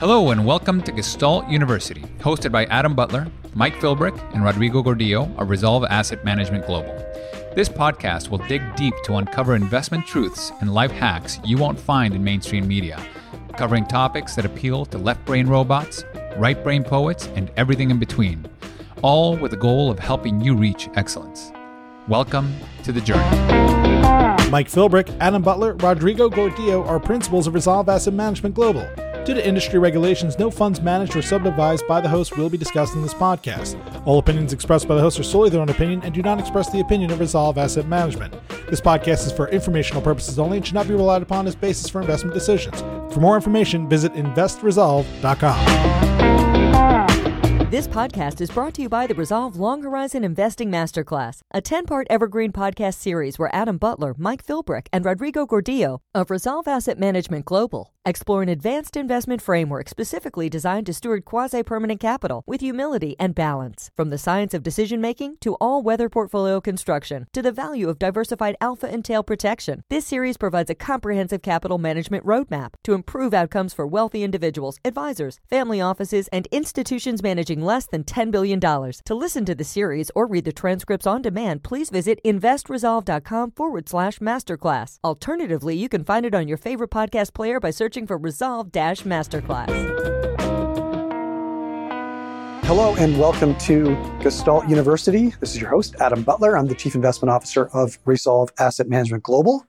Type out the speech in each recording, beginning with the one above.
Hello and welcome to Gestalt University, hosted by Adam Butler, Mike Philbrick, and Rodrigo Gordillo of Resolve Asset Management Global. This podcast will dig deep to uncover investment truths and life hacks you won't find in mainstream media, covering topics that appeal to left brain robots, right brain poets, and everything in between, all with the goal of helping you reach excellence. Welcome to the journey. Mike Philbrick, Adam Butler, Rodrigo Gordillo are principals of Resolve Asset Management Global. Due to industry regulations, no funds managed or subadvised by the host will be discussed in this podcast. All opinions expressed by the host are solely their own opinion and do not express the opinion of Resolve Asset Management. This podcast is for informational purposes only and should not be relied upon as basis for investment decisions. For more information, visit investresolve.com. This podcast is brought to you by the Resolve Long Horizon Investing Masterclass, a 10 part evergreen podcast series where Adam Butler, Mike Philbrick, and Rodrigo Gordillo of Resolve Asset Management Global explore an advanced investment framework specifically designed to steward quasi permanent capital with humility and balance. From the science of decision making to all weather portfolio construction to the value of diversified alpha and tail protection, this series provides a comprehensive capital management roadmap to improve outcomes for wealthy individuals, advisors, family offices, and institutions managing less than $10 billion. To listen to the series or read the transcripts on demand, please visit investresolve.com forward slash masterclass. Alternatively, you can find it on your favorite podcast player by searching for Resolve Dash Masterclass. Hello and welcome to Gestalt University. This is your host, Adam Butler. I'm the Chief Investment Officer of Resolve Asset Management Global.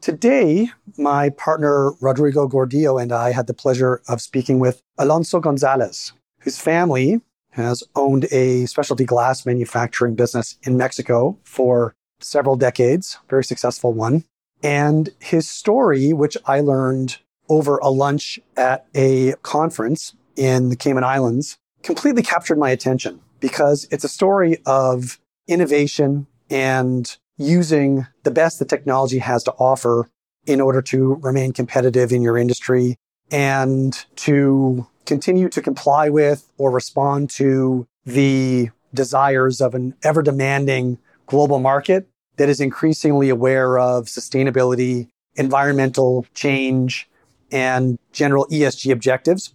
Today, my partner Rodrigo Gordillo and I had the pleasure of speaking with Alonso Gonzalez, whose family has owned a specialty glass manufacturing business in Mexico for several decades, very successful one. And his story, which I learned over a lunch at a conference in the Cayman Islands completely captured my attention because it's a story of innovation and using the best the technology has to offer in order to remain competitive in your industry and to continue to comply with or respond to the desires of an ever demanding global market that is increasingly aware of sustainability, environmental change, and general ESG objectives.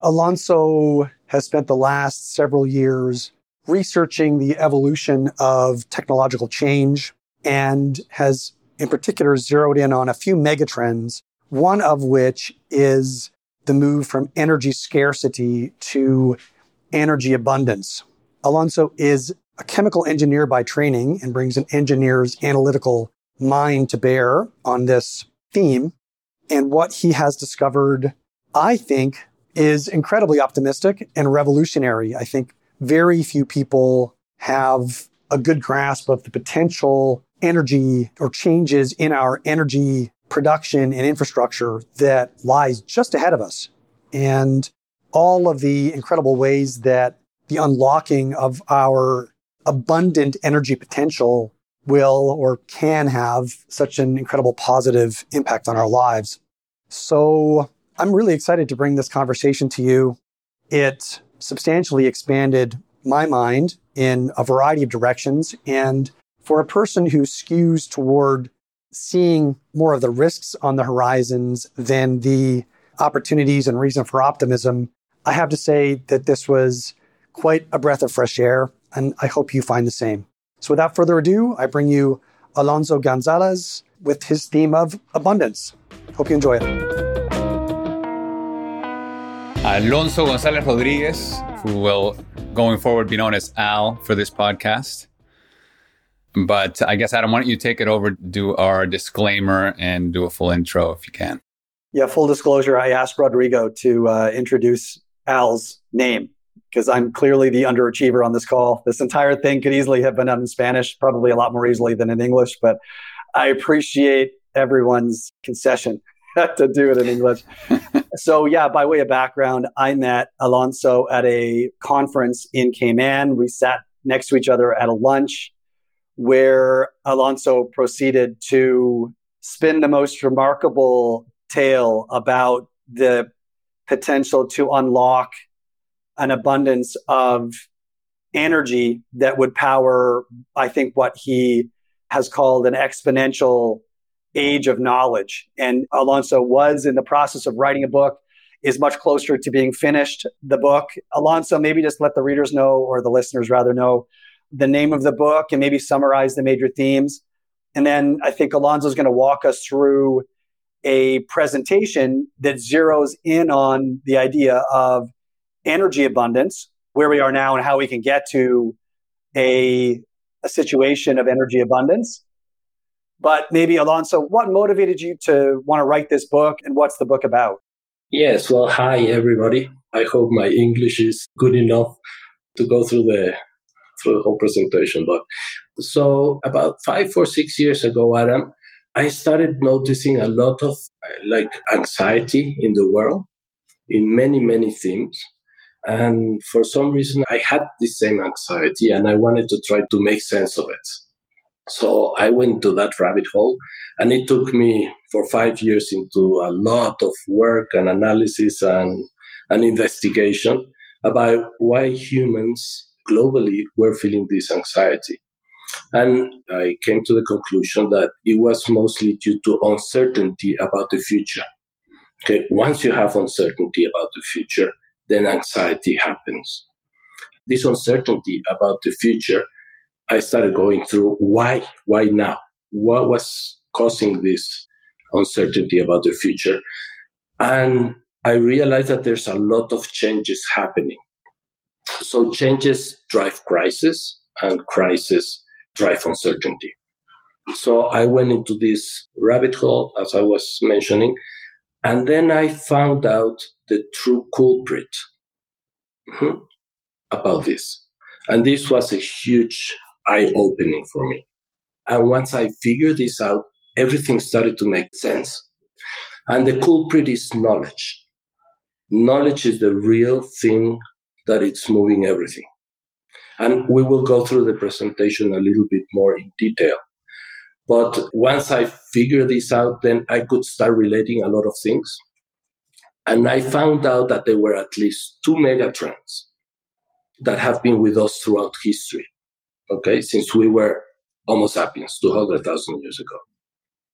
Alonso has spent the last several years researching the evolution of technological change and has in particular zeroed in on a few megatrends, one of which is the move from energy scarcity to energy abundance. Alonso is a chemical engineer by training and brings an engineer's analytical mind to bear on this theme. And what he has discovered, I think, is incredibly optimistic and revolutionary. I think very few people have a good grasp of the potential energy or changes in our energy production and infrastructure that lies just ahead of us. And all of the incredible ways that the unlocking of our abundant energy potential will or can have such an incredible positive impact on our lives. So I'm really excited to bring this conversation to you. It substantially expanded my mind in a variety of directions. And for a person who skews toward seeing more of the risks on the horizons than the opportunities and reason for optimism, I have to say that this was quite a breath of fresh air. And I hope you find the same. So without further ado, I bring you Alonso Gonzalez with his theme of abundance. Hope you enjoy it. Alonso Gonzalez Rodriguez, who will going forward be known as Al for this podcast. But I guess, Adam, why don't you take it over, do our disclaimer, and do a full intro if you can? Yeah, full disclosure, I asked Rodrigo to uh, introduce Al's name because I'm clearly the underachiever on this call. This entire thing could easily have been done in Spanish, probably a lot more easily than in English, but I appreciate everyone's concession to do it in English. so, yeah, by way of background, I met Alonso at a conference in Cayman. We sat next to each other at a lunch where Alonso proceeded to spin the most remarkable tale about the potential to unlock an abundance of energy that would power, I think, what he has called an exponential age of knowledge. And Alonso was in the process of writing a book is much closer to being finished. The book, Alonso, maybe just let the readers know, or the listeners rather know, the name of the book and maybe summarize the major themes. And then I think Alonso is going to walk us through a presentation that zeroes in on the idea of energy abundance, where we are now and how we can get to a, a situation of energy abundance. But maybe Alonso, what motivated you to want to write this book and what's the book about? Yes, well, hi everybody. I hope my English is good enough to go through the through the whole presentation. But so about five or six years ago, Adam, I started noticing a lot of like anxiety in the world in many, many things. And for some reason, I had the same anxiety and I wanted to try to make sense of it. So I went to that rabbit hole and it took me for five years into a lot of work and analysis and, an investigation about why humans globally were feeling this anxiety. And I came to the conclusion that it was mostly due to uncertainty about the future. Okay, once you have uncertainty about the future, then anxiety happens. This uncertainty about the future, I started going through why, why now? What was causing this uncertainty about the future? And I realized that there's a lot of changes happening. So changes drive crisis, and crisis drive uncertainty. So I went into this rabbit hole, as I was mentioning, and then I found out the true culprit hmm, about this. And this was a huge eye opening for me. And once I figured this out, everything started to make sense. And the culprit is knowledge. Knowledge is the real thing that it's moving everything. And we will go through the presentation a little bit more in detail. But once I figured this out, then I could start relating a lot of things. And I found out that there were at least two megatrends that have been with us throughout history. Okay, since we were Homo sapiens 200,000 years ago.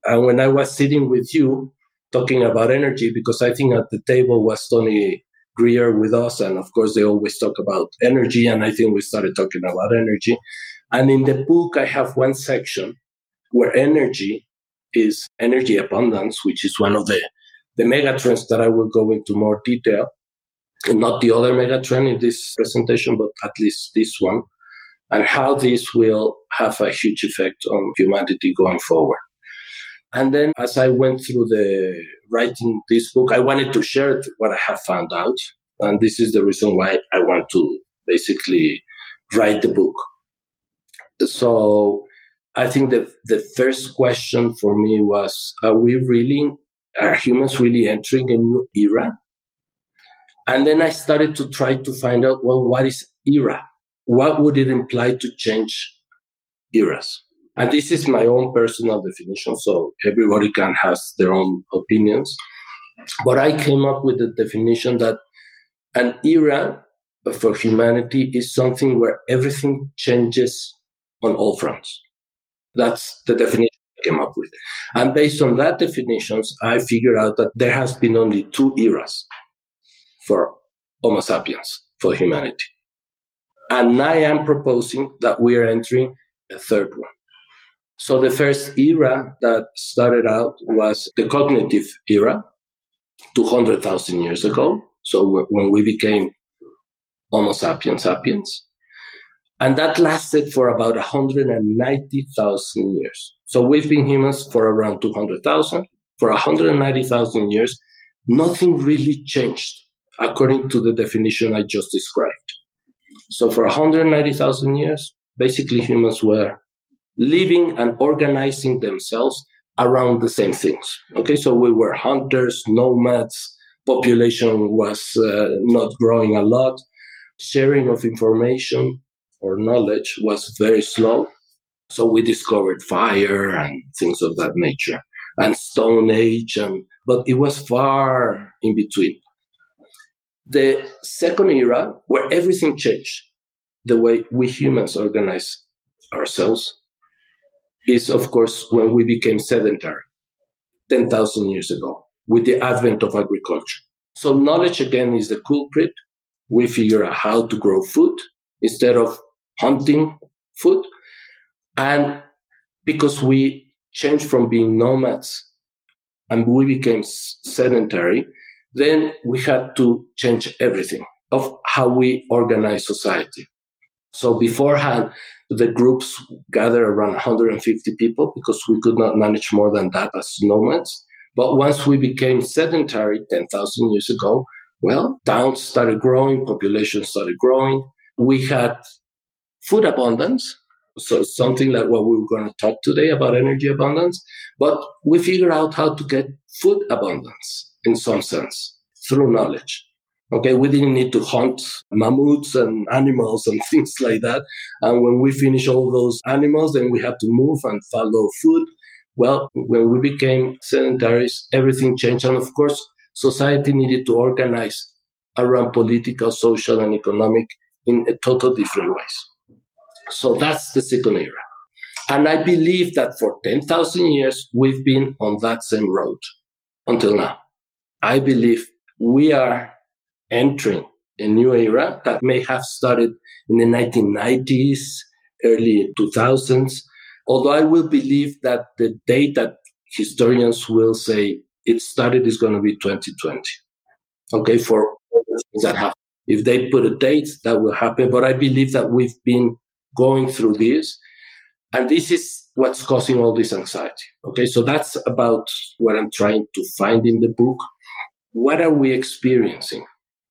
And when I was sitting with you talking about energy, because I think at the table was Tony Greer with us. And of course, they always talk about energy. And I think we started talking about energy. And in the book, I have one section where energy is energy abundance, which is one of the, the megatrends that I will go into more detail. And not the other megatrend in this presentation, but at least this one, and how this will have a huge effect on humanity going forward. And then as I went through the writing this book, I wanted to share what I have found out. And this is the reason why I want to basically write the book. So I think the, the first question for me was, are we really, are humans really entering a new era? And then I started to try to find out, well, what is era? What would it imply to change eras? And this is my own personal definition, so everybody can has their own opinions. But I came up with the definition that an era for humanity is something where everything changes on all fronts. That's the definition I came up with. And based on that definitions, I figured out that there has been only two eras for Homo sapiens, for humanity. And I am proposing that we are entering a third one. So the first era that started out was the cognitive era, 200,000 years ago. So when we became Homo sapiens sapiens. And that lasted for about 190,000 years. So we've been humans for around 200,000. For 190,000 years, nothing really changed according to the definition I just described. So for 190,000 years, basically humans were living and organizing themselves around the same things. Okay, so we were hunters, nomads, population was uh, not growing a lot, sharing of information or knowledge was very slow. So we discovered fire and things of that nature and Stone Age, and but it was far in between. The second era, where everything changed, the way we humans organize ourselves, is, of course, when we became sedentary 10,000 years ago with the advent of agriculture. So knowledge again is the culprit. We figure out how to grow food instead of hunting food. And because we changed from being nomads and we became sedentary, then we had to change everything of how we organize society. So beforehand, the groups gather around 150 people because we could not manage more than that as nomads. But once we became sedentary 10,000 years ago, well, towns started growing, population started growing. We had food abundance. So something like what we were going to talk today about energy abundance. But we figure out how to get food abundance in some sense through knowledge. Okay, we didn't need to hunt mammoths and animals and things like that. And when we finish all those animals, then we have to move and follow food. Well, when we became sedentaries, everything changed. And of course, society needed to organize around political, social, and economic in a total different ways. So that's the second era. And I believe that for 10,000 years, we've been on that same road until now. I believe we are entering a new era that may have started in the 1990s, early 2000s. Although I will believe that the date that historians will say it started is going to be 2020. Okay, for things that happen. If they put a date, that will happen. But I believe that we've been going through this. And this is what's causing all this anxiety. Okay, so that's about what I'm trying to find in the book. What are we experiencing?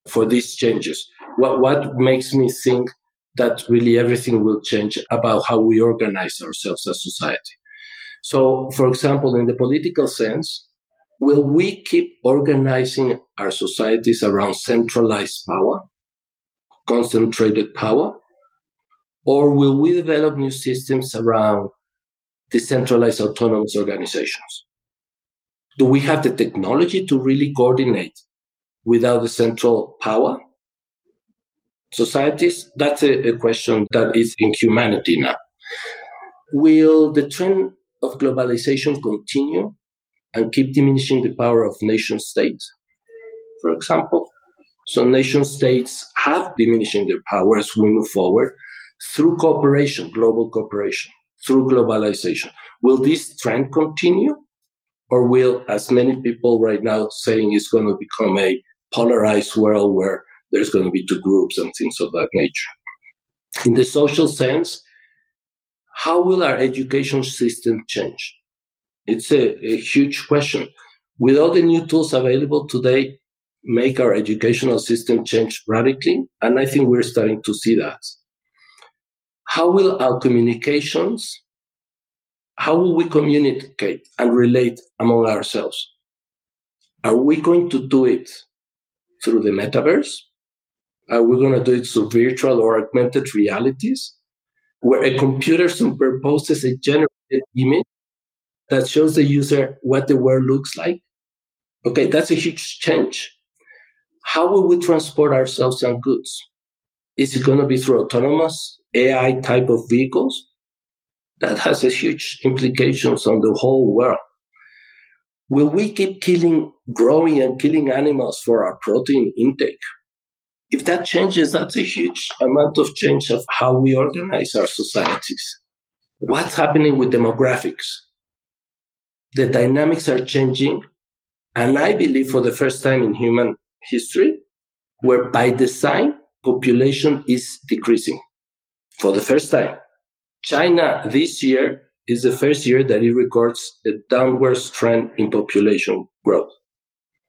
for these changes? What, what makes me think that really everything will change about how we organize ourselves as society? So, for example, in the political sense, will we keep organizing our societies around centralized power, concentrated power? Or will we develop new systems around decentralized autonomous organizations? Do we have the technology to really coordinate without the central power? Societies, that's a, a question that is in humanity now. Will the trend of globalization continue and keep diminishing the power of nation states, for example? So nation states have diminishing their power as we move forward through cooperation, global cooperation, through globalization. Will this trend continue? Or will, as many people right now saying, it's going to become a polarized world where there's going to be two groups and things of that nature. In the social sense, how will our education system change? It's a, a huge question. With all the new tools available today, make our educational system change radically. And I think we're starting to see that. How will our communications, how will we communicate and relate among ourselves? Are we going to do it through the metaverse. Are we're going to do it through virtual or augmented realities, where a computer superposes a generated image that shows the user what the world looks like. Okay, that's a huge change. How will we transport ourselves and goods? Is it going to be through autonomous AI type of vehicles? That has a huge implications on the whole world. Will we keep killing, growing and killing animals for our protein intake? If that changes, that's a huge amount of change of how we organize our societies. What's happening with demographics? The dynamics are changing. And I believe for the first time in human history, where by design, population is decreasing for the first time. China this year is the first year that it records a downward trend in population growth.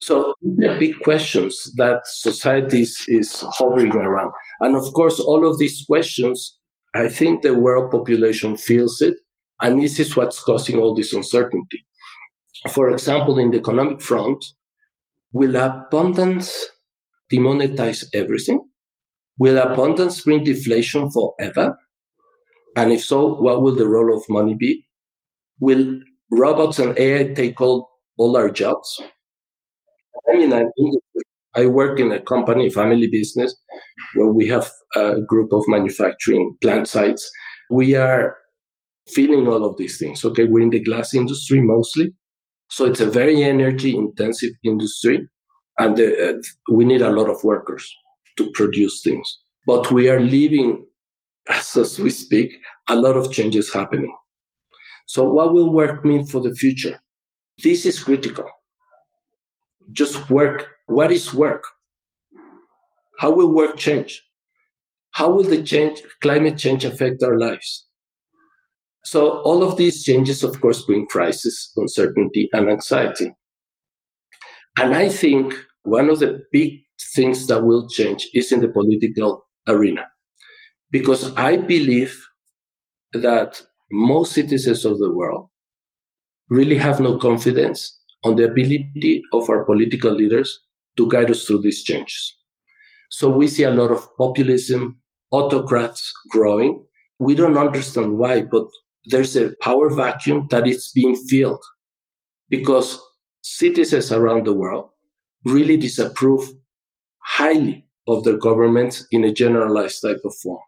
So the big questions that society is hovering around. And of course, all of these questions, I think the world population feels it. And this is what's causing all this uncertainty. For example, in the economic front, will abundance demonetize everything? Will abundance bring deflation forever? And if so, what will the role of money be? Will robots and AI take all, all our jobs? I mean, I, I work in a company, family business, where we have a group of manufacturing plant sites. We are feeling all of these things. Okay, we're in the glass industry mostly. So it's a very energy intensive industry. and the, uh, we need a lot of workers to produce things. But we are living, as, we speak, a lot of changes happening. So, what will work mean for the future? This is critical. Just work. What is work? How will work change? How will the change, climate change affect our lives? So all of these changes, of course, bring crisis, uncertainty, and anxiety. And I think one of the big things that will change is in the political arena. Because I believe that most citizens of the world really have no confidence on the ability of our political leaders to guide us through these changes. So we see a lot of populism, autocrats growing. We don't understand why, but there's a power vacuum that is being filled because citizens around the world really disapprove highly of their government in a generalized type of form.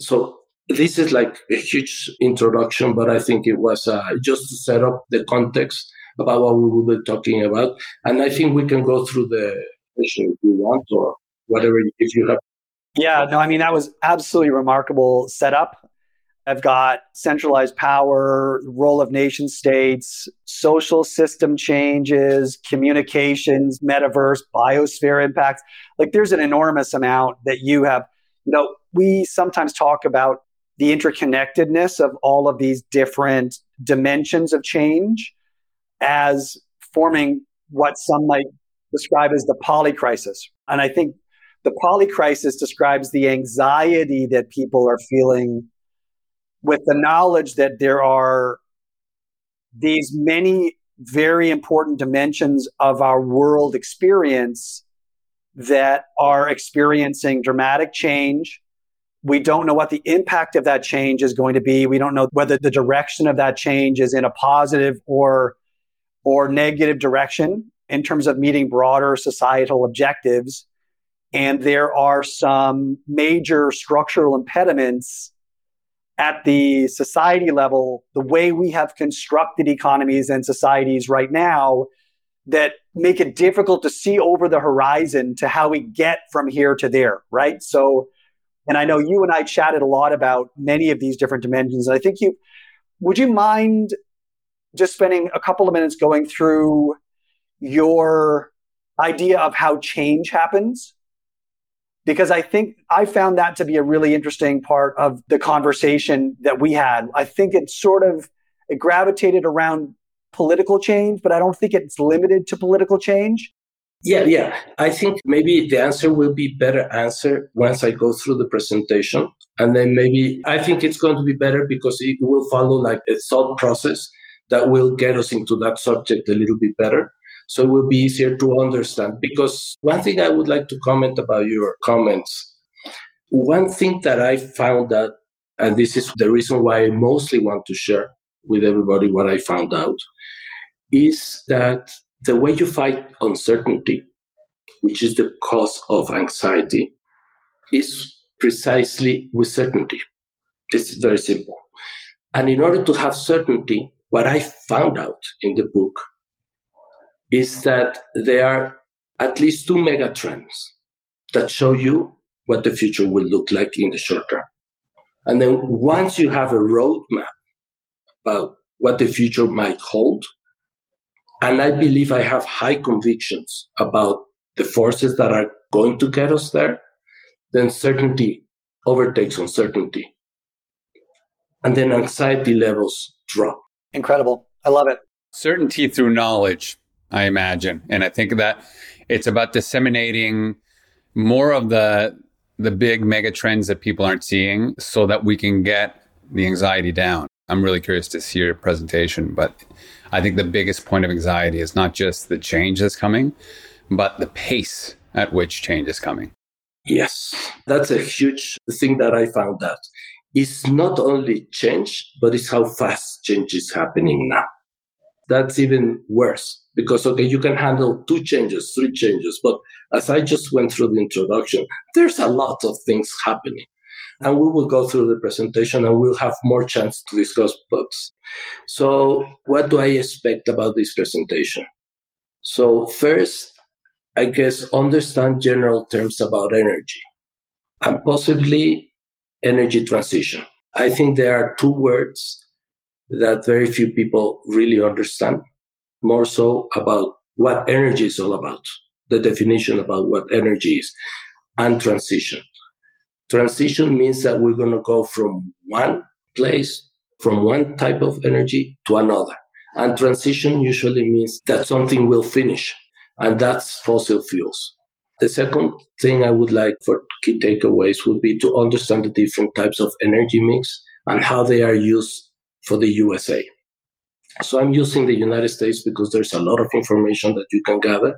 So this is like a huge introduction, but I think it was uh, just to set up the context about what we will be talking about. And I think we can go through the question if you want or whatever, if you have. Yeah, no, I mean, that was absolutely remarkable setup. I've got centralized power, role of nation states, social system changes, communications, metaverse, biosphere impacts. Like there's an enormous amount that you have. You know, we sometimes talk about the interconnectedness of all of these different dimensions of change as forming what some might describe as the polycrisis. And I think the polycrisis describes the anxiety that people are feeling with the knowledge that there are these many very important dimensions of our world experience that are experiencing dramatic change. We don't know what the impact of that change is going to be. We don't know whether the direction of that change is in a positive or, or negative direction in terms of meeting broader societal objectives. And there are some major structural impediments at the society level, the way we have constructed economies and societies right now that make it difficult to see over the horizon to how we get from here to there, right? So, and I know you and I chatted a lot about many of these different dimensions. And I think you, would you mind just spending a couple of minutes going through your idea of how change happens because I think I found that to be a really interesting part of the conversation that we had. I think it sort of it gravitated around political change, but I don't think it's limited to political change. Yeah, yeah. I think maybe the answer will be better answer once I go through the presentation. And then maybe I think it's going to be better because it will follow like a thought process that will get us into that subject a little bit better. So it will be easier to understand. Because one thing I would like to comment about your comments, one thing that I found out, and this is the reason why I mostly want to share with everybody what I found out, is that the way you fight uncertainty, which is the cause of anxiety, is precisely with certainty. It's very simple. And in order to have certainty, what I found out in the book is that there are at least two mega trends that show you what the future will look like in the short term. And then once you have a roadmap about what the future might hold, and I believe I have high convictions about the forces that are going to get us there, then certainty overtakes uncertainty. And then anxiety levels drop. Incredible. I love it. Certainty through knowledge I imagine. And I think that it's about disseminating more of the the big mega trends that people aren't seeing so that we can get the anxiety down. I'm really curious to see your presentation, but I think the biggest point of anxiety is not just the change that's coming, but the pace at which change is coming. Yes, that's a huge thing that I found out. It's not only change, but it's how fast change is happening now. That's even worse because okay you can handle two changes three changes but as i just went through the introduction there's a lot of things happening. And we will go through the presentation and we'll have more chance to discuss books. So what do i expect about this presentation? So first I guess, understand general terms about energy and possibly energy transition. I think there are two words that very few people really understand, more so about what energy is all about, the definition about what energy is, and transition. Transition means that we're going to go from one place, from one type of energy to another. And transition usually means that something will finish, and that's fossil fuels. The second thing I would like for key takeaways would be to understand the different types of energy mix and how they are used for the USA. So I'm using the United States because there's a lot of information that you can gather,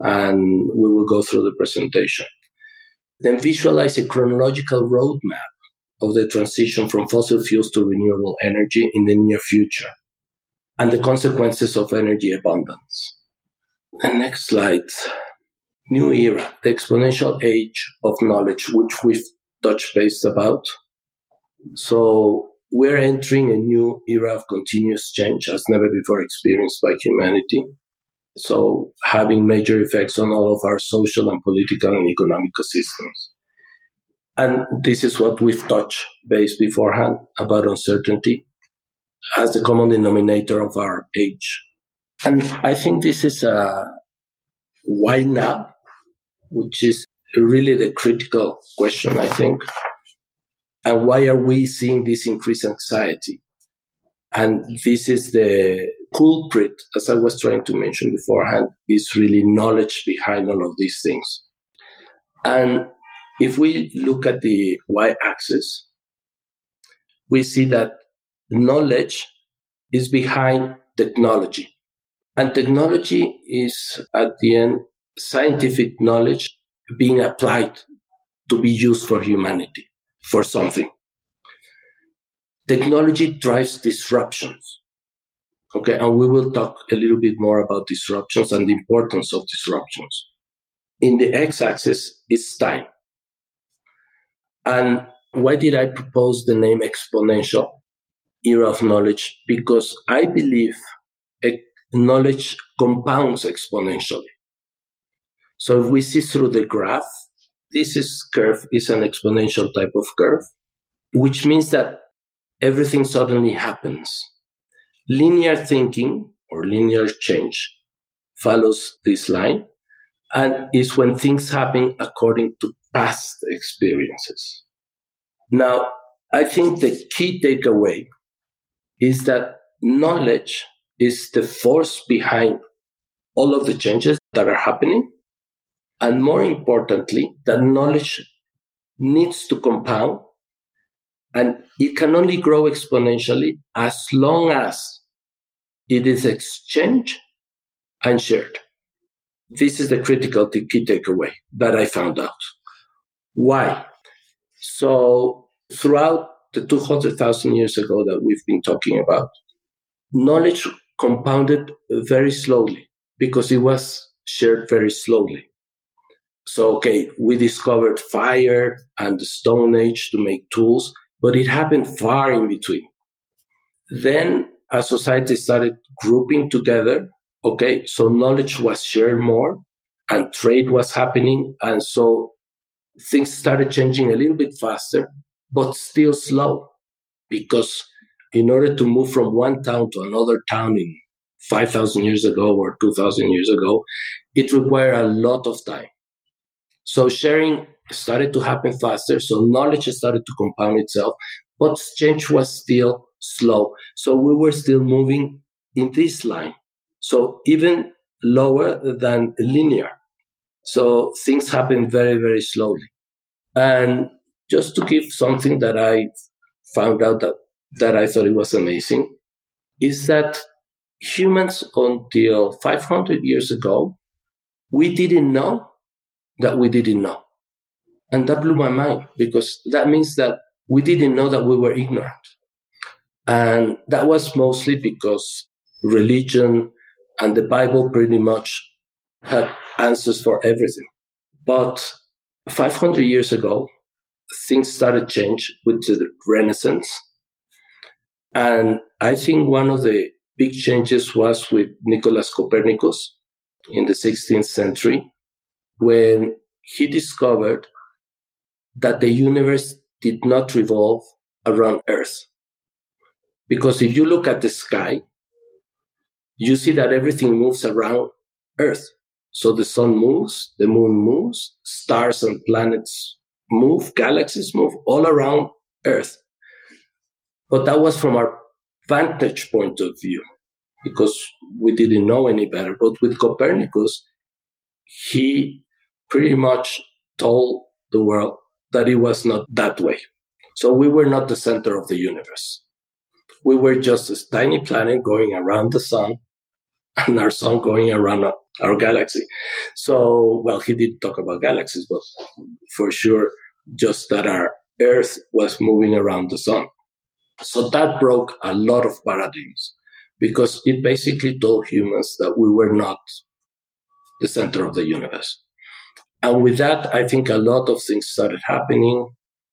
and we will go through the presentation. Then visualize a chronological roadmap of the transition from fossil fuels to renewable energy in the near future and the consequences of energy abundance. The next slide. New era, the exponential age of knowledge, which we've touched base about. So we're entering a new era of continuous change as never before experienced by humanity. So having major effects on all of our social and political and economic systems. And this is what we've touched base beforehand about uncertainty as the common denominator of our age. And I think this is a why now, which is really the critical question, I think. And why are we seeing this increased anxiety? And this is the culprit, as I was trying to mention beforehand, is really knowledge behind all of these things. And if we look at the y axis, we see that knowledge is behind technology. And technology is, at the end, scientific knowledge being applied to be used for humanity for something. Technology drives disruptions. Okay, and we will talk a little bit more about disruptions and the importance of disruptions. In the x axis is time. And why did I propose the name exponential era of knowledge? Because I believe knowledge compounds exponentially. So if we see through the graph, this is curve is an exponential type of curve, which means that everything suddenly happens. Linear thinking or linear change follows this line and is when things happen according to past experiences. Now, I think the key takeaway is that knowledge is the force behind all of the changes that are happening and more importantly, that knowledge needs to compound and it can only grow exponentially as long as it is exchanged and shared. This is the critical key takeaway that I found out. Why? So, throughout the 200,000 years ago that we've been talking about, knowledge compounded very slowly because it was shared very slowly. So, okay, we discovered fire and the Stone Age to make tools, but it happened far in between. Then a society started grouping together. Okay, so knowledge was shared more and trade was happening. And so things started changing a little bit faster, but still slow because in order to move from one town to another town in 5,000 years ago or 2,000 years ago, it required a lot of time. So sharing started to happen faster. So knowledge started to compound itself, but change was still slow. So we were still moving in this line. So even lower than linear. So things happen very, very slowly. And just to give something that I found out that, that I thought it was amazing is that humans until 500 years ago, we didn't know that we didn't know. And that blew my mind because that means that we didn't know that we were ignorant. And that was mostly because religion and the Bible pretty much had answers for everything. But 500 years ago, things started to change with the Renaissance. And I think one of the big changes was with Nicholas Copernicus in the 16th century when he discovered that the universe did not revolve around Earth. Because if you look at the sky, you see that everything moves around Earth. So the sun moves, the moon moves, stars and planets move, galaxies move all around Earth. But that was from our vantage point of view because we didn't know any better. But with Copernicus, he pretty much told the world that it was not that way. So we were not the center of the universe. We were just a tiny planet going around the sun and our sun going around our galaxy. So, well, he did talk about galaxies, but for sure, just that our Earth was moving around the sun. So that broke a lot of paradigms because it basically told humans that we were not the center of the universe. And with that, I think a lot of things started happening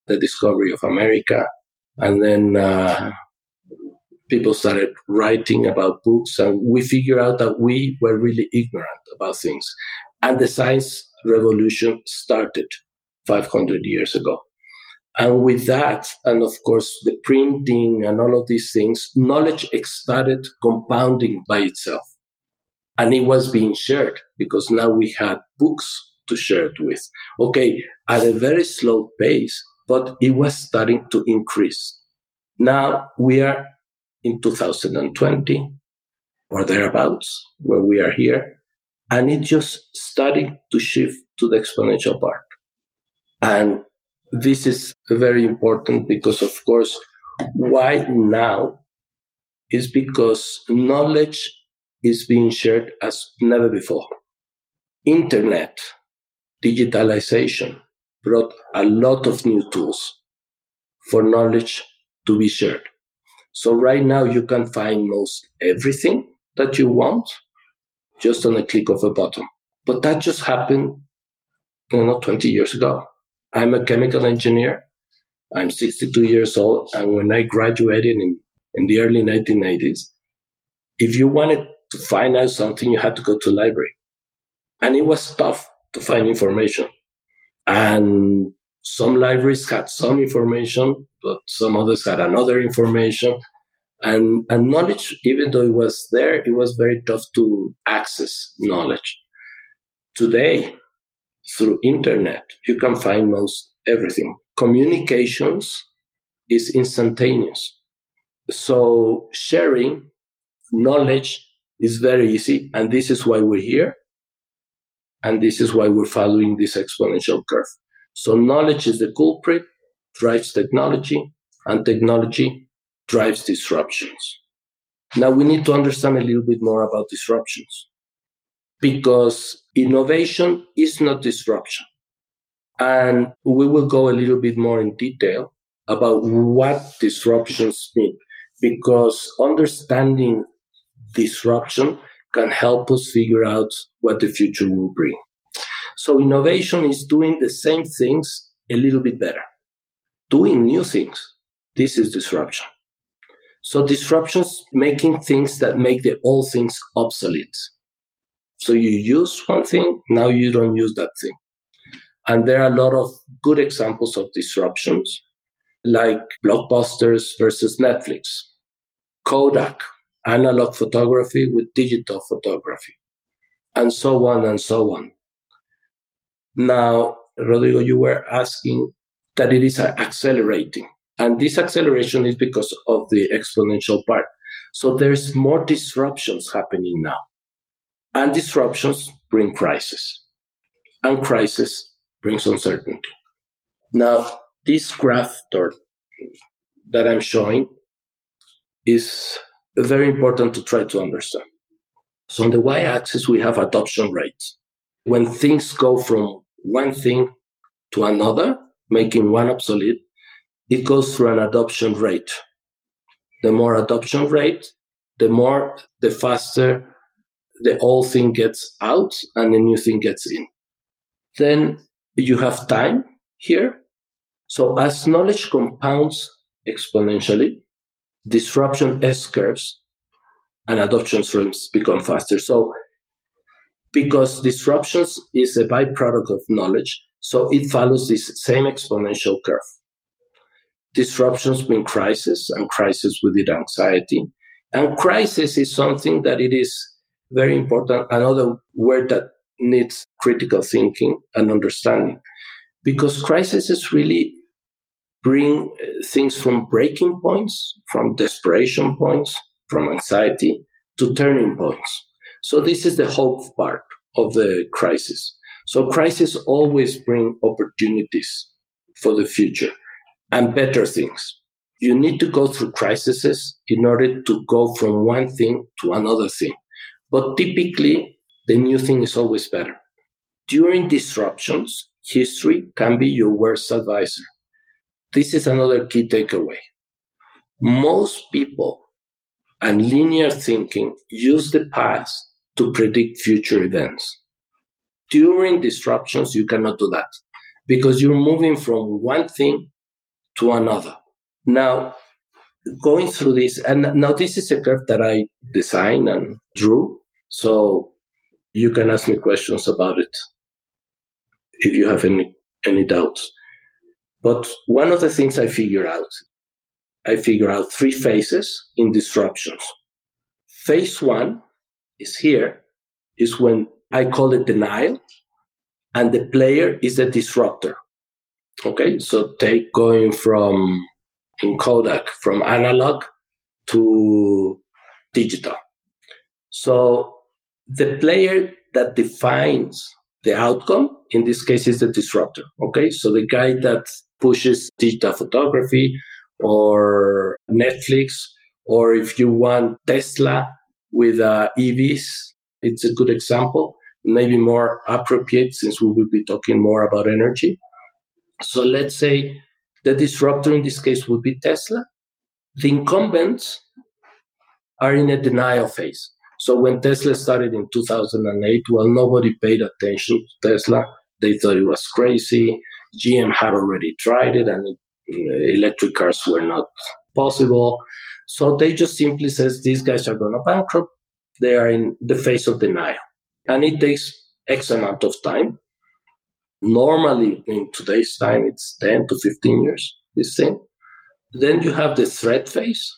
the discovery of America. And then uh, people started writing about books, and we figured out that we were really ignorant about things. And the science revolution started 500 years ago. And with that, and of course, the printing and all of these things, knowledge started compounding by itself. And it was being shared because now we had books to share it with. Okay, at a very slow pace, but it was starting to increase. Now we are in 2020 or thereabouts, where we are here, and it just starting to shift to the exponential part. And this is very important because, of course, why now is because knowledge is being shared as never before. Internet, digitalization brought a lot of new tools for knowledge to be shared. So right now you can find most everything that you want just on a click of a button. But that just happened, you know, 20 years ago. I'm a chemical engineer. I'm 62 years old. And when I graduated in, in the early 1980s, if you wanted to find out something, you had to go to library. And it was tough to find information. And some libraries had some information, but some others had another information. And, and knowledge, even though it was there, it was very tough to access knowledge. Today, through internet, you can find most everything. Communications is instantaneous. So sharing knowledge is very easy. And this is why we're here. And this is why we're following this exponential curve. So knowledge is the culprit, drives technology, and technology drives disruptions. Now we need to understand a little bit more about disruptions because innovation is not disruption. And we will go a little bit more in detail about what disruptions mean because understanding disruption can help us figure out what the future will bring. So innovation is doing the same things a little bit better, doing new things. This is disruption. So disruptions making things that make the old things obsolete. So you use one thing, now you don't use that thing. And there are a lot of good examples of disruptions, like blockbusters versus Netflix, Kodak, analog photography with digital photography, and so on and so on. Now, Rodrigo, you were asking that it is accelerating. And this acceleration is because of the exponential part. So there's more disruptions happening now. And disruptions bring crisis. And crisis brings uncertainty. Now, this graph that I'm showing is very important to try to understand. So on the y-axis, we have adoption rates. When things go from one thing to another, making one obsolete, it goes through an adoption rate. The more adoption rate, the more, the faster the old thing gets out and the new thing gets in. Then you have time here. So as knowledge compounds exponentially, disruption S curves and adoption streams become faster. So because disruptions is a byproduct of knowledge. So it follows this same exponential curve. Disruptions mean crisis and crisis with it anxiety. And crisis is something that it is very important. Another word that needs critical thinking and understanding because crisis is really bring uh, things from breaking points, from desperation points, from anxiety to turning points. So this is the hope part of the crisis. So crises always bring opportunities for the future and better things. You need to go through crises in order to go from one thing to another thing. But typically, the new thing is always better. During disruptions, history can be your worst advisor. This is another key takeaway. Most people and linear thinking use the past to predict future events. During disruptions, you cannot do that because you're moving from one thing to another. Now, going through this, and now this is a curve that I designed and drew. So you can ask me questions about it if you have any, any doubts. But one of the things I figure out, I figure out three phases in disruptions. Phase one is here, is when I call it denial, and the player is the disruptor. Okay, so take going from in Kodak from analog to digital. So the player that defines the outcome in this case is the disruptor. Okay, so the guy that pushes digital photography or Netflix, or if you want Tesla with uh, EVs, it's a good example, maybe more appropriate since we will be talking more about energy. So let's say the disruptor in this case would be Tesla. The incumbents are in a denial phase. So when Tesla started in 2008, well, nobody paid attention to Tesla. They thought it was crazy. GM had already tried it and uh, electric cars were not possible. So they just simply says these guys are going to bankrupt. They are in the phase of denial. And it takes X amount of time. Normally in today's time, it's 10 to 15 years, this thing. Then you have the threat phase,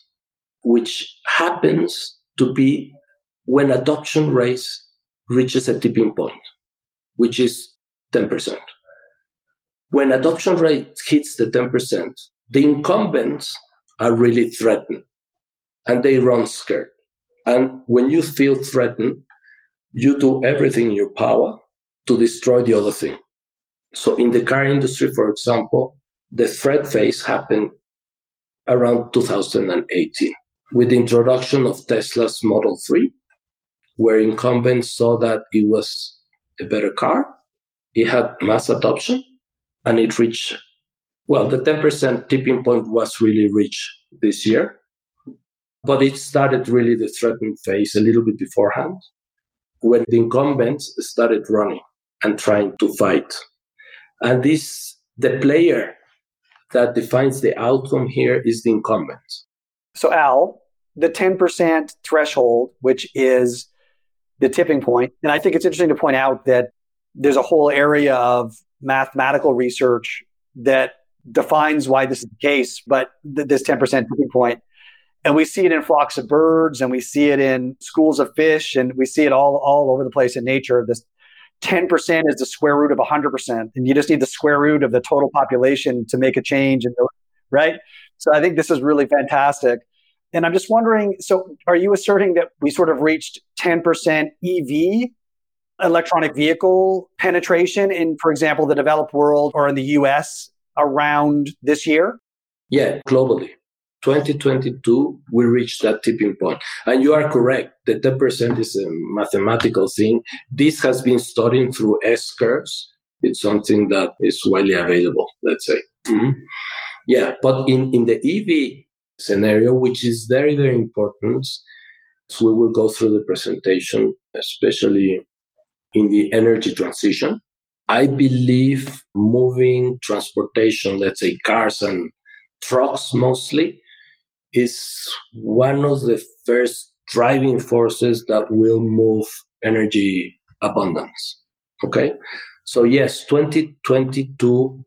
which happens to be when adoption rate reaches a tipping point, which is 10%. When adoption rate hits the 10%, the incumbents are really threatened and they run scared. And when you feel threatened, you do everything in your power to destroy the other thing. So in the car industry, for example, the threat phase happened around 2018 with the introduction of Tesla's Model 3, where incumbents saw that it was a better car it had mass adoption and it reached, well, the 10% tipping point was really reached this year. But it started really the threatening phase a little bit beforehand when the incumbents started running and trying to fight. And this, the player that defines the outcome here is the incumbent. So, Al, the 10% threshold, which is the tipping point, and I think it's interesting to point out that there's a whole area of mathematical research that defines why this is the case, but th- this 10% tipping point. And we see it in flocks of birds and we see it in schools of fish and we see it all, all over the place in nature. This 10% is the square root of 100%. And you just need the square root of the total population to make a change. And, right? So I think this is really fantastic. And I'm just wondering so are you asserting that we sort of reached 10% EV electronic vehicle penetration in, for example, the developed world or in the US around this year? Yeah, globally. 2022, we reached that tipping point. And you are correct. The 10% is a mathematical thing. This has been studied through S curves. It's something that is widely available, let's say. Mm-hmm. Yeah, but in, in the EV scenario, which is very, very important, so we will go through the presentation, especially in the energy transition. I mm-hmm. believe moving transportation, let's say cars and trucks mostly, is one of the first driving forces that will move energy abundance. Okay. So yes, 2022,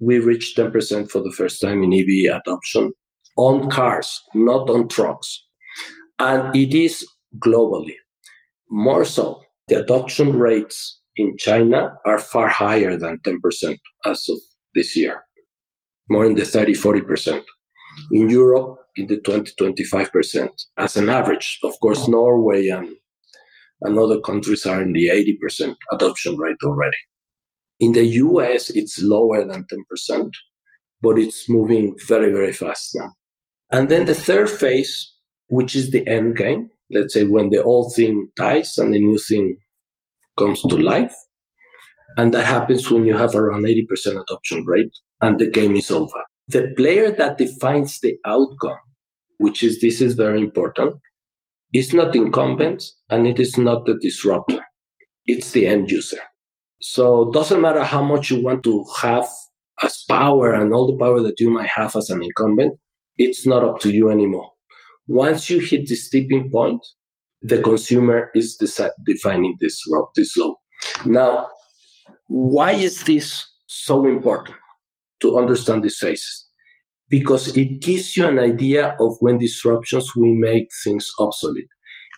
we reached 10% for the first time in EV adoption on cars, not on trucks. And it is globally. More so, the adoption rates in China are far higher than 10% as of this year, more in the 30, 40%. In Europe, in the 20, 25% as an average. Of course, Norway and, and other countries are in the 80% adoption rate already. In the US, it's lower than 10%, but it's moving very, very fast now. And then the third phase, which is the end game, let's say when the old thing dies and the new thing comes to life. And that happens when you have around 80% adoption rate and the game is over. The player that defines the outcome, which is this is very important, is not incumbent and it is not the disruptor. It's the end user. So it doesn't matter how much you want to have as power and all the power that you might have as an incumbent, it's not up to you anymore. Once you hit this tipping point, the consumer is defining this route, this law. Now, why is this so important to understand these phases? Because it gives you an idea of when disruptions will make things obsolete.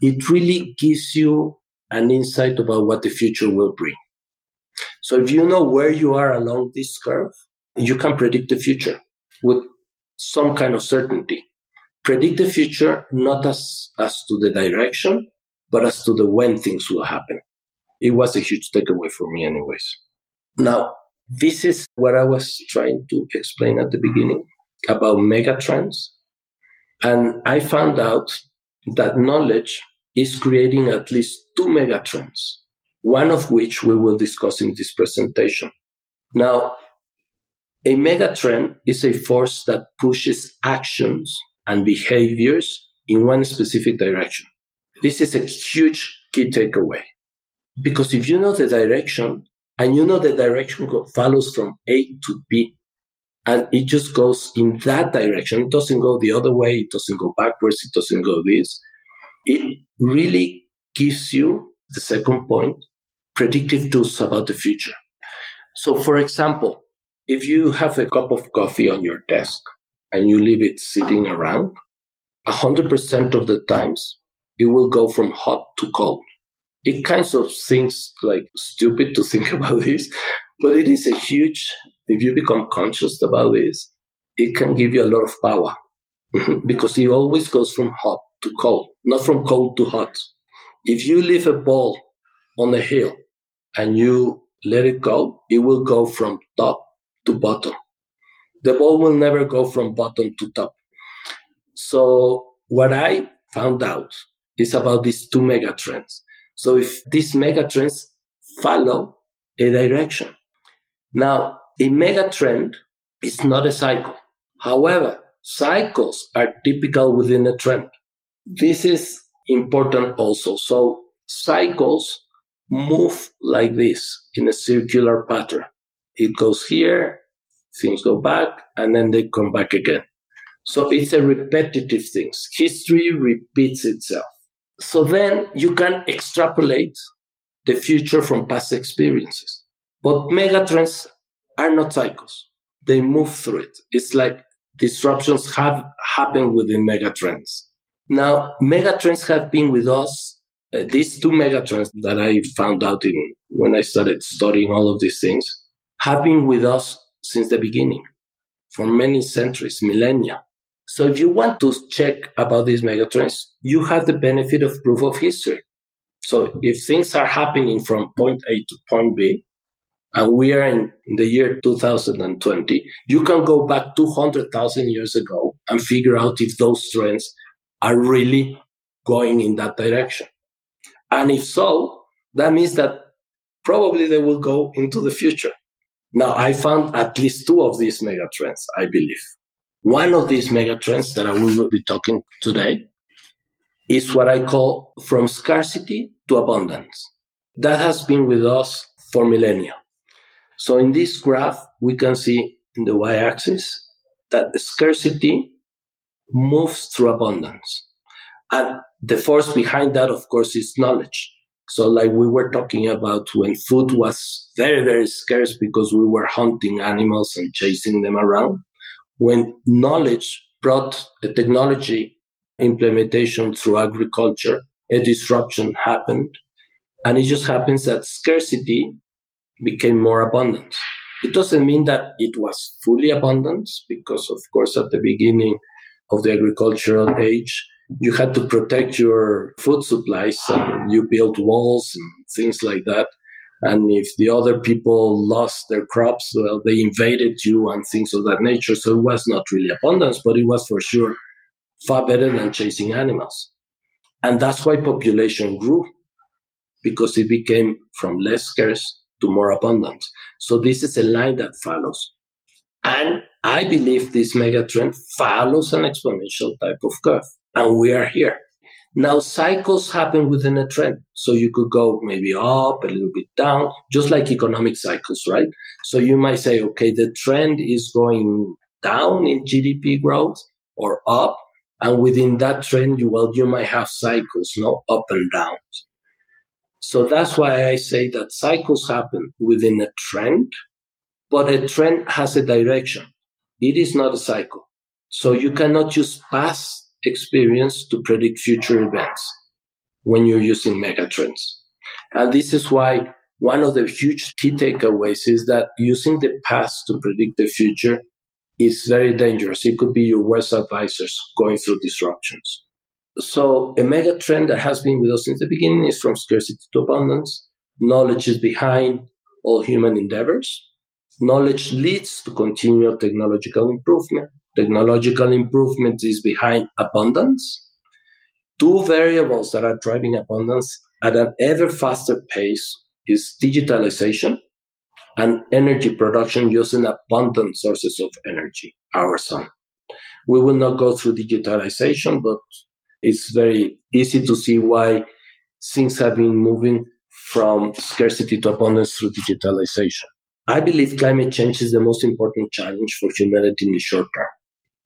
It really gives you an insight about what the future will bring. So if you know where you are along this curve, you can predict the future with some kind of certainty. Predict the future not as, as to the direction, but as to the when things will happen. It was a huge takeaway for me, anyways. Now, this is what I was trying to explain at the beginning about megatrends. And I found out that knowledge is creating at least two megatrends one of which we will discuss in this presentation. Now, a megatrend is a force that pushes actions and behaviors in one specific direction. This is a huge key takeaway. Because if you know the direction and you know the direction follows from A to B, and it just goes in that direction, it doesn't go the other way, it doesn't go backwards, it doesn't go this, it really gives you the second point predictive tools about the future. So, for example, if you have a cup of coffee on your desk and you leave it sitting around, 100% of the times it will go from hot to cold. It kind of seems like stupid to think about this, but it is a huge, if you become conscious about this, it can give you a lot of power mm-hmm. because it always goes from hot to cold, not from cold to hot. If you leave a ball on a hill and you let it go, it will go from top to bottom. The ball will never go from bottom to top. So what I found out is about these two megatrends. So if these megatrends follow a direction. Now, a megatrend is not a cycle. However, cycles are typical within a trend. This is important also. So cycles move like this in a circular pattern. It goes here, things go back, and then they come back again. So it's a repetitive thing. History repeats itself. So then you can extrapolate the future from past experiences. But megatrends are not cycles. They move through it. It's like disruptions have happened within megatrends. Now, megatrends have been with us uh, these two megatrends that I found out in when I started studying all of these things have been with us since the beginning for many centuries, millennia. So if you want to check about these megatrends, you have the benefit of proof of history. So if things are happening from point A to point B, and we are in, the year 2020, you can go back 200,000 years ago and figure out if those trends are really going in that direction. And if so, that means that probably they will go into the future. Now, I found at least two of these megatrends, I believe. One of these megatrends that I will be talking today is what I call from scarcity to abundance. That has been with us for millennia. So in this graph, we can see in the y-axis that scarcity moves through abundance. And the force behind that, of course, is knowledge. So, like we were talking about when food was very, very scarce because we were hunting animals and chasing them around, when knowledge brought a technology implementation through agriculture, a disruption happened. And it just happens that scarcity became more abundant. It doesn't mean that it was fully abundant because, of course, at the beginning of the agricultural age, you had to protect your food supplies and you built walls and things like that. And if the other people lost their crops, well, they invaded you and things of that nature. So it was not really abundance, but it was for sure far better than chasing animals. And that's why population grew because it became from less scarce to more abundant. So this is a line that follows. And I believe this megatrend follows an exponential type of curve. And we are here. Now, cycles happen within a trend. So you could go maybe up, a little bit down, just like economic cycles, right? So you might say, okay, the trend is going down in GDP growth or up. And within that trend, you, well, you might have cycles, no up and down. So that's why I say that cycles happen within a trend, but a trend has a direction. It is not a cycle. So you cannot use past experience to predict future events when you're using megatrends. And this is why one of the huge key takeaways is that using the past to predict the future is very dangerous. It could be your worst advisors going through disruptions. So a mega trend that has been with us since the beginning is from scarcity to abundance. Knowledge is behind all human endeavors. Knowledge leads to continual technological improvement. Technological improvement is behind abundance. Two variables that are driving abundance at an ever faster pace is digitalization and energy production using abundant sources of energy, our sun. We will not go through digitalization, but it's very easy to see why things have been moving from scarcity to abundance through digitalization. I believe climate change is the most important challenge for humanity in the short term.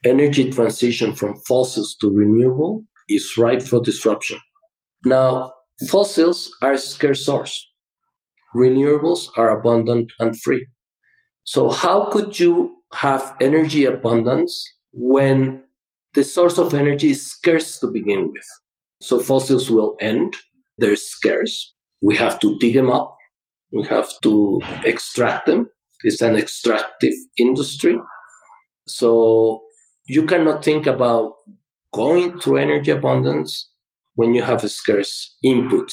Energy transition from fossils to renewable is ripe for disruption. Now, fossils are a scarce source. Renewables are abundant and free. So how could you have energy abundance when the source of energy is scarce to begin with. So fossils will end. They're scarce. We have to dig them up. We have to extract them. It's an extractive industry. So you cannot think about going to energy abundance when you have a scarce input.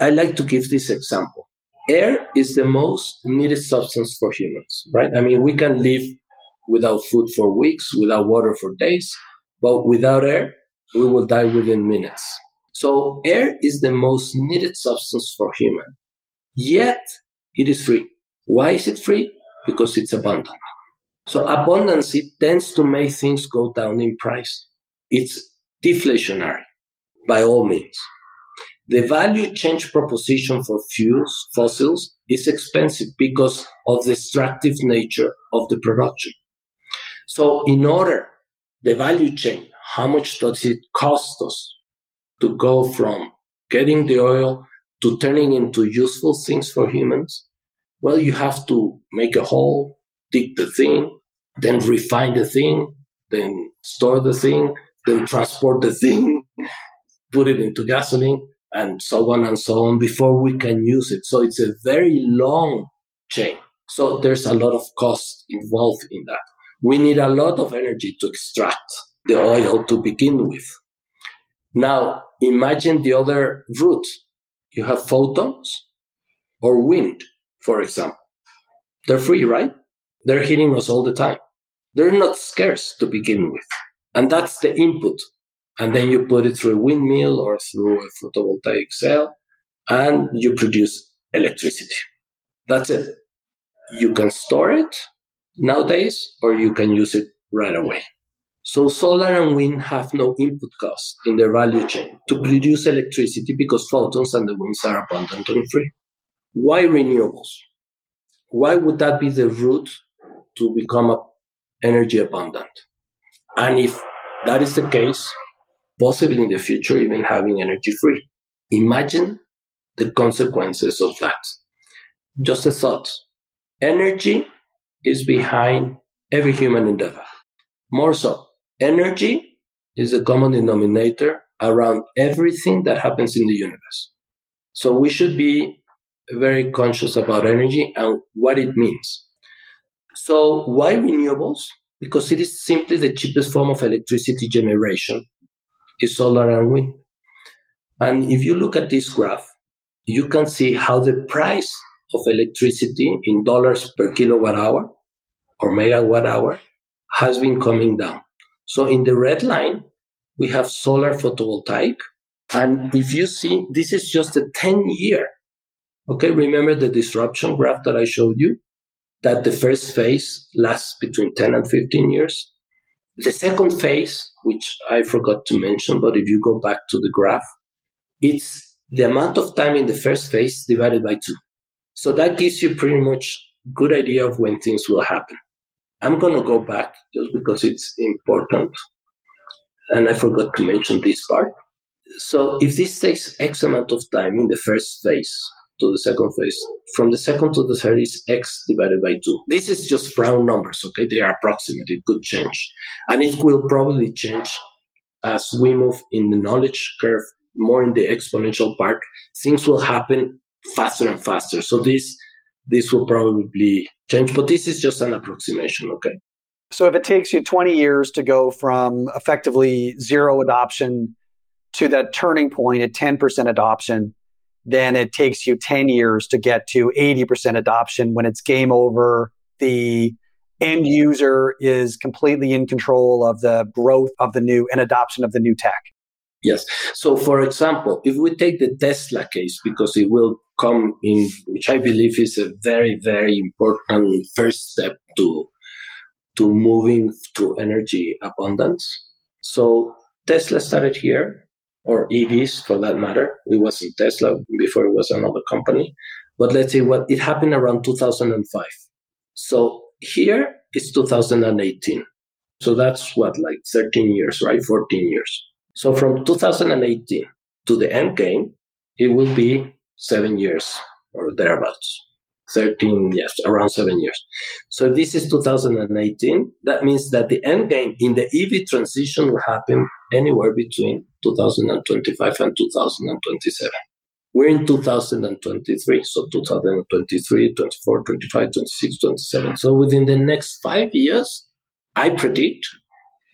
I like to give this example. Air is the most needed substance for humans, right? I mean, we can live without food for weeks, without water for days, but without air, we will die within minutes. So air is the most needed substance for human. Yet it is free. Why is it free? Because it's abundant. So abundance, it tends to make things go down in price. It's deflationary by all means. The value change proposition for fuels, fossils, is expensive because of the extractive nature of the production. So in order the value chain. How much does it cost us to go from getting the oil to turning into useful things for humans? Well, you have to make a hole, dig the thing, then refine the thing, then store the thing, then transport the thing, put it into gasoline, and so on and so on before we can use it. So it's a very long chain. So there's a lot of cost involved in that we need a lot of energy to extract the oil to begin with. Now, imagine the other route. You have photons or wind, for example. They're free, right? They're hitting us all the time. They're not scarce to begin with. And that's the input. And then you put it through a windmill or through a photovoltaic cell and you produce electricity. That's it. You can store it nowadays, or you can use it right away. So solar and wind have no input cost in their value chain to produce electricity because photons and the winds are abundant and free. Why renewables? Why would that be the route to become energy abundant? And if that is the case, possibly in the future, even having energy free. Imagine the consequences of that. Just a thought. Energy is behind every human endeavor. More so, energy is a common denominator around everything that happens in the universe. So we should be very conscious about energy and what it means. So why renewables? Because it is simply the cheapest form of electricity generation is solar and wind. And if you look at this graph, you can see how the price of electricity in dollars per kilowatt hour or megawatt hour has been coming down. So in the red line, we have solar photovoltaic. And if you see, this is just a 10 year. Okay, remember the disruption graph that I showed you? That the first phase lasts between 10 and 15 years. The second phase, which I forgot to mention, but if you go back to the graph, it's the amount of time in the first phase divided by two. So that gives you pretty much good idea of when things will happen. I'm going to go back just because it's important. And I forgot to mention this part. So if this takes X amount of time in the first phase to the second phase, from the second to the third is X divided by two. This is just round numbers, okay? They are approximate. It could change. And it will probably change as we move in the knowledge curve more in the exponential part. Things will happen faster and faster. So this this will probably change, but this is just an approximation, okay? So if it takes you 20 years to go from effectively zero adoption to that turning point at 10% adoption, then it takes you 10 years to get to 80% adoption when it's game over. The end user is completely in control of the growth of the new and adoption of the new tech. Yes. So, for example, if we take the Tesla case, because it will come in, which I believe is a very, very important first step to to moving to energy abundance. So Tesla started here, or EVs for that matter. It wasn't Tesla before; it was another company. But let's say what it happened around 2005. So here it's 2018. So that's what, like 13 years, right? 14 years. So from 2018 to the end game, it will be seven years or thereabouts. 13 years, around seven years. So this is 2018 that means that the end game in the ev transition will happen anywhere between 2025 and 2027 we're in 2023 so 2023 24 25 26 27 so within the next five years i predict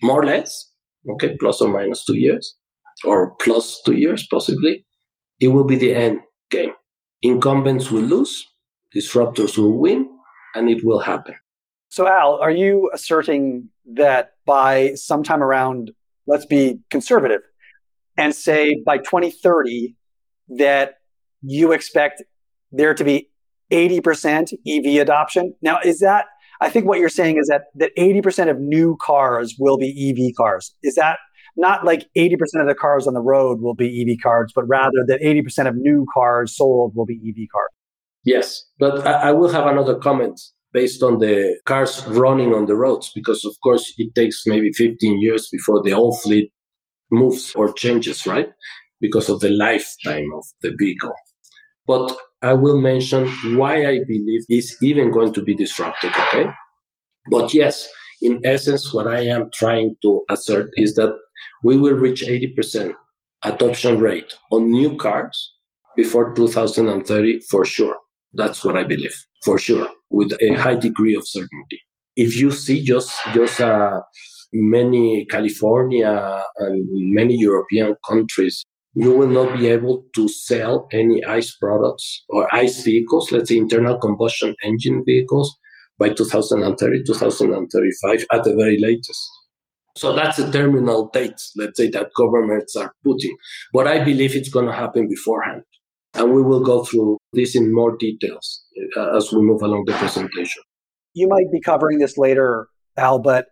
more or less okay plus or minus two years or plus two years possibly it will be the end game. Incumbents will lose, disruptors will win, and it will happen. So, Al, are you asserting that by sometime around, let's be conservative, and say by 2030, that you expect there to be 80% EV adoption? Now, is that, I think what you're saying is that, that 80% of new cars will be EV cars. Is that not like 80% of the cars on the road will be EV cars, but rather that 80% of new cars sold will be EV cars. Yes, but I, I will have another comment based on the cars running on the roads, because of course it takes maybe 15 years before the whole fleet moves or changes, right? Because of the lifetime of the vehicle. But I will mention why I believe it's even going to be disrupted, okay? But yes, in essence, what I am trying to assert is that we will reach 80% adoption rate on new cars before 2030 for sure. That's what I believe, for sure, with a high degree of certainty. If you see just just uh, many California and many European countries, you will not be able to sell any ICE products or ICE vehicles, let's say internal combustion engine vehicles, by 2030, 2035 at the very latest. So that's the terminal dates, let's say, that governments are putting. But I believe it's going to happen beforehand. And we will go through this in more details uh, as we move along the presentation. You might be covering this later, Al, but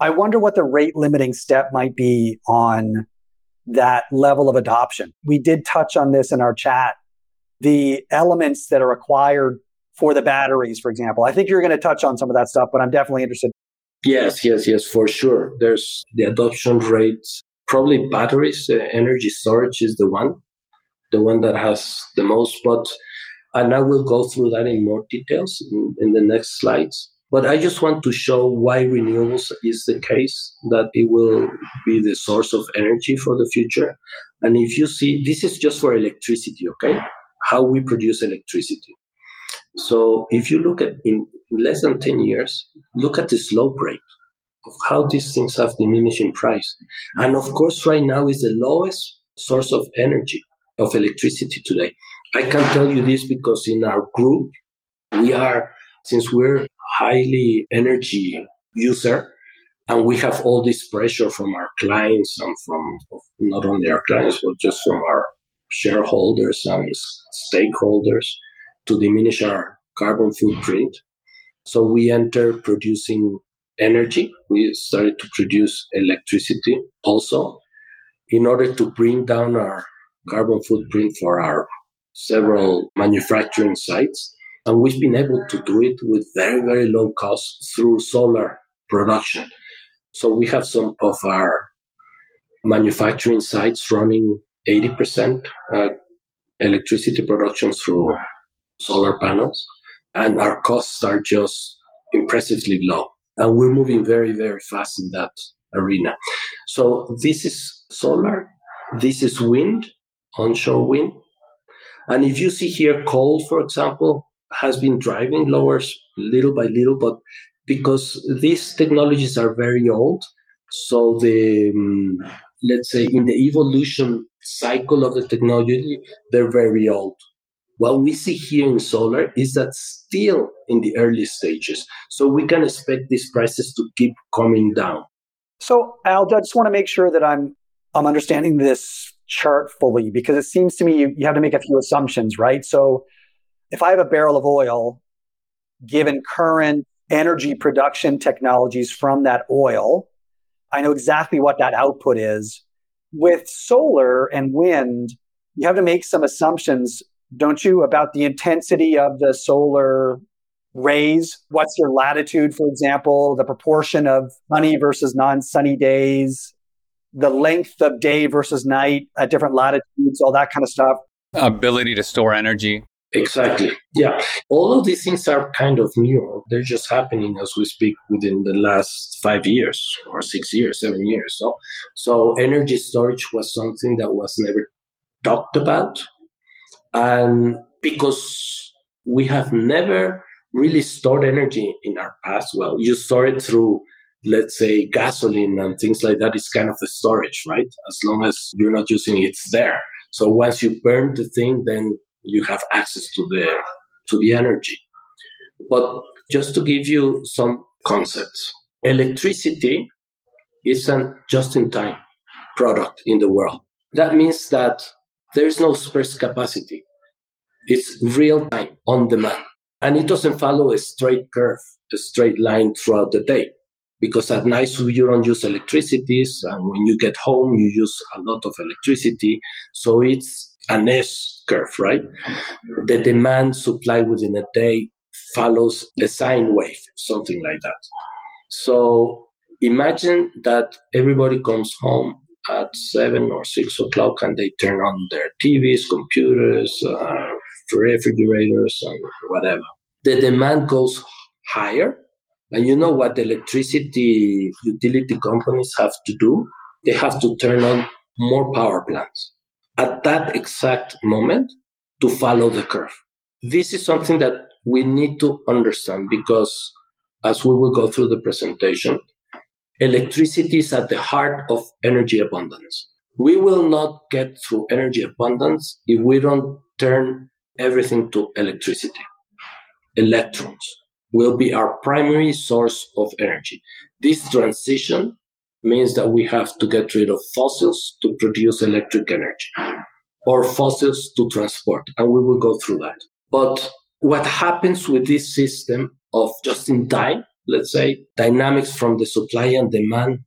I wonder what the rate limiting step might be on that level of adoption. We did touch on this in our chat. The elements that are required for the batteries, for example. I think you're going to touch on some of that stuff, but I'm definitely interested Yes, yes, yes, for sure. There's the adoption rate, probably batteries, uh, energy storage is the one. The one that has the most, but and I will go through that in more details in, in the next slides. But I just want to show why renewables is the case, that it will be the source of energy for the future. And if you see, this is just for electricity, okay? How we produce electricity. So if you look at in less than 10 years, look at the slope rate of how these things have diminished in price. And of course, right now is the lowest source of energy, of electricity today. I can tell you this because in our group, we are, since we're highly energy user, and we have all this pressure from our clients and from not only our clients, but just from our shareholders and stakeholders to diminish our carbon footprint. So we enter producing energy. We started to produce electricity also in order to bring down our carbon footprint for our several manufacturing sites. And we've been able to do it with very, very low cost through solar production. So we have some of our manufacturing sites running 80% uh, electricity production through solar panels, and our costs are just impressively low. And we're moving very, very fast in that arena. So this is solar, this is wind, onshore wind. And if you see here, coal, for example, has been driving lower little by little, but because these technologies are very old, so the um, let's say in the evolution cycle of the technology, they're very old. What we see here in solar is that still in the early stages. So we can expect these prices to keep coming down. So Al, I just want to make sure that I'm I'm understanding this chart fully because it seems to me you, you have to make a few assumptions, right? So if I have a barrel of oil, given current energy production technologies from that oil, I know exactly what that output is. With solar and wind, you have to make some assumptions, don't you, about the intensity of the solar rays? What's your latitude, for example, the proportion of sunny versus non sunny days, the length of day versus night at different latitudes, all that kind of stuff. Ability to store energy. Exactly. Yeah. All of these things are kind of new. They're just happening as we speak within the last five years or six years, seven years. So, so energy storage was something that was never talked about. And because we have never really stored energy in our past, well, you store it through, let's say, gasoline and things like that is kind of the storage, right? As long as you're not using it, it's there. So once you burn the thing, then you have access to the to the energy. But just to give you some concepts, electricity is a just-in-time product in the world. That means that there is no spare capacity. It's real time, on demand. And it doesn't follow a straight curve, a straight line throughout the day. Because at night you don't use electricity, and when you get home you use a lot of electricity. So it's an S curve, right? The demand supply within a day follows a sine wave, something like that. So imagine that everybody comes home at seven or six o'clock and they turn on their TVs, computers, uh, refrigerators, and whatever. The demand goes higher. And you know what electricity utility companies have to do? They have to turn on more power plants at that exact moment to follow the curve. This is something that we need to understand because as we will go through the presentation, electricity is at the heart of energy abundance. We will not get through energy abundance if we don't turn everything to electricity. Electrons will be our primary source of energy. This transition means that we have to get rid of fossils to produce electric energy or fossils to transport. And we will go through that. But what happens with this system of just in time, let's say, dynamics from the supply and demand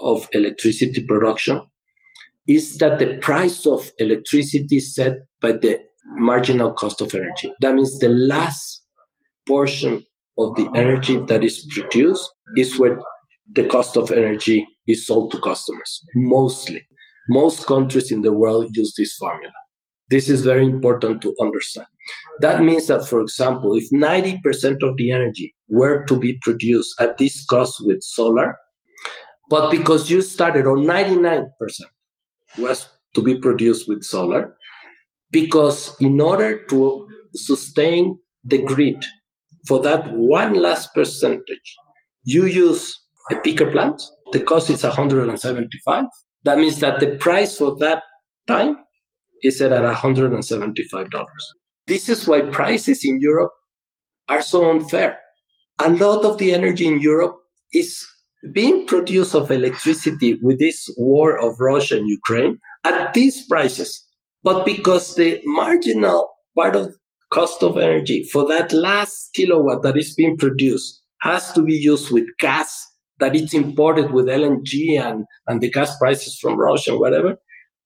of electricity production, is that the price of electricity is set by the marginal cost of energy. That means the last portion of the energy that is produced is what the cost of energy is sold to customers. Mostly. Most countries in the world use this formula. This is very important to understand. That means that, for example, if 90% of the energy were to be produced at this cost with solar, but because you started on 99% was to be produced with solar, because in order to sustain the grid for that one last percentage, you use a peaker plant. The cost is 175. That means that the price for that time is set at $175. This is why prices in Europe are so unfair. A lot of the energy in Europe is being produced of electricity with this war of Russia and Ukraine at these prices. But because the marginal part of cost of energy for that last kilowatt that is being produced has to be used with gas that it's imported with LNG and, and the gas prices from Russia and whatever,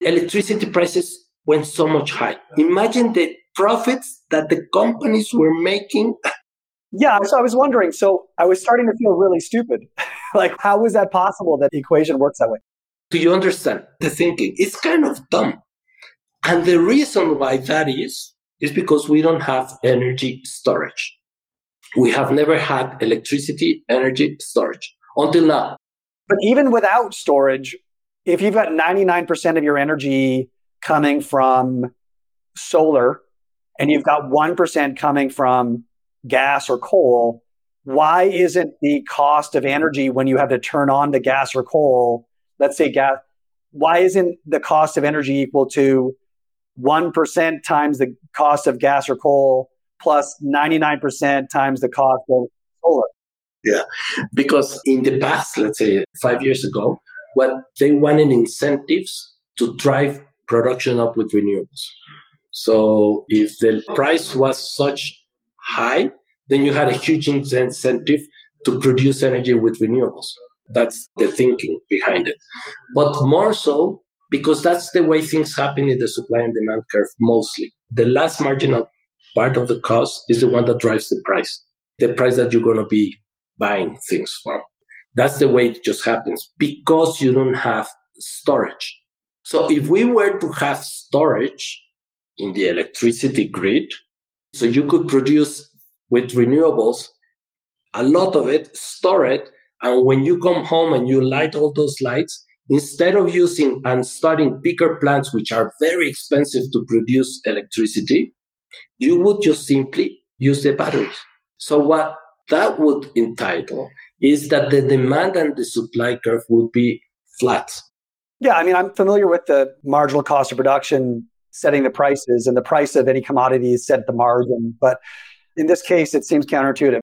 electricity prices went so much high. Imagine the profits that the companies were making. Yeah, so I was wondering. So I was starting to feel really stupid. like, how is that possible that the equation works that way? Do you understand the thinking? It's kind of dumb. And the reason why that is, is because we don't have energy storage. We have never had electricity energy storage until now. But even without storage, if you've got 99% of your energy coming from solar and you've got 1% coming from gas or coal, why isn't the cost of energy when you have to turn on the gas or coal, let's say gas, why isn't the cost of energy equal to 1% times the cost of gas or coal plus 99% times the cost of solar? Yeah, because in the past, let's say five years ago, what they wanted incentives to drive production up with renewables. So if the price was such high, then you had a huge incentive to produce energy with renewables. That's the thinking behind it. But more so, because that's the way things happen in the supply and demand curve mostly. The last marginal part of the cost is the one that drives the price, the price that you're going to be buying things from. That's the way it just happens because you don't have storage. So if we were to have storage in the electricity grid, so you could produce with renewables a lot of it, store it, and when you come home and you light all those lights, instead of using and starting bigger plants, which are very expensive to produce electricity, you would just simply use the batteries. So what that would entitle is that the demand and the supply curve would be flat. Yeah, I mean, I'm familiar with the marginal cost of production setting the prices, and the price of any commodity is set at the margin. But in this case, it seems counterintuitive.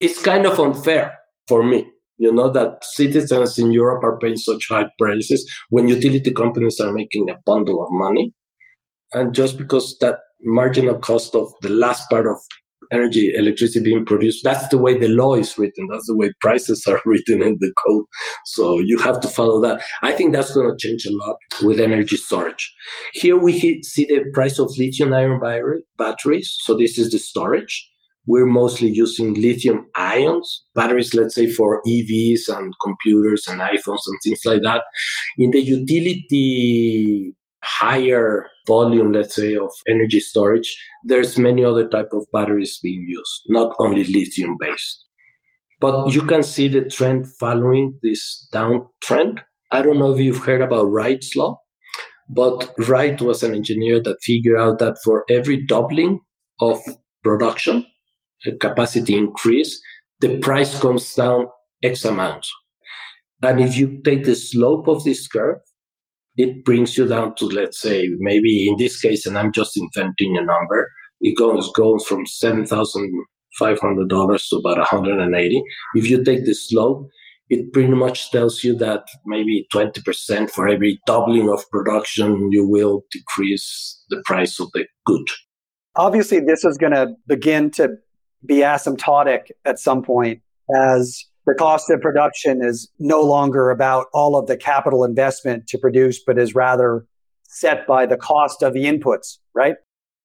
It's kind of unfair for me, you know, that citizens in Europe are paying such high prices when utility companies are making a bundle of money. And just because that marginal cost of the last part of energy, electricity being produced. That's the way the law is written. That's the way prices are written in the code. So you have to follow that. I think that's going to change a lot with energy storage. Here we see the price of lithium ion batteries. So this is the storage. We're mostly using lithium ions batteries, let's say for EVs and computers and iPhones and things like that. In the utility higher volume, let's say, of energy storage, there's many other type of batteries being used, not only lithium based. But you can see the trend following this downtrend. I don't know if you've heard about Wright's law, but Wright was an engineer that figured out that for every doubling of production, capacity increase, the price comes down X amount. And if you take the slope of this curve, it brings you down to, let's say, maybe in this case, and I'm just inventing a number, it goes, goes from $7,500 to about 180 If you take the slope, it pretty much tells you that maybe 20% for every doubling of production, you will decrease the price of the good. Obviously, this is going to begin to be asymptotic at some point as the cost of production is no longer about all of the capital investment to produce, but is rather set by the cost of the inputs, right?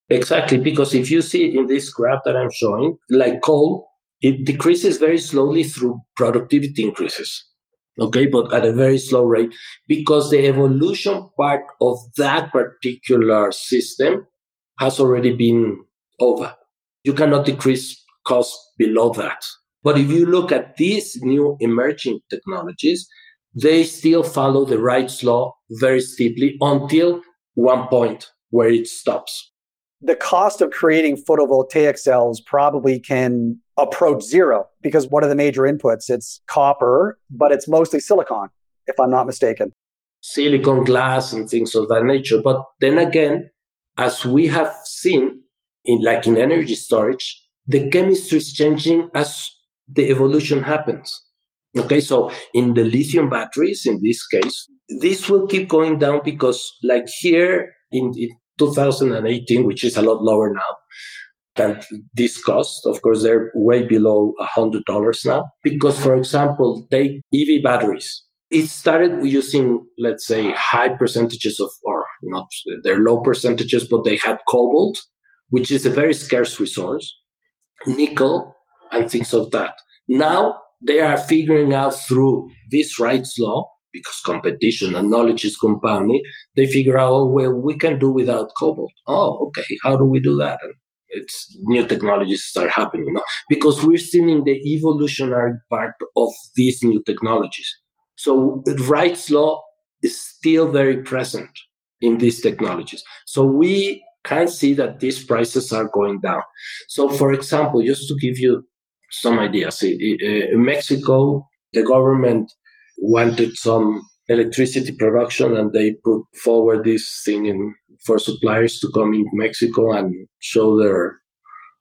Exactly, because if you see it in this graph that I'm showing, like coal, it decreases very slowly through productivity increases. Okay, but at a very slow rate because the evolution part of that particular system has already been over. You cannot decrease cost below that. But if you look at these new emerging technologies, they still follow the Wright's law very steeply until one point where it stops. The cost of creating photovoltaic cells probably can approach zero because what are the major inputs? It's copper, but it's mostly silicon, if I'm not mistaken. Silicon glass and things of that nature. But then again, as we have seen in like in energy storage, the chemistry is changing as the evolution happens. Okay, so in the lithium batteries, in this case, this will keep going down because, like here in, in 2018, which is a lot lower now than this cost, of course, they're way below $100 now. Because, for example, take EV batteries. It started using, let's say, high percentages of, or not, they're low percentages, but they had cobalt, which is a very scarce resource, nickel, and things of that. Now they are figuring out through this Wright's law, because competition and knowledge is compounding, they figure out, oh, well, we can do without cobalt. Oh, okay. How do we do that? And it's new technologies start happening, because we're still in the evolutionary part of these new technologies. So Wright's law is still very present in these technologies. So we can see that these prices are going down. So, for example, just to give you some ideas. In Mexico, the government wanted some electricity production and they put forward this thing in, for suppliers to come in Mexico and show their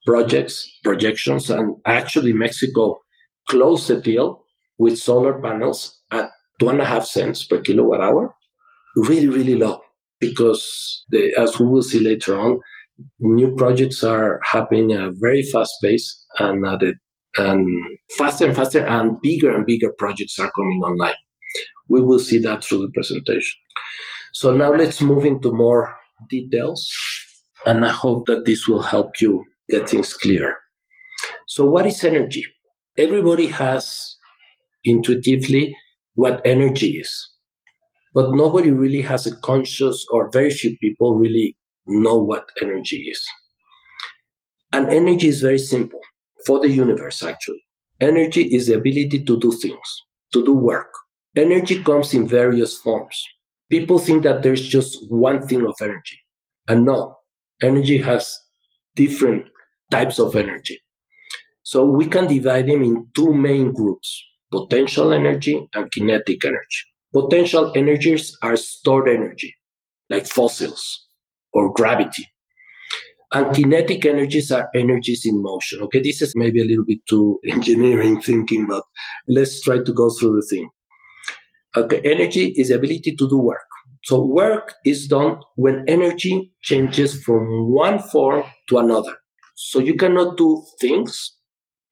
projects, projections. And actually, Mexico closed the deal with solar panels at two and a half cents per kilowatt hour. Really, really low because, the, as we will see later on, new projects are happening at a very fast pace and at a and faster and faster and bigger and bigger projects are coming online. We will see that through the presentation. So now let's move into more details. And I hope that this will help you get things clear. So what is energy? Everybody has intuitively what energy is, but nobody really has a conscious or very few people really know what energy is. And energy is very simple for the universe, actually. Energy is the ability to do things, to do work. Energy comes in various forms. People think that there's just one thing of energy. And no, energy has different types of energy. So we can divide them in two main groups potential energy and kinetic energy. Potential energies are stored energy, like fossils or gravity. And kinetic energies are energies in motion. Okay, this is maybe a little bit too engineering thinking, but let's try to go through the thing. Okay, energy is the ability to do work. So work is done when energy changes from one form to another. So you cannot do things,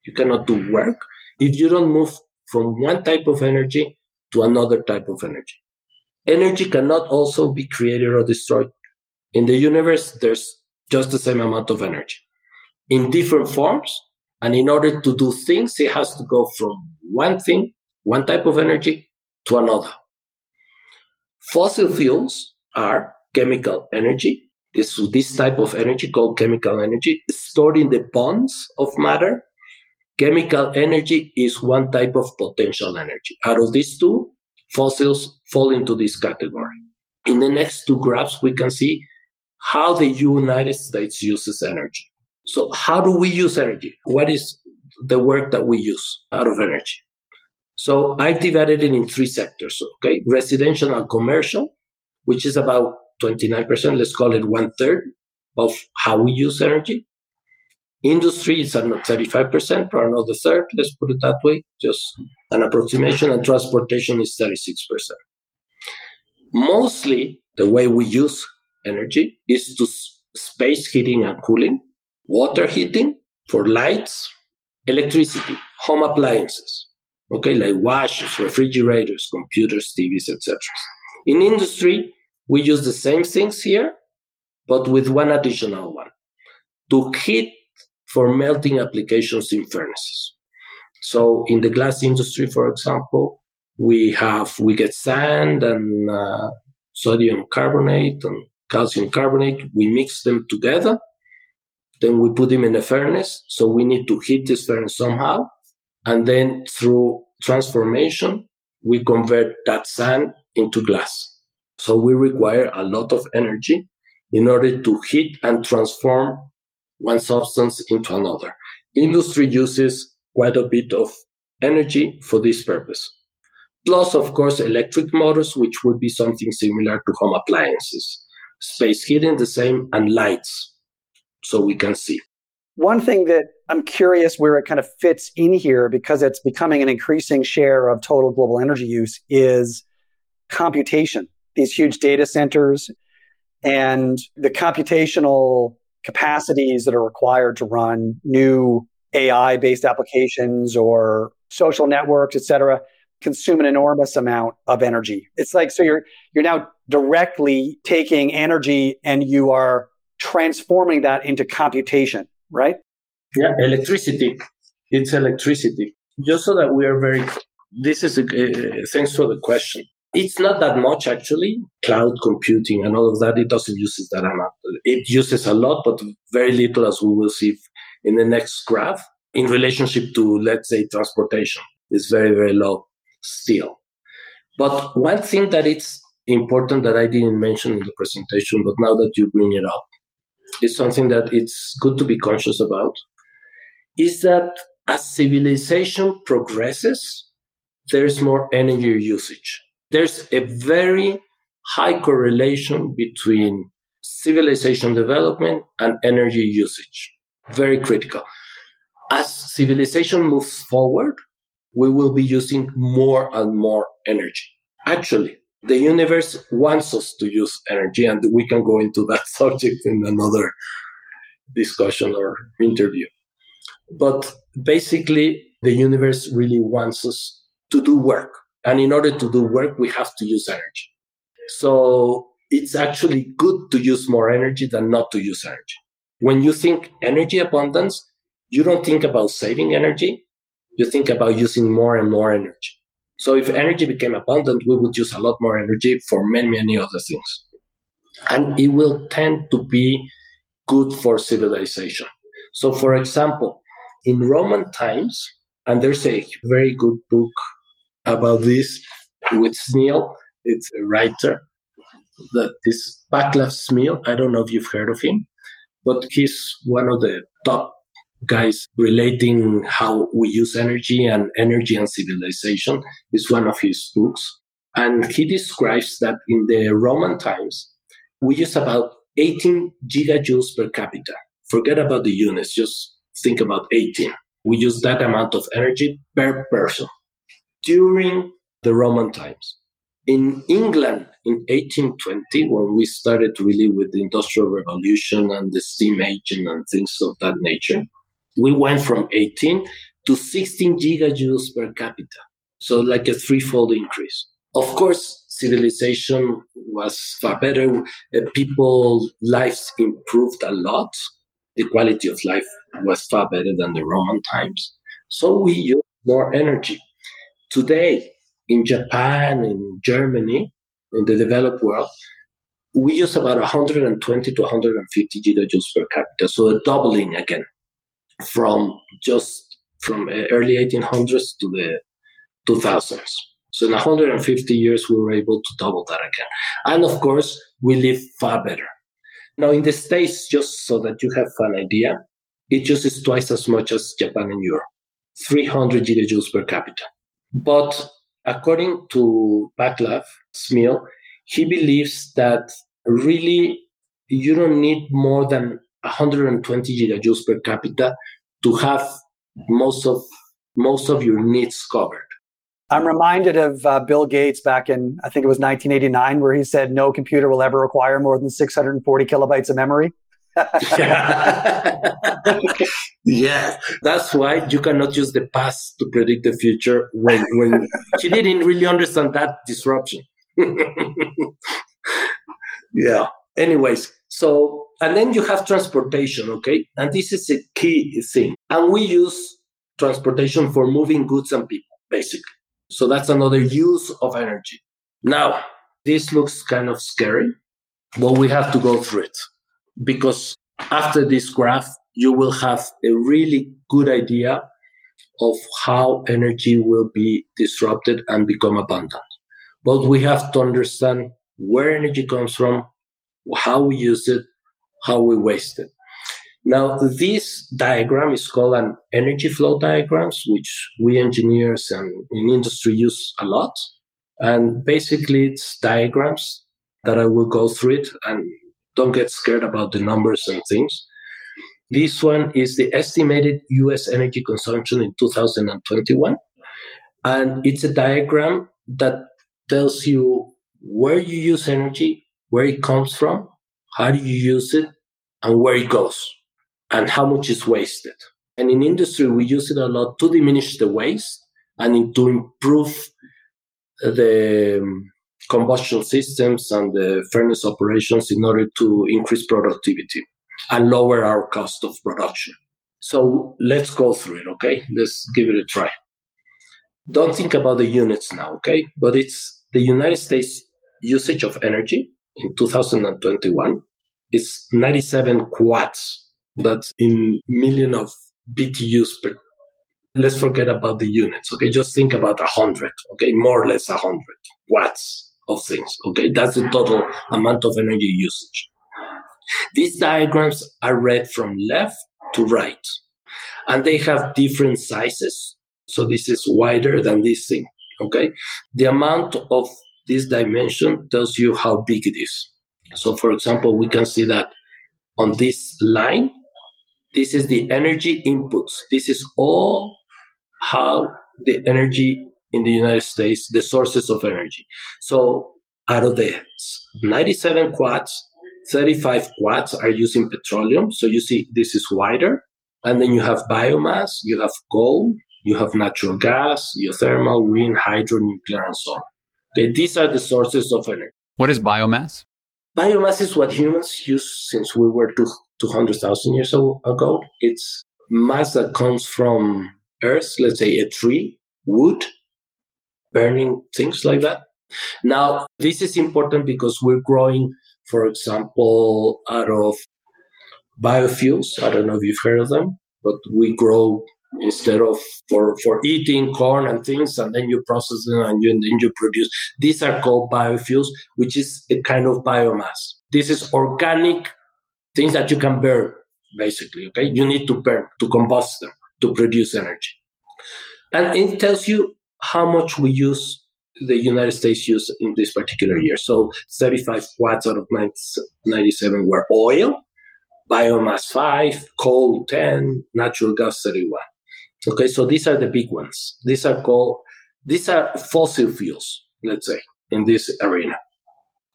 you cannot do work if you don't move from one type of energy to another type of energy. Energy cannot also be created or destroyed. In the universe, there's just the same amount of energy in different forms. And in order to do things, it has to go from one thing, one type of energy to another. Fossil fuels are chemical energy. This, this type of energy called chemical energy stored in the bonds of matter. Chemical energy is one type of potential energy. Out of these two, fossils fall into this category. In the next two graphs, we can see how the United States uses energy. So how do we use energy? What is the work that we use out of energy? So I've divided it in three sectors. Okay. Residential and commercial, which is about 29%. Let's call it one third of how we use energy. Industry is at 35% or another third. Let's put it that way. Just an approximation and transportation is 36%. Mostly the way we use energy is to space heating and cooling, water heating for lights, electricity, home appliances, okay, like washers, refrigerators, computers, TVs, etc. In industry, we use the same things here, but with one additional one to heat for melting applications in furnaces. So in the glass industry, for example, we have we get sand and uh, sodium carbonate and calcium carbonate. We mix them together. Then we put them in a furnace. So we need to heat this furnace somehow. And then through transformation, we convert that sand into glass. So we require a lot of energy in order to heat and transform one substance into another. Industry uses quite a bit of energy for this purpose. Plus, of course, electric motors, which would be something similar to home appliances. Space heating, the same, and lights, so we can see. One thing that I'm curious where it kind of fits in here because it's becoming an increasing share of total global energy use is computation. These huge data centers and the computational capacities that are required to run new AI based applications or social networks, et cetera, consume an enormous amount of energy. It's like, so you're, you're now directly taking energy and you are transforming that into computation, right? Yeah, electricity. It's electricity. Just so that we are very, this is, a, uh, thanks for the question. It's not that much actually. Cloud computing and all of that, it doesn't use that amount. It uses a lot, but very little, as we will see in the next graph, in relationship to, let's say, transportation. It's very, very low still. But one thing that it's important that I didn't mention in the presentation, but now that you bring it up, is something that it's good to be conscious about, is that as civilization progresses, there's more energy usage there's a very high correlation between civilization development and energy usage. Very critical. As civilization moves forward, we will be using more and more energy. Actually, the universe wants us to use energy, and we can go into that subject in another discussion or interview. But basically, the universe really wants us to do work and in order to do work, we have to use energy. So it's actually good to use more energy than not to use energy. When you think energy abundance, you don't think about saving energy. You think about using more and more energy. So if energy became abundant, we would use a lot more energy for many, many other things. And it will tend to be good for civilization. So for example, in Roman times, and there's a very good book about this with Smil. It's a writer that is Vaclav Smil. I don't know if you've heard of him, but he's one of the top guys relating how we use energy and energy and civilization is one of his books. And he describes that in the Roman times, we use about 18 gigajoules per capita. Forget about the units, just think about 18. We use that amount of energy per person during the Roman times. In England in 1820, when we started really with the Industrial Revolution and the steam engine and things of that nature, we went from 18 to 16 gigajoules per capita. So, like a threefold increase. Of course, civilization was far better. Uh, People's lives improved a lot. The quality of life was far better than the Roman times. So, we used more energy. Today, in Japan, in Germany, in the developed world, we use about 120 to 150 gigajoules per capita, so a doubling again from just from early 1800s to the 2000s. So in 150 years, we were able to double that again. And of course, we live far better. Now, in the States, just so that you have an idea, it uses twice as much as Japan and Europe, 300 gigajoules per capita. But according to Vaclav Smil, he believes that really you don't need more than 120 gigajoules per capita to have most of most of your needs covered. I'm reminded of uh, Bill Gates back in I think it was 1989, where he said no computer will ever require more than 640 kilobytes of memory. yeah, that's why you cannot use the past to predict the future when when he didn't really understand that disruption. yeah. Anyways, so and then you have transportation, okay? And this is a key thing. And we use transportation for moving goods and people, basically. So that's another use of energy. Now, this looks kind of scary But we have to go through it because after this graph, you will have a really good idea of how energy will be disrupted and become abundant. But we have to understand where energy comes from, how we use it, how we waste it. Now, this diagram is called an energy flow diagrams, which we engineers and in industry use a lot. And basically, it's diagrams that I will go through it and don't get scared about the numbers and things. This one is the estimated US energy consumption in 2021. And it's a diagram that tells you where you use energy, where it comes from, how do you use it, and where it goes, and how much is wasted. And in industry, we use it a lot to diminish the waste and to improve the combustion systems and the furnace operations in order to increase productivity and lower our cost of production. So let's go through it, okay? Let's give it a try. Don't think about the units now, okay? But it's the United States usage of energy in 2021 is 97 quads. That's in million of BTUs per. Let's forget about the units, okay? Just think about a hundred, okay? More or less a hundred watts of things, okay? That's the total amount of energy usage. These diagrams are read from left to right, and they have different sizes. So this is wider than this thing. Okay. The amount of this dimension tells you how big it is. So, for example, we can see that on this line, this is the energy inputs. This is all how the energy in the United States, the sources of energy. So, out of the 97 quads, 35 quads are using petroleum. So you see, this is wider. And then you have biomass, you have coal, you have natural gas, geothermal, wind, hydro, nuclear, and so on. Okay, these are the sources of energy. What is biomass? Biomass is what humans use since we were two, 200,000 years ago. It's mass that comes from earth, let's say a tree, wood, burning, things like that. Now, this is important because we're growing for example, out of biofuels. I don't know if you've heard of them, but we grow instead of for, for eating corn and things, and then you process them and, you, and then you produce. These are called biofuels, which is a kind of biomass. This is organic things that you can burn, basically. Okay, you need to burn to combust them to produce energy, and it tells you how much we use the United States used in this particular year. So 35 watts out of 97 were oil, biomass 5, coal 10, natural gas 31. Okay, so these are the big ones. These are called, these are fossil fuels, let's say, in this arena.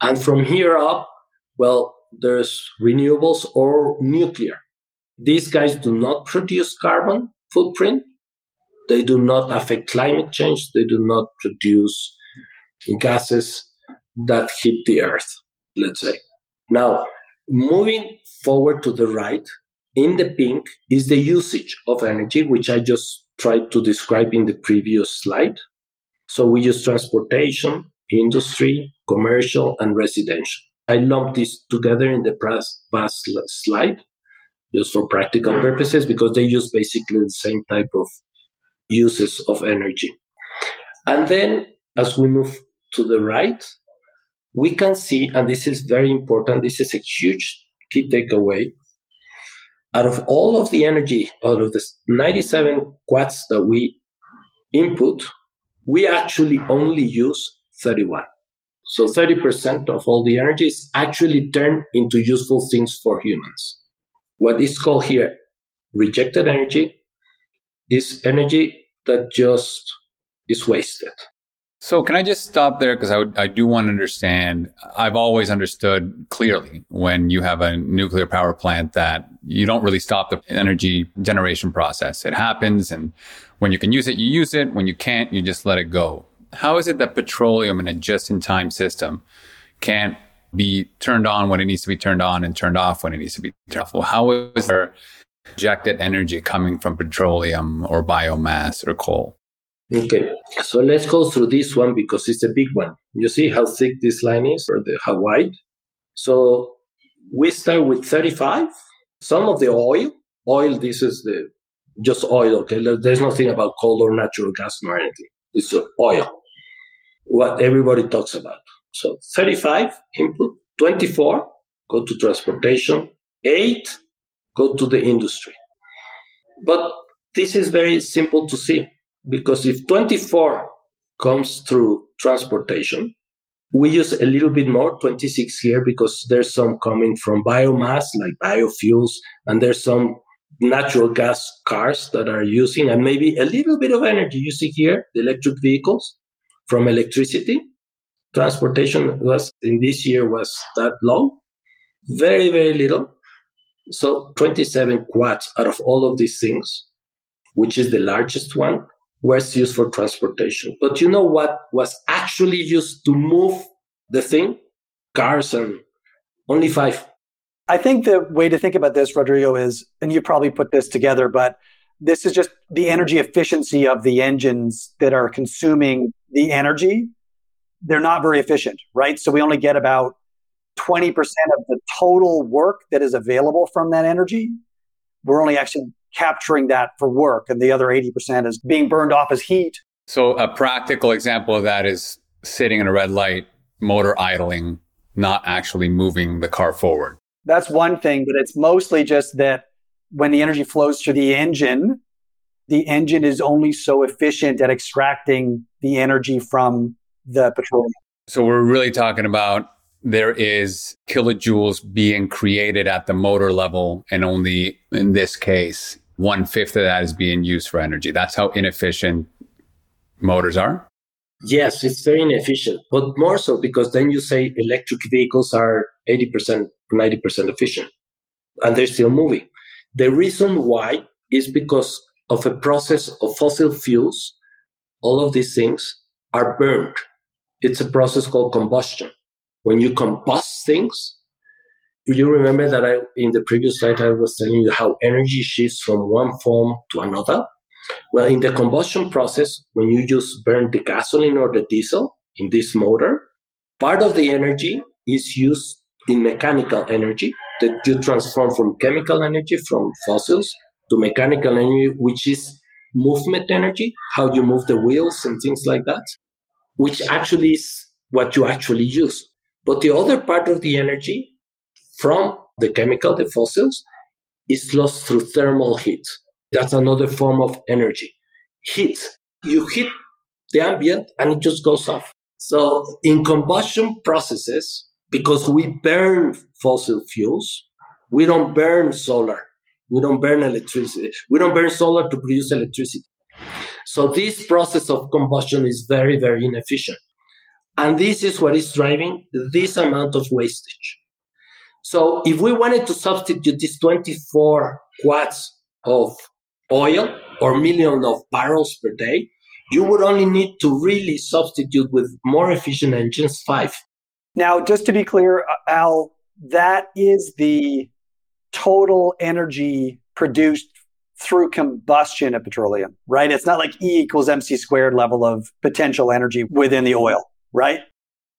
And from here up, well, there's renewables or nuclear. These guys do not produce carbon footprint. They do not affect climate change. They do not produce gases that hit the earth, let's say. Now, moving forward to the right, in the pink is the usage of energy, which I just tried to describe in the previous slide. So we use transportation, industry, commercial, and residential. I lumped these together in the past slide just for practical purposes because they use basically the same type of uses of energy. And then as we move to the right, we can see, and this is very important, this is a huge key takeaway. Out of all of the energy, out of the 97 quads that we input, we actually only use 31. So 30% of all the energy is actually turned into useful things for humans. What is called here rejected energy is energy that just is wasted. So can I just stop there because I, I do want to understand. I've always understood clearly when you have a nuclear power plant that you don't really stop the energy generation process. It happens, and when you can use it, you use it. When you can't, you just let it go. How is it that petroleum in a just-in-time system can't be turned on when it needs to be turned on and turned off when it needs to be turned off? Well, how is there rejected energy coming from petroleum or biomass or coal? Okay, so let's go through this one because it's a big one. You see how thick this line is or the, how wide? So we start with 35. Some of the oil, oil, this is the just oil, okay? There's nothing about coal or natural gas or anything. It's oil, what everybody talks about. So 35 input, 24 go to transportation, 8 go to the industry. But this is very simple to see because if 24 comes through transportation, we use a little bit more, 26 here, because there's some coming from biomass like biofuels, and there's some natural gas cars that are using, and maybe a little bit of energy. You see here, the electric vehicles from electricity. Transportation was in this year was that low, very, very little. So 27 quads out of all of these things, which is the largest one, was used for transportation. But you know what was actually used to move the thing? Cars and only five. I think the way to think about this, Rodrigo, is, and you probably put this together, but this is just the energy efficiency of the engines that are consuming the energy. They're not very efficient, right? So we only get about 20% of the total work that is available from that energy. We're only actually capturing that for work, and the other 80% is being burned off as heat. So, a practical example of that is sitting in a red light, motor idling, not actually moving the car forward. That's one thing, but it's mostly just that when the energy flows through the engine, the engine is only so efficient at extracting the energy from the petroleum. So, we're really talking about there is kilojoules being created at the motor level, and only in this case, one fifth of that is being used for energy. That's how inefficient motors are. Yes, it's very inefficient, but more so because then you say electric vehicles are 80%, 90% efficient, and they're still moving. The reason why is because of a process of fossil fuels. All of these things are burned. It's a process called combustion. When you combust things, you remember that I, in the previous slide, I was telling you how energy shifts from one form to another. Well, in the combustion process, when you just burn the gasoline or the diesel in this motor, part of the energy is used in mechanical energy that you transform from chemical energy from fossils to mechanical energy, which is movement energy, how you move the wheels and things like that, which actually is what you actually use. But the other part of the energy from the chemical, the fossils, is lost through thermal heat. That's another form of energy. Heat. You heat the ambient and it just goes off. So in combustion processes, because we burn fossil fuels, we don't burn solar. We don't burn electricity. We don't burn solar to produce electricity. So this process of combustion is very, very inefficient. And this is what is driving this amount of wastage. So if we wanted to substitute these 24 quads of oil or million of barrels per day, you would only need to really substitute with more efficient engines five. Now, just to be clear, uh, Al, that is the total energy produced through combustion of petroleum, right? It's not like E equals MC squared level of potential energy within the oil, right?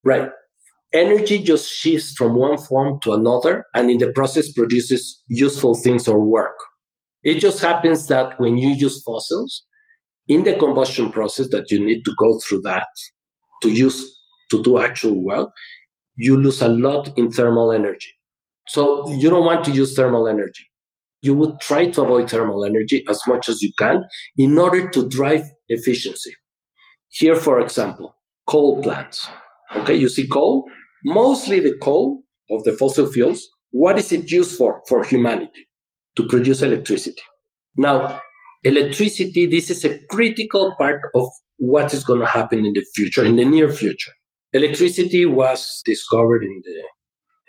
Right energy just shifts from one form to another and in the process produces useful things or work. It just happens that when you use fossils, in the combustion process that you need to go through that to use to do actual work, you lose a lot in thermal energy. So you don't want to use thermal energy. You would try to avoid thermal energy as much as you can in order to drive efficiency. Here, for example, coal plants. Okay, you see coal, mostly the coal of the fossil fuels, what is it used for? For humanity, to produce electricity. Now, electricity, this is a critical part of what is going to happen in the future, in the near future. Electricity was discovered in the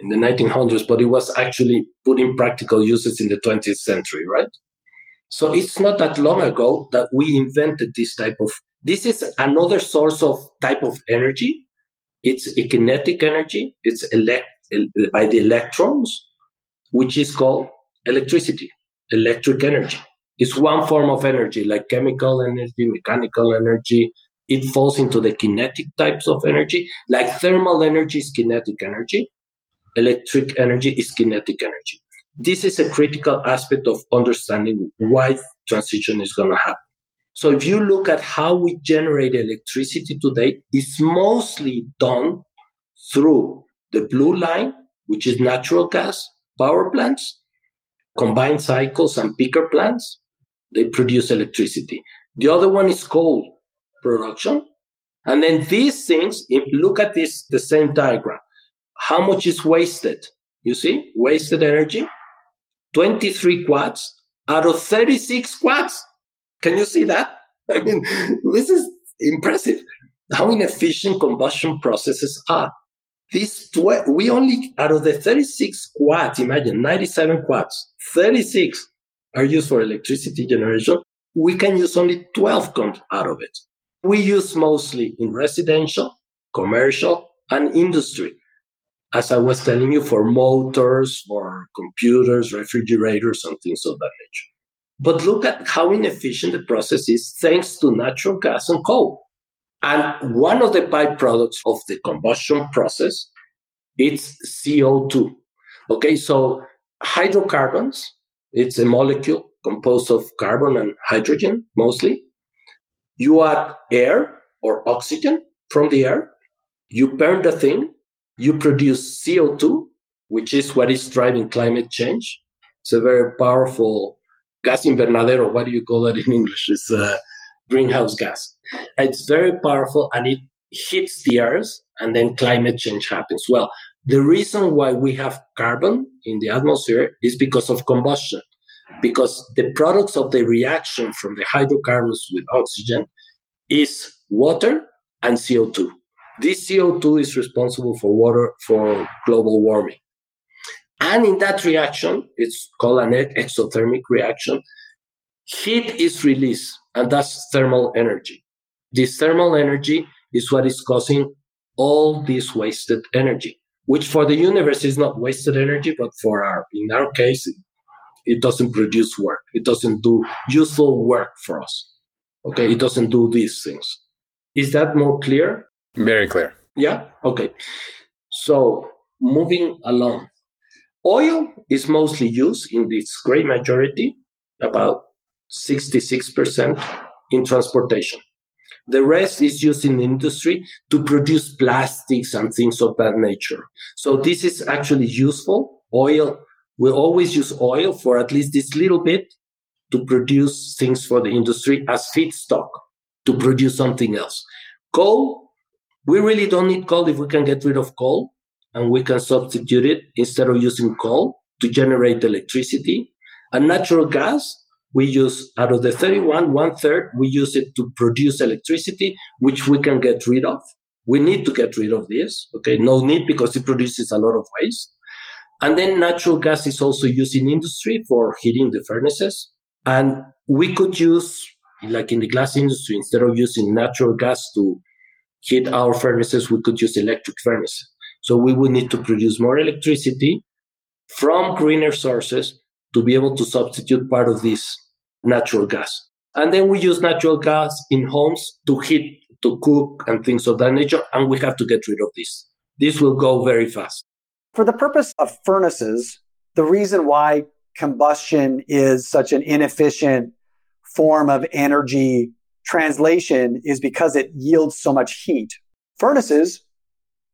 in the 1900s, but it was actually put in practical uses in the 20th century, right? So it's not that long ago that we invented this type of. This is another source of type of energy it's a kinetic energy. It's elect by the electrons, which is called electricity, electric energy. It's one form of energy, like chemical energy, mechanical energy. It falls into the kinetic types of energy, like thermal energy is kinetic energy. electric energy is kinetic energy. This is a critical aspect of understanding why transition is going to happen. So if you look at how we generate electricity today, it's mostly done through the blue line, which is natural gas power plants, combined cycles and peaker plants. They produce electricity. The other one is coal production. And then these things, if look at this, the same diagram, how much is wasted? You see, wasted energy, 23 quads out of 36 quads. Can you see that? I mean, this is impressive how inefficient combustion processes are. These tw- we only out of the 36 quads, imagine 97 quads, 36 are used for electricity generation. We can use only 12 comes out of it. We use mostly in residential, commercial, and industry. As I was telling you, for motors, for computers, refrigerators, and things of that nature. But look at how inefficient the process is thanks to natural gas and coal. And one of the byproducts of the combustion process it's CO2. Okay, so hydrocarbons, it's a molecule composed of carbon and hydrogen mostly. You add air or oxygen from the air, you burn the thing, you produce CO2, which is what is driving climate change. It's a very powerful gas invernadero. What do you call that in English? It's a greenhouse gas. It's very powerful and it hits the earth and then climate change happens. Well, the reason why we have carbon in the atmosphere is because of combustion, because the products of the reaction from the hydrocarbons with oxygen is water and CO2. This CO2 is responsible for water for global warming. And in that reaction, it's called an exothermic reaction, heat is released, and that's thermal energy. This thermal energy is what is causing all this wasted energy which for the universe is not wasted energy, but for our, in our case, it, it doesn't produce work. It doesn't do useful work for us. Okay. It doesn't do these things. Is that more clear? Very clear. Yeah. Okay. So moving along, oil is mostly used in this great majority, about 66% in transportation. The rest is used in industry to produce plastics and things of that nature. So this is actually useful. Oil, we always use oil for at least this little bit to produce things for the industry as feedstock to produce something else. Coal, we really don't need coal if we can get rid of coal and we can substitute it instead of using coal to generate electricity. And natural gas, we use out of the 31 one third we use it to produce electricity which we can get rid of. We need to get rid of this okay? No need because it produces a lot of waste. And then natural gas is also used in industry for heating the furnaces. And we could use like in the glass industry instead of using natural gas to heat our furnaces we could use electric furnaces so we would need to produce more electricity from greener sources to be able to substitute part of this natural gas. And then we use natural gas in homes to heat, to cook, and things of that nature. And we have to get rid of this. This will go very fast. For the purpose of furnaces, the reason why combustion is such an inefficient form of energy translation is because it yields so much heat. Furnaces,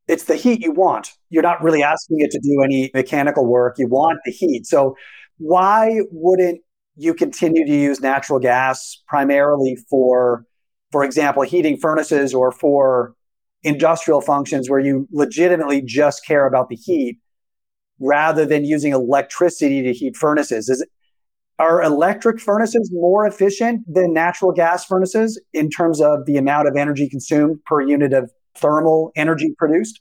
it's the heat you want. You're not really asking it to do any mechanical work. You want the heat. So why wouldn't you continue to use natural gas primarily for, for example, heating furnaces or for industrial functions where you legitimately just care about the heat rather than using electricity to heat furnaces? Is are electric furnaces more efficient than natural gas furnaces in terms of the amount of energy consumed per unit of thermal energy produced?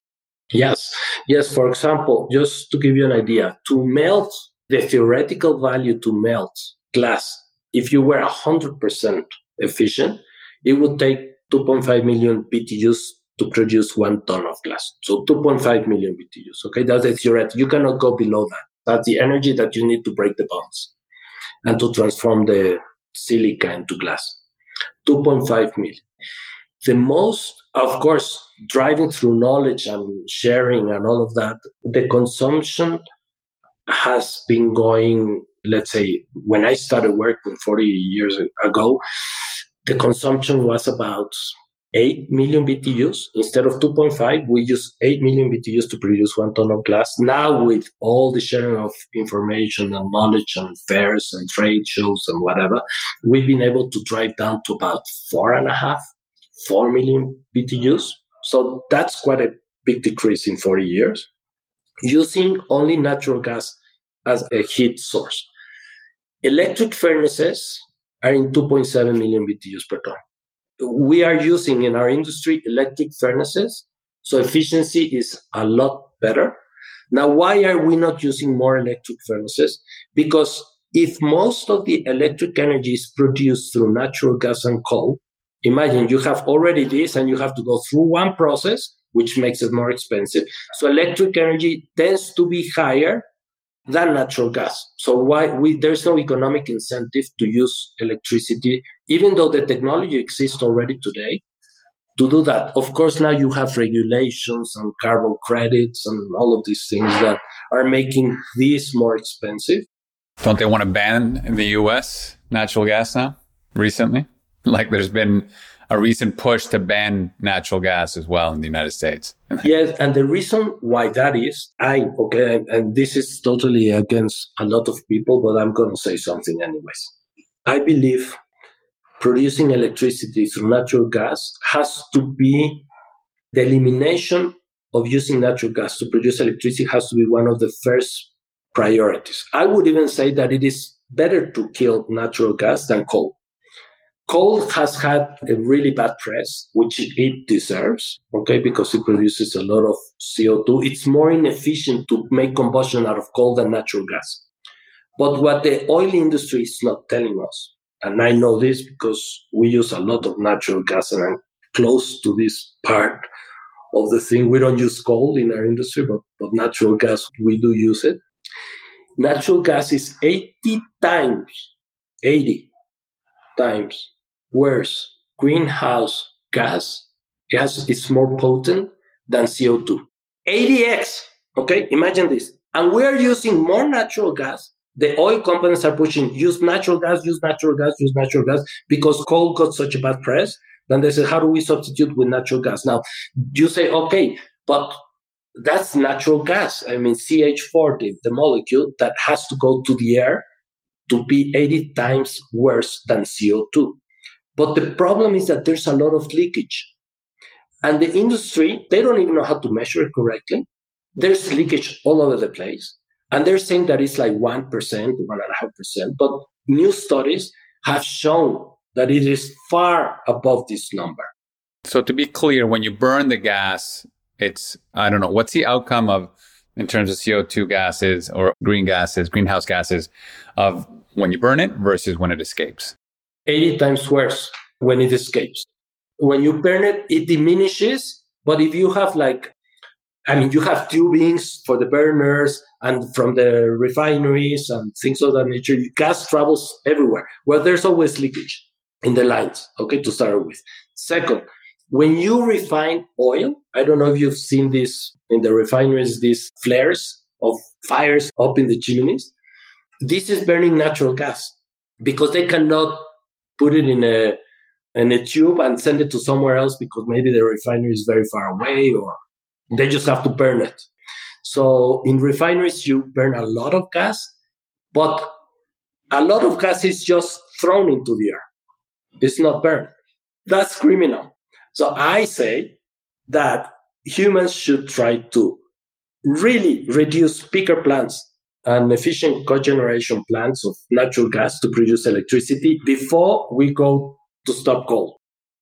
Yes. Yes. For example, just to give you an idea, to melt the theoretical value to melt glass, if you were 100% efficient, it would take 2.5 million BTUs to produce one ton of glass. So 2.5 million BTUs. Okay, that's the theoretical. You cannot go below that. That's the energy that you need to break the bonds and to transform the silica into glass. 2.5 million. The most Of course, driving through knowledge and sharing and all of that, the consumption has been going, let's say, when I started working 40 years ago, the consumption was about 8 million BTUs. Instead of 2.5, we use 8 million BTUs to produce one ton of glass. Now, with all the sharing of information and knowledge and fairs and trade shows and whatever, we've been able to drive down to about four and a half, 4 million BTUs. So that's quite a big decrease in 40 years using only natural gas as a heat source. Electric furnaces are in 2.7 million BTUs per ton. We are using in our industry electric furnaces, so efficiency is a lot better. Now, why are we not using more electric furnaces? Because if most of the electric energy is produced through natural gas and coal, imagine you have already this and you have to go through one process, which makes it more expensive. So electric energy tends to be higher than natural gas. So why we there's no economic incentive to use electricity, even though the technology exists already today to do that. Of course, now you have regulations and carbon credits and all of these things that are making this more expensive. Don't they want to ban in the US natural gas now recently? Like there's been a recent push to ban natural gas as well in the United States. yes, and the reason why that is, I okay, and this is totally against a lot of people, but I'm going to say something anyways. I believe producing electricity through natural gas has to be the elimination of using natural gas to produce electricity has to be one of the first priorities. I would even say that it is better to kill natural gas than coal Coal has had a really bad press, which it deserves, okay, because it produces a lot of CO2. It's more inefficient to make combustion out of coal than natural gas. But what the oil industry is not telling us, and I know this because we use a lot of natural gas and I'm close to this part of the thing. We don't use coal in our industry, but, but natural gas, we do use it. Natural gas is 80 times, 80 times Whereas greenhouse gas gas is more potent than CO2. 80x. Okay, imagine this. And we are using more natural gas. The oil companies are pushing use natural gas, use natural gas, use natural gas because coal got such a bad press. Then they say, how do we substitute with natural gas? Now, you say, okay, but that's natural gas. I mean, CH40, the molecule that has to go to the air to be 80 times worse than CO2. But the problem is that there's a lot of leakage. And the industry, they don't even know how to measure it correctly. There's leakage all over the place. And they're saying that it's like 1%, 1.5%. But new studies have shown that it is far above this number. So to be clear, when you burn the gas, it's, I don't know, what's the outcome of, in terms of CO2 gases or green gases, greenhouse gases, of when you burn it versus when it escapes? 80 times worse when it escapes. When you burn it, it diminishes. But if you have like, I mean, you have tubings for the burners and from the refineries and things of that nature, gas travels everywhere. Well, there's always leakage in the lines, okay, to start with. Second, when you refine oil, I don't know if you've seen this in the refineries, these flares of fires up in the chimneys. This is burning natural gas because they cannot put it in a in a tube and send it to somewhere else because maybe the refinery is very far away or they just have to burn it. So in refineries, you burn a lot of gas, but a lot of gas is just thrown into the air. It's not burned. That's criminal. So I say that humans should try to really reduce peaker plants and efficient cogeneration plants of natural gas to produce electricity before we go to stop coal.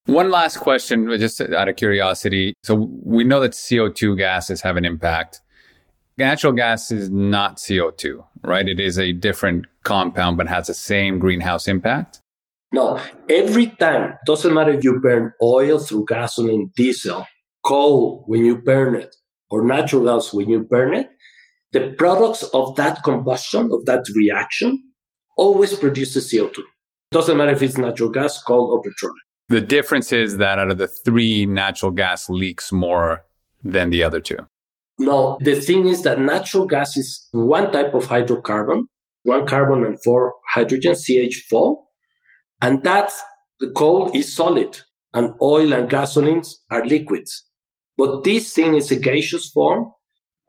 One last question, just out of curiosity. So we know that CO2 gases have an impact. Natural gas is not CO2, right? It is a different compound, but has the same greenhouse impact. No, every time, doesn't matter if you burn oil through gasoline, diesel, coal when you burn it, or natural gas when you burn it, the products of that combustion, of that reaction, always produces CO2. Doesn't matter if it's natural gas, coal, or petroleum. The difference is that out of the three, natural gas leaks more than the other two. No, the thing is that natural gas is one type of hydrocarbon, one carbon and four hydrogen, CH4. And that the coal is solid and oil and gasolines are liquids. But this thing is a gaseous form.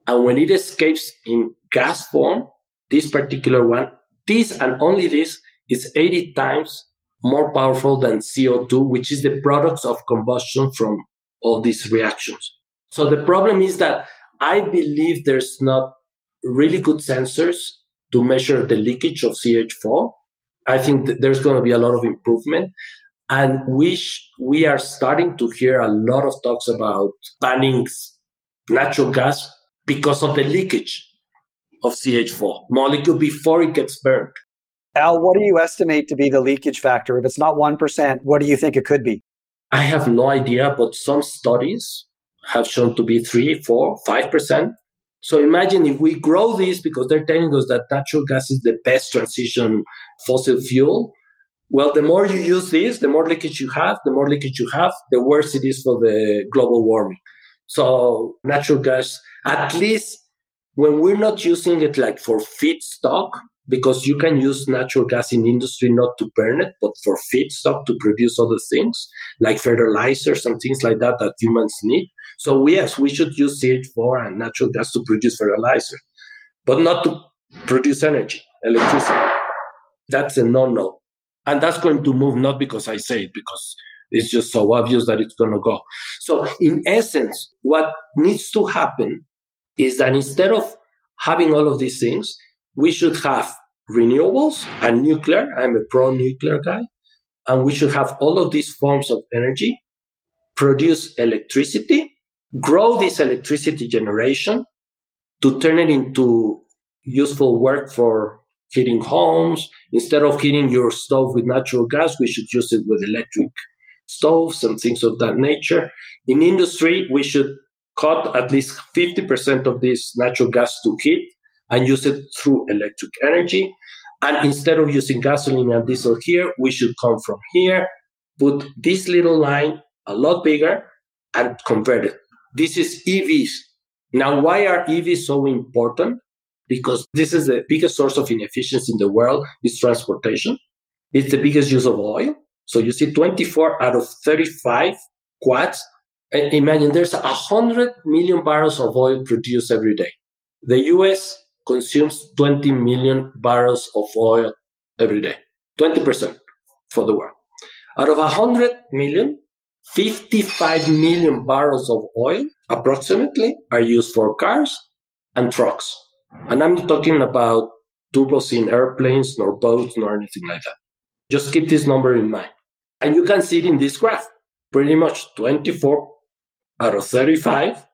And when it escapes in gas form, this particular one, this and only this is 80 times more powerful than CO2, which is the products of combustion from all these reactions. So the problem is that I believe there's not really good sensors to measure the leakage of CH4. I think there's going to be a lot of improvement. And we, sh- we are starting to hear a lot of talks about banning natural gas because of the leakage of CH4 molecule before it gets burned. Al, what do you estimate to be the leakage factor? If it's not 1%, what do you think it could be? I have no idea, but some studies have shown to be 3, 4, 5%. So imagine if we grow this because they're telling us that natural gas is the best transition fossil fuel. Well, the more you use this, the more leakage you have, the more leakage you have, the worse it is for the global warming. So natural gas, at least when we're not using it like for feedstock, because you can use natural gas in industry not to burn it, but for feedstock to produce other things like fertilizers and things like that that humans need. So yes, we should use CH4 and natural gas to produce fertilizer, but not to produce energy, electricity. That's a no-no. And that's going to move not because I say it, because it's just so obvious that it's going to go. So in essence, what needs to happen is that instead of having all of these things, we should have renewables and nuclear. I'm a pro nuclear guy. And we should have all of these forms of energy, produce electricity, grow this electricity generation to turn it into useful work for heating homes. Instead of heating your stove with natural gas, we should use it with electric stoves and things of that nature. In industry, we should cut at least 50% of this natural gas to heat and use it through electric energy. And instead of using gasoline and diesel here, we should come from here, put this little line a lot bigger and convert it. This is EVs. Now, why are EVs so important? Because this is the biggest source of inefficiency in the world is transportation. It's the biggest use of oil. So you see 24 out of 35 quads. Imagine there's 100 million barrels of oil produced every day. The US consumes 20 million barrels of oil every day, 20% for the world. Out of 100 million, 55 million barrels of oil approximately are used for cars and trucks. And I'm not talking about turbos in airplanes, nor boats, nor anything like that. Just keep this number in mind. And you can see it in this graph. Pretty much 24 out of 35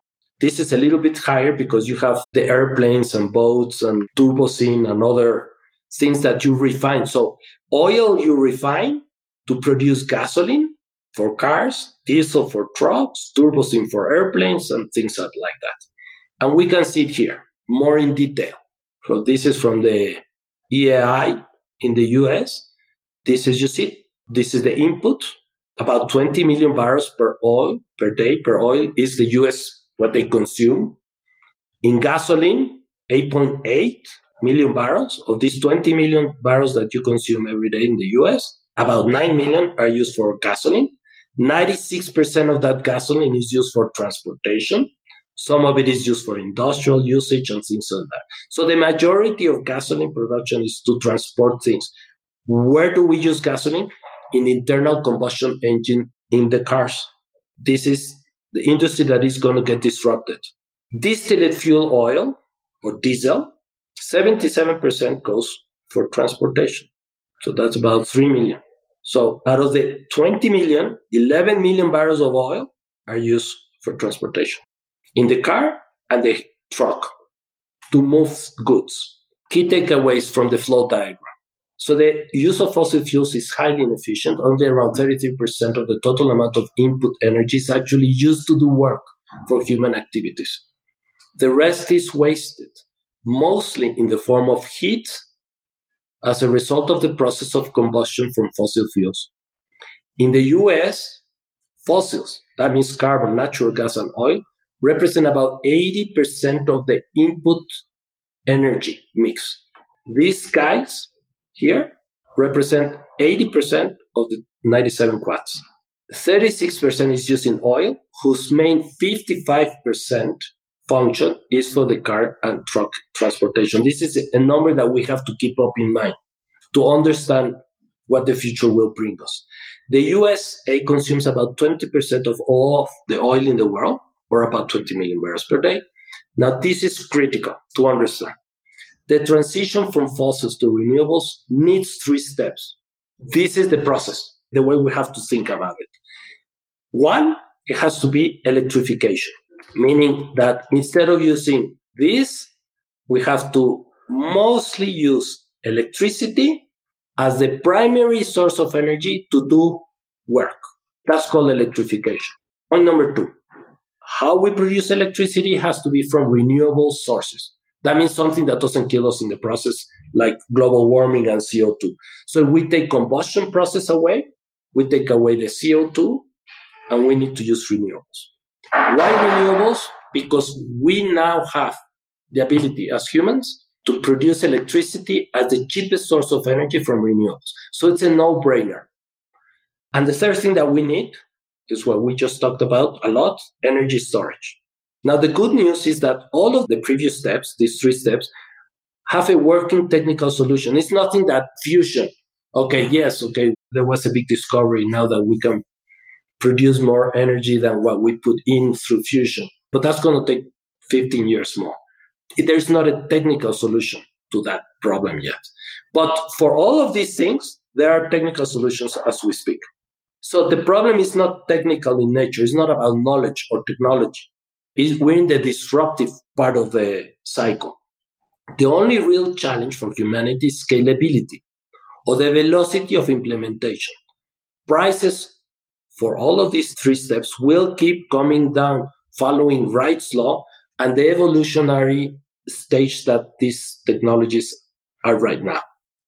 this is a little bit higher because you have the airplanes and boats and turbocene and other things that you refine. So oil you refine to produce gasoline for cars, diesel for trucks, turbocene for airplanes and things like that. And we can see it here more in detail. So this is from the EEI in the US. This is, you see, this is the input. About 20 million barrels per oil per day per oil is the US what they consume. In gasoline, 8.8 million barrels. Of these 20 million barrels that you consume every day in the US, about 9 million are used for gasoline. 96% of that gasoline is used for transportation. Some of it is used for industrial usage and things like that. So the majority of gasoline production is to transport things. Where do we use gasoline? In internal combustion engine in the cars. This is the industry that is going to get disrupted. Distillate fuel oil or diesel, 77% goes for transportation. So that's about 3 million. So out of the 20 million, 11 million barrels of oil are used for transportation in the car and the truck to move goods. Key takeaways from the flow diagram. So the use of fossil fuels is highly inefficient. Only around 33% of the total amount of input energy is actually used to do work for human activities. The rest is wasted, mostly in the form of heat as a result of the process of combustion from fossil fuels. In the US, fossils, that means carbon, natural gas, and oil, represent about 80% of the input energy mix. These guys here represent 80% of the 97 quads. 36% is used in oil, whose main 55% function is for the car and truck transportation. This is a number that we have to keep up in mind to understand what the future will bring us. The USA consumes about 20% of all of the oil in the world, or about 20 million barrels per day. Now, this is critical to understand. The transition from fossils to renewables needs three steps. This is the process, the way we have to think about it. One, it has to be electrification, meaning that instead of using this, we have to mostly use electricity as the primary source of energy to do work. That's called electrification. Point number two, how we produce electricity has to be from renewable sources. That means something that doesn't kill us in the process, like global warming and CO2. So if we take combustion process away, we take away the CO2, and we need to use renewables. Why renewables? Because we now have the ability as humans to produce electricity as the cheapest source of energy from renewables. So it's a no brainer. And the third thing that we need is what we just talked about a lot energy storage. Now, the good news is that all of the previous steps, these three steps, have a working technical solution. It's nothing that fusion, okay, yes, okay, there was a big discovery now that we can produce more energy than what we put in through fusion. But that's going to take 15 years more. There's not a technical solution to that problem yet. But for all of these things, there are technical solutions as we speak. So the problem is not technical in nature. It's not about knowledge or technology. It's, we're in the disruptive part of the cycle. The only real challenge for humanity is scalability or the velocity of implementation. Prices for all of these three steps will keep coming down following Wright's law and the evolutionary stage that these technologies are right now.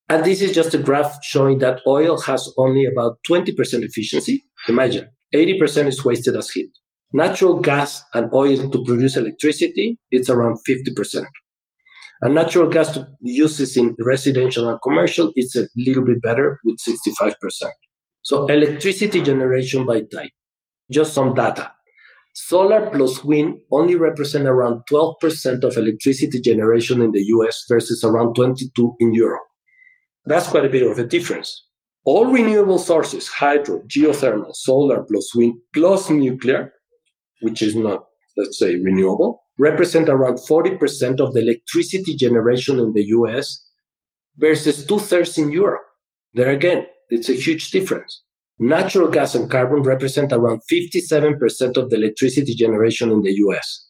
And this is just a graph showing that oil has only about 20% efficiency. Imagine 80% is wasted as heat. Natural gas and oil to produce electricity, it's around 50%. And natural gas uses in residential and commercial, it's a little bit better with 65%. So electricity generation by type, just some data. Solar plus wind only represent around 12% of electricity generation in the US versus around 22 in Europe. That's quite a bit of a difference. All renewable sources, hydro, geothermal, solar plus wind plus nuclear, which is not, let's say, renewable, represent around 40% of the electricity generation in the US versus two thirds in Europe. There again, it's a huge difference. Natural gas and carbon represent around 57% of the electricity generation in the US.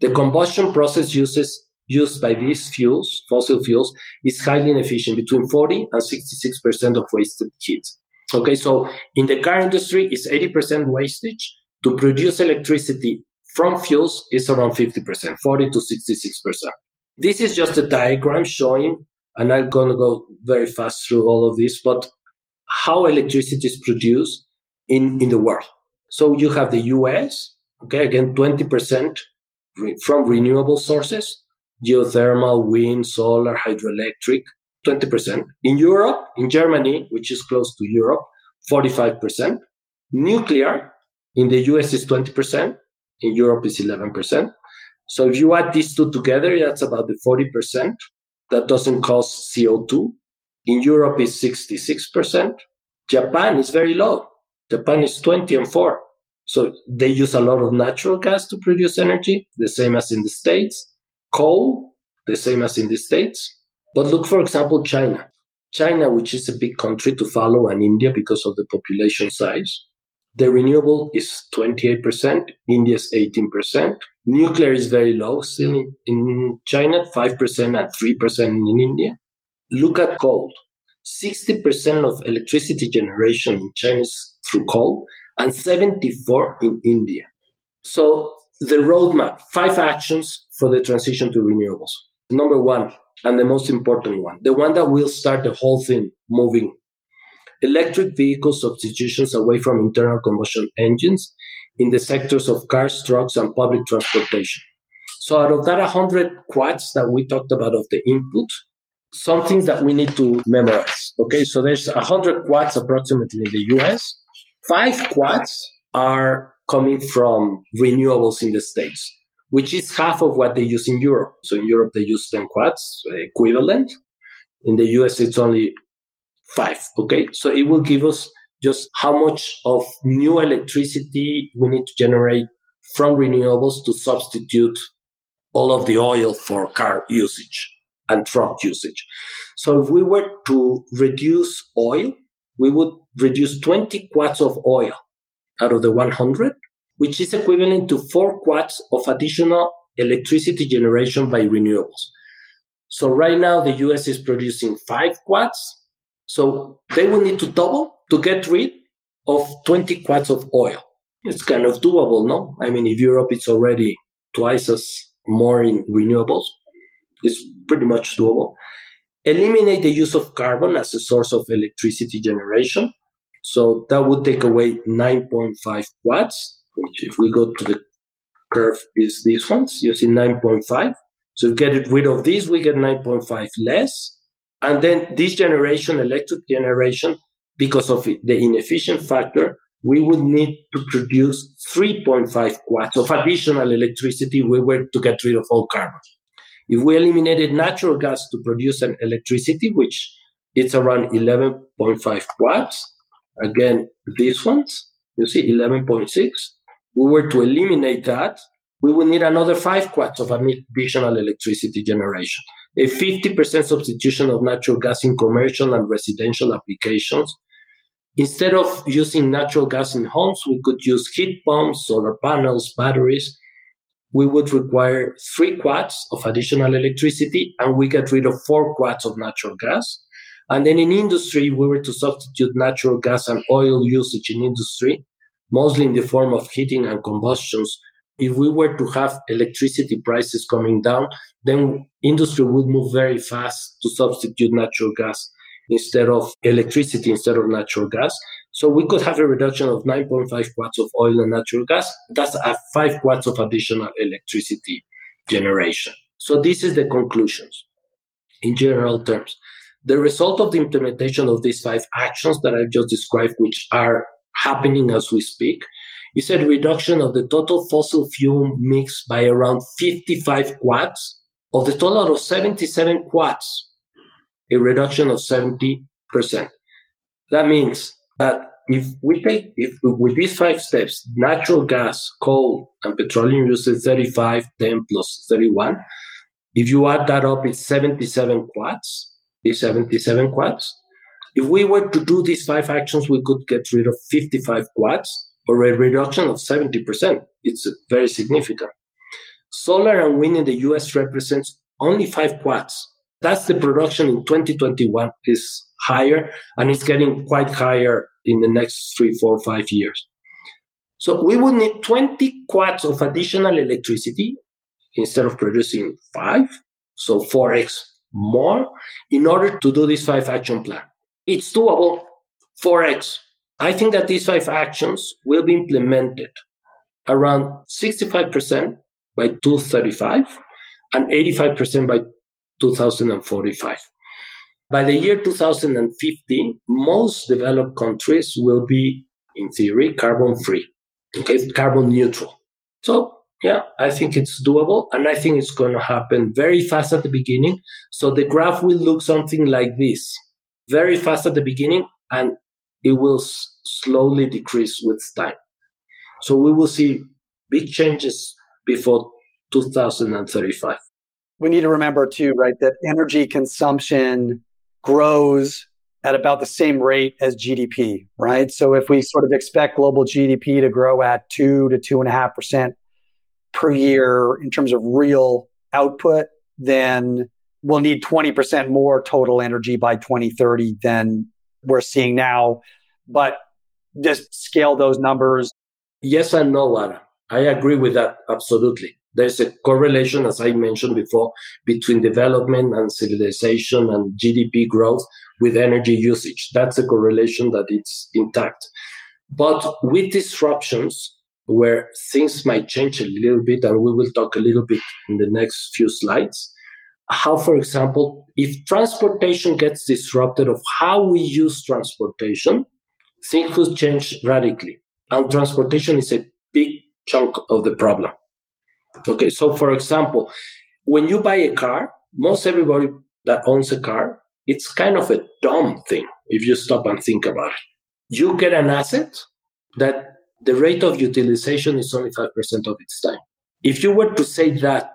The combustion process uses used by these fuels, fossil fuels, is highly inefficient, between 40 and 66% of wasted heat. Okay, so in the car industry, it's 80% wastage. To produce electricity from fuels is around 50%, 40 to 66%. This is just a diagram showing, and I'm going to go very fast through all of this, but how electricity is produced in, in the world. So you have the US, okay, again, 20% from renewable sources, geothermal, wind, solar, hydroelectric, 20%. In Europe, in Germany, which is close to Europe, 45%. Nuclear in the US is 20%, in Europe is 11%. So if you add these two together, that's about the 40% that doesn't cause CO2. In Europe is 66%. Japan is very low. Japan is 20 and 4. So they use a lot of natural gas to produce energy, the same as in the States. Coal, the same as in the States. But look, for example, China. China, which is a big country to follow, and India because of the population size. The renewable is 28%, India is 18%. Nuclear is very low still in, in China, 5% and 3% in India. Look at coal. 60% of electricity generation in China is through coal and 74 in India. So the roadmap, five actions for the transition to renewables. Number one, and the most important one, the one that will start the whole thing moving, electric vehicle substitutions away from internal combustion engines in the sectors of cars, trucks, and public transportation. So out of that 100 quads that we talked about of the input, some things that we need to memorize. Okay, so there's 100 quads approximately in the US. Five quads are coming from renewables in the States, which is half of what they use in Europe. So in Europe, they use 10 quads, equivalent. In the US, it's only five. Okay, so it will give us just how much of new electricity we need to generate from renewables to substitute all of the oil for car usage and truck usage. So if we were to reduce oil, we would reduce 20 quads of oil out of the 100, which is equivalent to four quads of additional electricity generation by renewables. So right now the US is producing five quads. So they will need to double to get rid of 20 quads of oil. It's kind of doable, no? I mean, if Europe is already twice as more in renewables. It's pretty much doable. Eliminate the use of carbon as a source of electricity generation. So that would take away 9.5 watts, which if we go to the curve is these ones, you see 9.5. So if get rid of these, we get 9.5 less. And then this generation, electric generation, because of the inefficient factor, we would need to produce 3.5 watts of additional electricity we were to get rid of all carbon. If we eliminated natural gas to produce an electricity, which it's around 11.5 watts, again, these ones, you see 11.6, we were to eliminate that, we would need another 5 watts of additional electricity generation. A 50% substitution of natural gas in commercial and residential applications Instead of using natural gas in homes, we could use heat pumps, solar panels, batteries. We would require three quads of additional electricity and we get rid of four quads of natural gas. And then in industry, we were to substitute natural gas and oil usage in industry, mostly in the form of heating and combustions. If we were to have electricity prices coming down, then industry would move very fast to substitute natural gas instead of electricity instead of natural gas. So we could have a reduction of 9.5 watts of oil and natural gas. That's a 5 watts of additional electricity generation. So this is the conclusions in general terms. The result of the implementation of these five actions that I've just described, which are happening as we speak, is a reduction of the total fossil fuel mix by around 55 quads of the total of 77 quads, a reduction of 70%. That means that if we take, if with these five steps, natural gas, coal, and petroleum use is 35, 10 plus 31. If you add that up, it's 77 quads. It's 77 quads. If we were to do these five actions, we could get rid of 55 quads or a reduction of 70%. It's very significant. Solar and wind in the US represents only five quads that's the production in 2021 is higher and it's getting quite higher in the next three, four, five years. So we would need 20 quads of additional electricity instead of producing five, so 4x more, in order to do this five action plan. It's doable, 4x. I think that these five actions will be implemented around 65% by 235 and 85% by 2045. By the year 2015, most developed countries will be, in theory, carbon free, okay, carbon neutral. So, yeah, I think it's doable. And I think it's going to happen very fast at the beginning. So the graph will look something like this very fast at the beginning, and it will s- slowly decrease with time. So we will see big changes before 2035 we need to remember too, right, that energy consumption grows at about the same rate as GDP, right? So if we sort of expect global GDP to grow at two to two and a half percent per year in terms of real output, then we'll need 20% more total energy by 2030 than we're seeing now. But just scale those numbers. Yes and no, Ara. I agree with that absolutely. There's a correlation, as I mentioned before, between development and civilization and GDP growth, with energy usage. That's a correlation that it's intact. But with disruptions, where things might change a little bit, and we will talk a little bit in the next few slides. How, for example, if transportation gets disrupted of how we use transportation, things could change radically. And transportation is a big chunk of the problem. Okay, so for example, when you buy a car, most everybody that owns a car, it's kind of a dumb thing if you stop and think about it. You get an asset that the rate of utilization is only 5% of its time. If you were to say that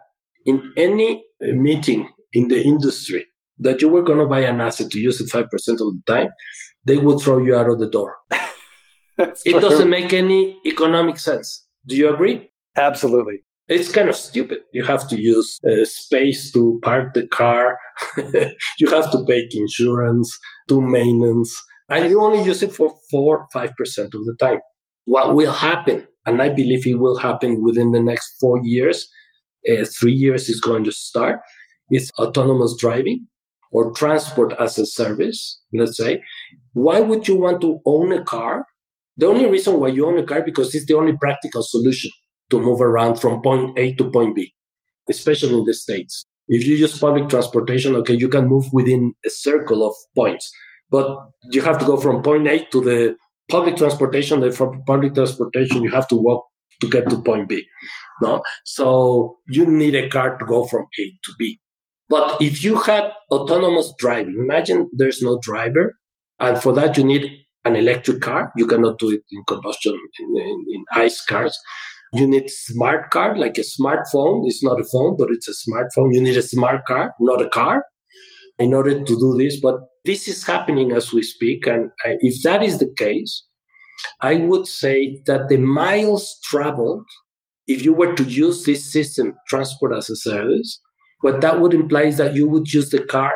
in any meeting in the industry, that you were going to buy an asset to use it 5% of the time, they would throw you out of the door. it doesn't make any economic sense. Do you agree? Absolutely. It's kind of stupid. You have to use uh, space to park the car. you have to pay insurance, do maintenance, and you only use it for four, five percent of the time what will happen, and I believe it will happen within the next four years, uh, three years is going to start, is autonomous driving or transport as a service, let's say. Why would you want to own a car? The only reason why you own a car because it's the only practical solution to move around from point A to point B, especially in the States. If you use public transportation, okay, you can move within a circle of points, but you have to go from point A to the public transportation, then from public transportation, you have to walk to get to point B. No, so you need a car to go from A to B. But if you had autonomous driving, imagine there's no driver, and for that you need an electric car. You cannot do it in combustion in, in, in ICE cars. You need smart car, like a smartphone. It's not a phone, but it's a smartphone. You need a smart car, not a car, in order to do this. But this is happening as we speak. And uh, if that is the case, I would say that the miles traveled, if you were to use this system, transport as a service, what that would imply is that you would use the car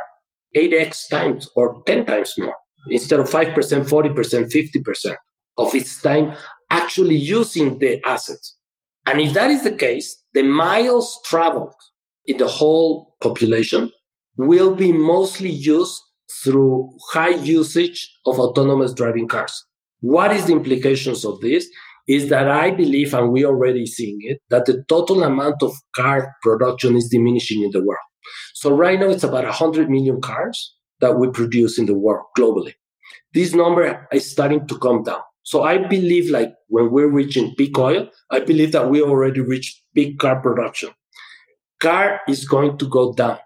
8x times or 10 times more. Instead of 5%, 40%, 50% of its time actually using the assets. And if that is the case, the miles traveled in the whole population will be mostly used through high usage of autonomous driving cars. What is the implications of this? Is that I believe, and we're already seeing it, that the total amount of car production is diminishing in the world. So right now it's about 100 million cars that we produce in the world globally. This number is starting to come down. So I believe like when we're reaching peak oil, I believe that we already reached peak car production. Car is going to go down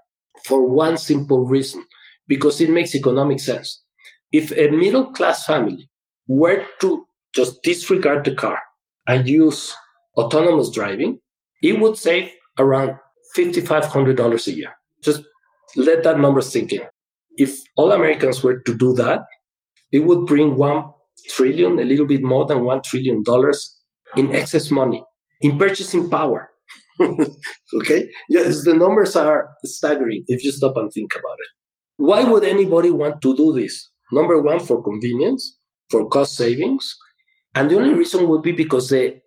for one simple reason because it makes economic sense. If a middle class family were to just disregard the car and use autonomous driving, it would save around $5,500 a year. Just let that number sink in. If all Americans were to do that, it would bring one trillion, a little bit more than one trillion dollars in excess money, in purchasing power. okay? Yes, the numbers are staggering if you stop and think about it. Why would anybody want to do this? Number one, for convenience, for cost savings. And the only reason would be because the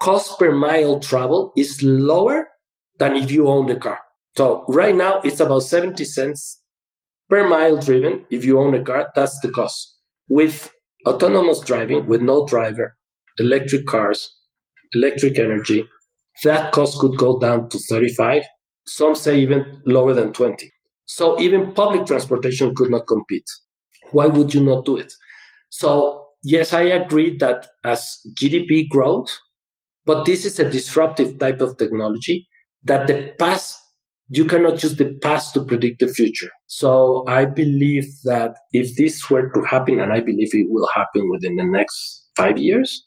cost per mile travel is lower than if you own the car. So right now it's about 70 cents per mile driven. If you own a car, that's the cost. With autonomous driving, with no driver, electric cars, electric energy, that cost could go down to 35. Some say even lower than 20. So even public transportation could not compete. Why would you not do it? So yes, I agree that as GDP grows, but this is a disruptive type of technology that the past you cannot use the past to predict the future. So I believe that if this were to happen, and I believe it will happen within the next five years,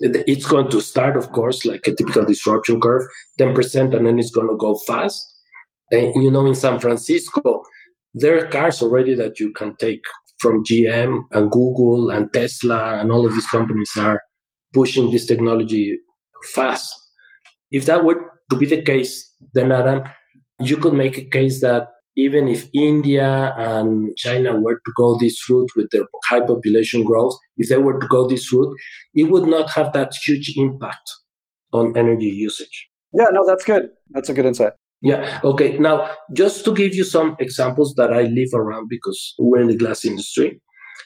it's going to start, of course, like a typical disruption curve, 10%, and then it's going to go fast. And, you know, in San Francisco, there are cars already that you can take from GM and Google and Tesla and all of these companies are pushing this technology fast. If that were to be the case, then Adam, you could make a case that even if India and China were to go this route with their high population growth, if they were to go this route, it would not have that huge impact on energy usage. Yeah, no, that's good. That's a good insight. Yeah. Okay. Now, just to give you some examples that I live around because we're in the glass industry.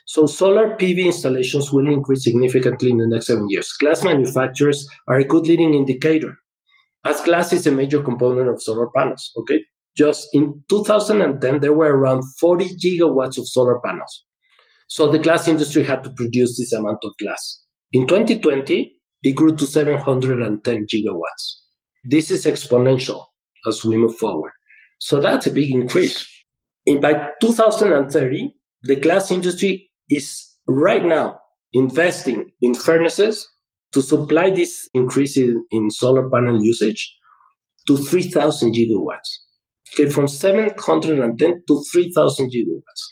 So, solar PV installations will increase significantly in the next seven years. Glass manufacturers are a good leading indicator, as glass is a major component of solar panels. Okay. Just in 2010, there were around 40 gigawatts of solar panels. So, the glass industry had to produce this amount of glass. In 2020, it grew to 710 gigawatts. This is exponential as we move forward. So that's a big increase. In by 2030, the glass industry is right now investing in furnaces to supply this increase in, in solar panel usage to 3,000 gigawatts. Okay, from 710 to 3,000 gigawatts.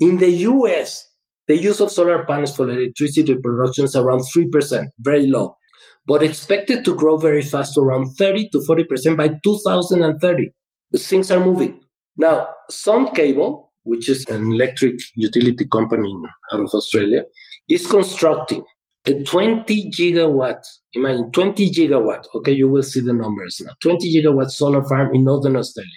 In the US, the use of solar panels for electricity production is around 3%, very low but expected to grow very fast around 30 to 40% by 2030. Things are moving. Now, Sun Cable, which is an electric utility company out of Australia, is constructing a 20 gigawatt, imagine 20 gigawatt, okay, you will see the numbers now, 20 gigawatt solar farm in Northern Australia.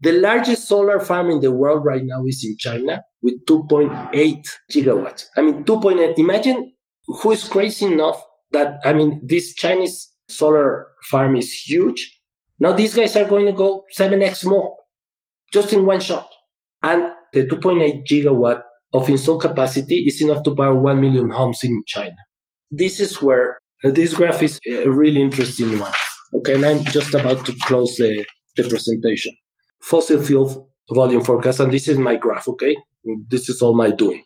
The largest solar farm in the world right now is in China with 2.8 gigawatts. I mean, 2.8. Imagine who is crazy enough that I mean, this Chinese solar farm is huge. Now these guys are going to go 7x more just in one shot. And the 2.8 gigawatt of installed capacity is enough to power 1 million homes in China. This is where uh, this graph is a really interesting one. Okay, and I'm just about to close the, the presentation. Fossil fuel volume forecast, and this is my graph, okay? This is all my doing.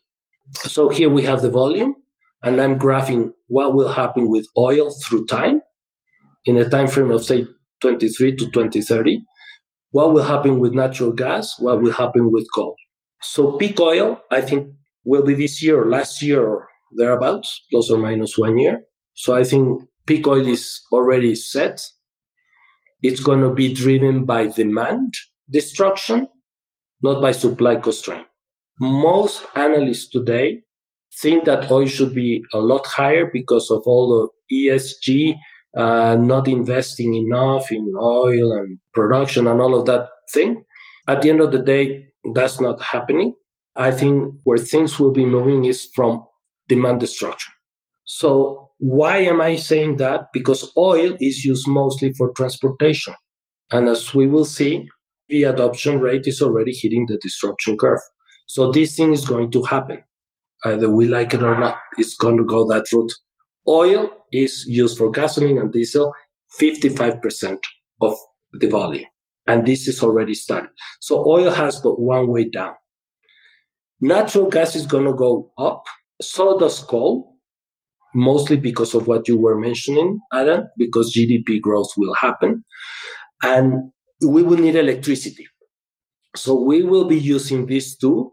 So here we have the volume, and I'm graphing what will happen with oil through time. In a time frame of say 23 to 2030 what will happen with natural gas? What will happen with coal? So peak oil i think will be this year or last year or thereabouts plus or minus one year. So i think peak oil is already set. It's going to be driven by demand destruction not by supply constraint. Most analysts today think that oil should be a lot higher because of all the ESG, uh, not investing enough in oil and production and all of that thing. At the end of the day, that's not happening. I think where things will be moving is from demand destruction. So why am I saying that? Because oil is used mostly for transportation. And as we will see, the adoption rate is already hitting the disruption curve. So this thing is going to happen either we like it or not, it's going to go that route. Oil is used for gasoline and diesel, 55% of the volume. And this is already started. So oil has got one way down. Natural gas is going to go up. So does coal, mostly because of what you were mentioning, Adam, because GDP growth will happen. And we will need electricity. So we will be using these two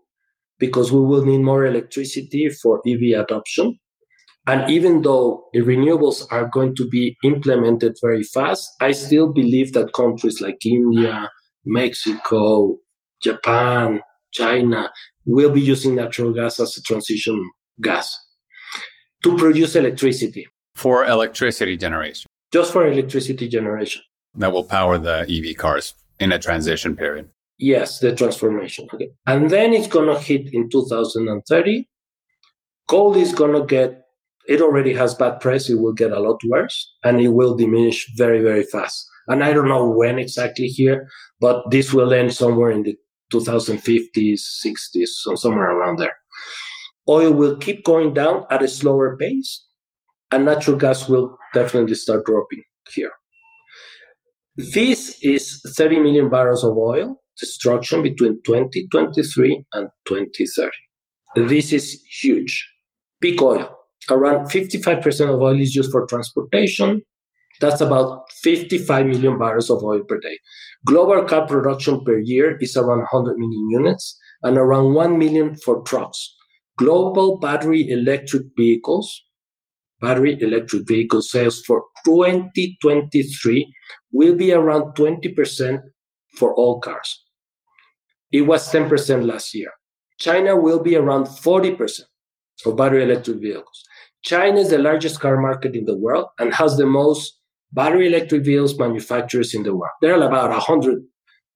because we will need more electricity for EV adoption. And even though the renewables are going to be implemented very fast, I still believe that countries like India, Mexico, Japan, China will be using natural gas as a transition gas to produce electricity. For electricity generation. Just for electricity generation. That will power the EV cars in a transition period. Yes, the transformation. Okay. And then it's going to hit in 2030. Gold is going to get, it already has bad press. It will get a lot worse and it will diminish very, very fast. And I don't know when exactly here, but this will end somewhere in the 2050s, 60s, so somewhere around there. Oil will keep going down at a slower pace and natural gas will definitely start dropping here. This is 30 million barrels of oil destruction between 2023 and 2030. This is huge. Peak oil. Around 55% of oil is used for transportation. That's about 55 million barrels of oil per day. Global car production per year is around 100 million units and around 1 million for trucks. Global battery electric vehicles, battery electric vehicle sales for 2023 will be around 20% for all cars. It was 10% last year. China will be around 40% for battery electric vehicles. China is the largest car market in the world and has the most battery electric vehicles manufacturers in the world. There are about 100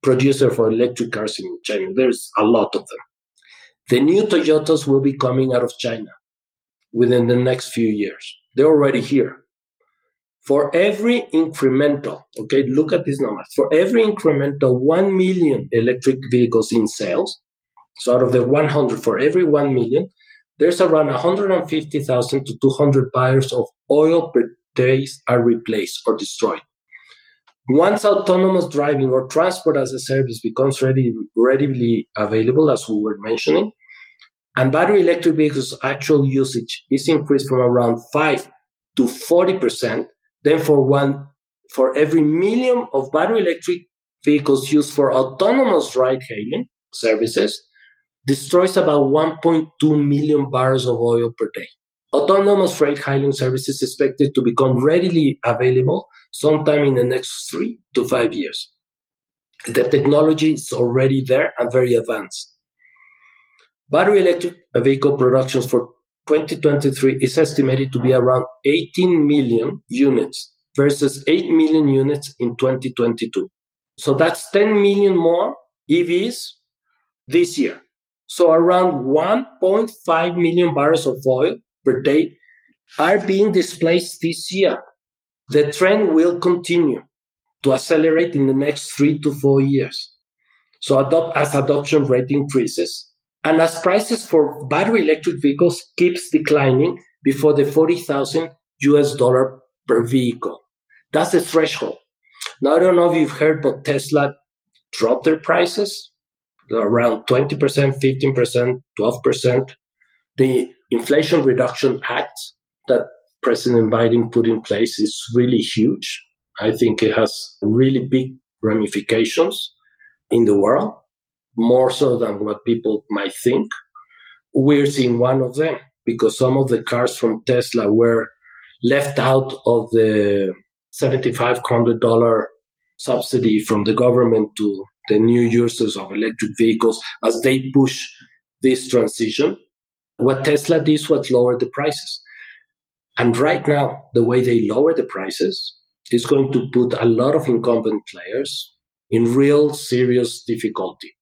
producer for electric cars in China. There's a lot of them. The new Toyotas will be coming out of China within the next few years. They're already here. For every incremental, okay, look at these numbers. For every incremental 1 million electric vehicles in sales, so out of the 100, for every 1 million, there's around 150,000 to 200 barrels of oil per day are replaced or destroyed. Once autonomous driving or transport as a service becomes ready, readily available, as we were mentioning, and battery electric vehicles' actual usage is increased from around 5 to 40%, then for one for every million of battery electric vehicles used for autonomous ride hailing services, destroys about 1.2 million barrels of oil per day. Autonomous freight hailing services expected to become readily available sometime in the next three to five years. The technology is already there and very advanced. Battery electric vehicle productions for 2023 is estimated to be around 18 million units versus 8 million units in 2022. So that's 10 million more EVs this year. So around 1.5 million barrels of oil per day are being displaced this year. The trend will continue to accelerate in the next three to four years. So adopt, as adoption rate increases, and as prices for battery electric vehicles keeps declining before the 40,000 US dollar per vehicle. That's the threshold. Now, I don't know if you've heard, but Tesla dropped their prices around 20%, 15%, 12%. The Inflation Reduction Act that President Biden put in place is really huge. I think it has really big ramifications in the world, more so than what people might think. We're seeing one of them because some of the cars from Tesla were left out of the $7,500 subsidy from the government to the new users of electric vehicles as they push this transition. What Tesla did was lower the prices. And right now, the way they lower the prices is going to put a lot of incumbent players in real serious difficulty.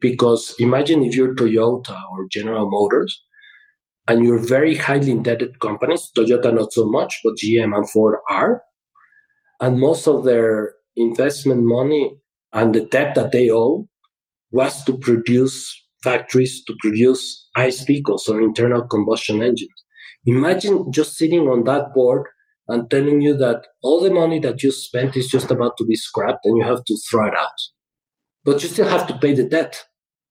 Because imagine if you're Toyota or General Motors and you're very highly indebted companies, Toyota not so much, but GM and Ford are. And most of their investment money and the debt that they owe was to produce factories to produce ICE vehicles or internal combustion engines. Imagine just sitting on that board and telling you that all the money that you spent is just about to be scrapped and you have to throw it out. But you still have to pay the debt.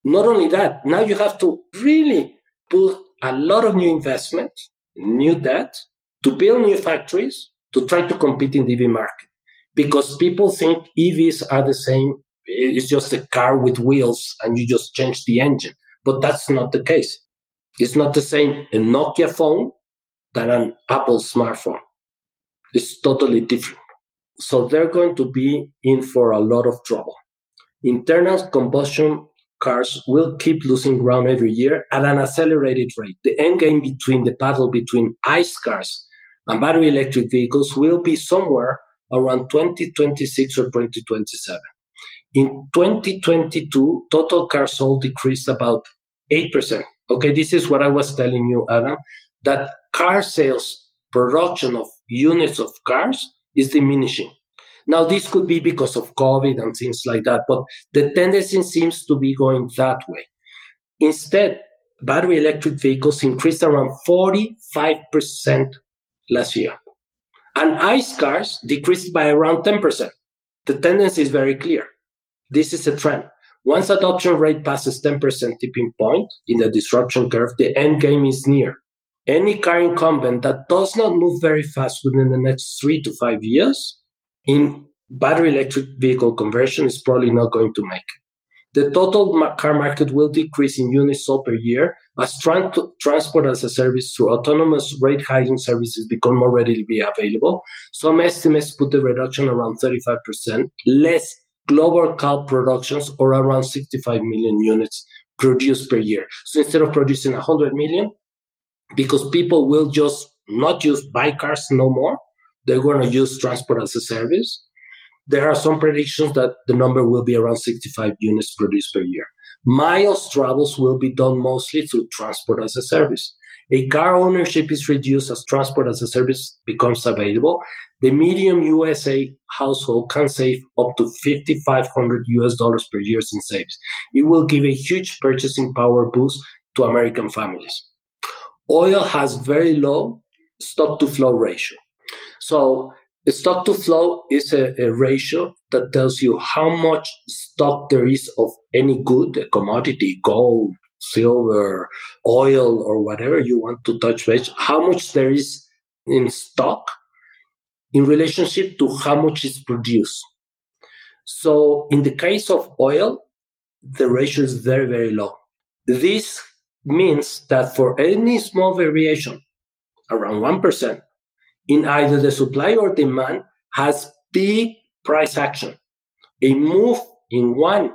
Not only that, now you have to really put a lot of new investment, new debt to build new factories to try to compete in the EV market because people think EVs are the same. It's just a car with wheels and you just change the engine. But that's not the case. It's not the same a Nokia phone than an Apple smartphone. It's totally different. So they're going to be in for a lot of trouble. Internal combustion cars will keep losing ground every year at an accelerated rate. The end game between the battle between ICE cars and battery electric vehicles will be somewhere around 2026 or 2027. In 2022, total cars sold decreased about 8%. Okay, this is what I was telling you, Adam, that car sales production of units of cars is diminishing. Now, this could be because of COVID and things like that, but the tendency seems to be going that way. Instead, battery electric vehicles increased around 45% last year and ICE cars decreased by around 10%. The tendency is very clear. This is a trend. Once adoption rate passes 10% tipping point in the disruption curve, the end game is near. Any car incumbent that does not move very fast within the next three to five years in battery electric vehicle conversion is probably not going to make. The total car market will decrease in units sold per year as transport as a service through autonomous ride hailing services become more readily available. Some estimates put the reduction around 35%, less global car productions or around 65 million units produced per year. So instead of producing 100 million, because people will just not use buy cars no more, they're going to use transport as a service there are some predictions that the number will be around 65 units produced per year. Miles travels will be done mostly through transport as a service. A car ownership is reduced as transport as a service becomes available. The medium USA household can save up to 5,500 US dollars per year in saves. It will give a huge purchasing power boost to American families. Oil has very low stock to flow ratio. So stock to flow is a, a, ratio that tells you how much stock there is of any good, commodity, gold, silver, oil, or whatever you want to touch base, how much there is in stock in relationship to how much is produced. So in the case of oil, the ratio is very, very low. This means that for any small variation, around 1%, in either the supply or demand has big price action. A move in 1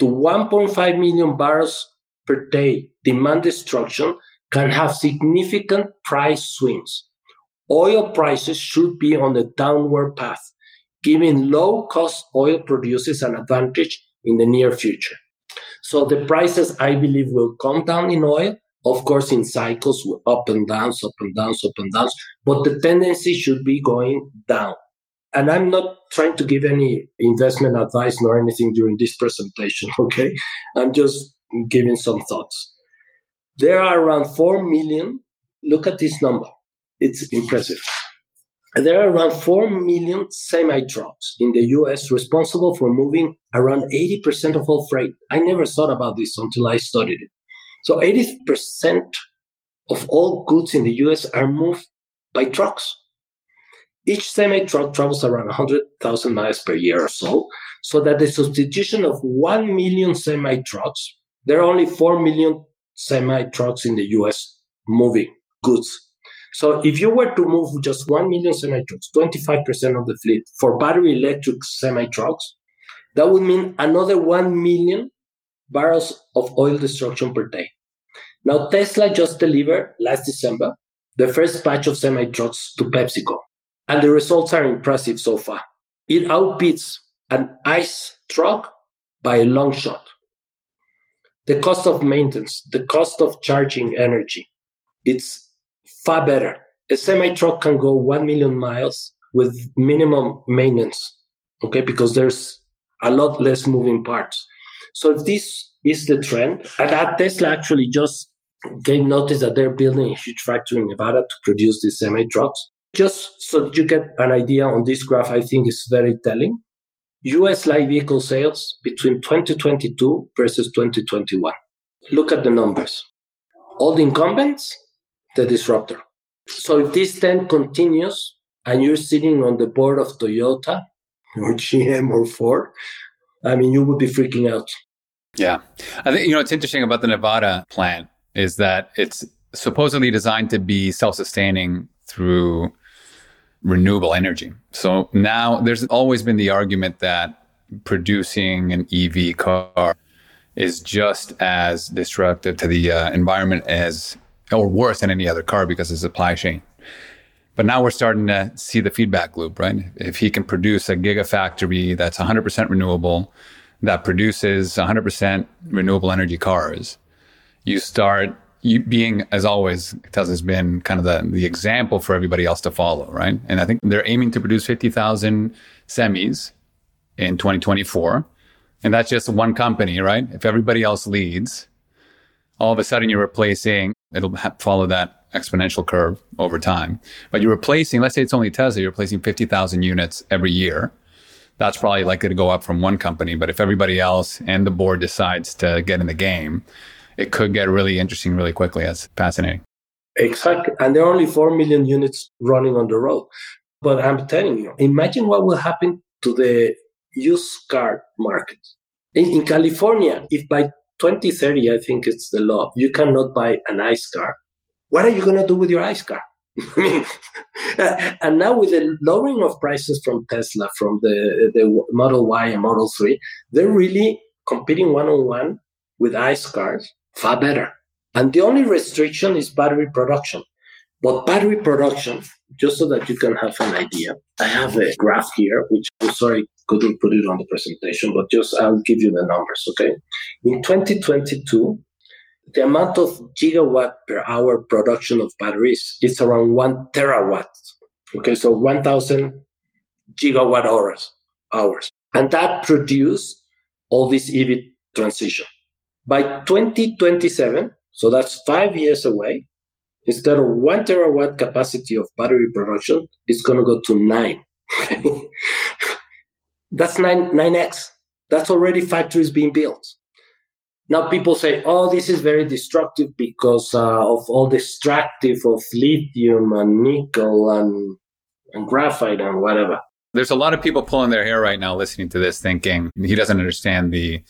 to 1.5 million barrels per day demand destruction can have significant price swings. Oil prices should be on a downward path, giving low cost oil producers an advantage in the near future. So the prices, I believe, will come down in oil of course, in cycles, up and downs, up and downs, up and downs, but the tendency should be going down. And I'm not trying to give any investment advice nor anything during this presentation, okay? I'm just giving some thoughts. There are around 4 million. Look at this number. It's impressive. There are around 4 million semi trucks in the US responsible for moving around 80% of all freight. I never thought about this until I studied it. So 80% of all goods in the US are moved by trucks. Each semi truck travels around 100,000 miles per year or so, so that the substitution of 1 million semi trucks, there are only 4 million semi trucks in the US moving goods. So if you were to move just 1 million semi trucks, 25% of the fleet for battery electric semi trucks, that would mean another 1 million barrels of oil destruction per day. Now, Tesla just delivered last December the first batch of semi trucks to PepsiCo, and the results are impressive so far. It outbeats an ICE truck by a long shot. The cost of maintenance, the cost of charging energy, it's far better. A semi truck can go 1 million miles with minimum maintenance, okay, because there's a lot less moving parts. So this is the trend. And that Tesla actually just gave notice that they're building a huge factory in Nevada to produce these semi trucks. Just so that you get an idea on this graph, I think is very telling. US light vehicle sales between 2022 versus 2021. Look at the numbers. All the incumbents, the disruptor. So if this trend continues and you're sitting on the board of Toyota or GM or Ford, I mean, you would be freaking out. Yeah. I think, you know, it's interesting about the Nevada plant is that it's supposedly designed to be self sustaining through renewable energy. So now there's always been the argument that producing an EV car is just as disruptive to the uh, environment as, or worse than any other car because of supply chain. But now we're starting to see the feedback loop, right? If he can produce a gigafactory that's 100% renewable, that produces 100% renewable energy cars, you start you being, as always, Tesla's been kind of the, the example for everybody else to follow, right? And I think they're aiming to produce 50,000 semis in 2024. And that's just one company, right? If everybody else leads, all of a sudden you're replacing, it'll ha- follow that exponential curve over time. But you're replacing, let's say it's only Tesla, you're replacing 50,000 units every year that's probably likely to go up from one company. But if everybody else and the board decides to get in the game, it could get really interesting really quickly. That's fascinating. Exactly. And there are only 4 million units running on the road. But I'm telling you, imagine what will happen to the used car market. In, in California, if by 2030, I think it's the law, you cannot buy an ICE car, what are you going to do with your ICE car? I mean, uh, and now with the lowering of prices from Tesla, from the, the Model Y and Model 3, they're really competing one on one with ICE cars far better. And the only restriction is battery production. But battery production, just so that you can have an idea, I have a graph here, which I'm sorry couldn't put it on the presentation, but just I'll give you the numbers, okay? In 2022, the amount of gigawatt per hour production of batteries is around one terawatt. Okay, so 1,000 gigawatt hours, hours. And that produced all this EV transition. By 2027, so that's five years away, instead of one terawatt capacity of battery production, it's going to go to nine. that's nine, 9x. That's already factories being built. Now people say, oh, this is very destructive because uh, of all the extractive of lithium and nickel and, and graphite and whatever. There's a lot of people pulling their hair right now listening to this thinking he doesn't understand the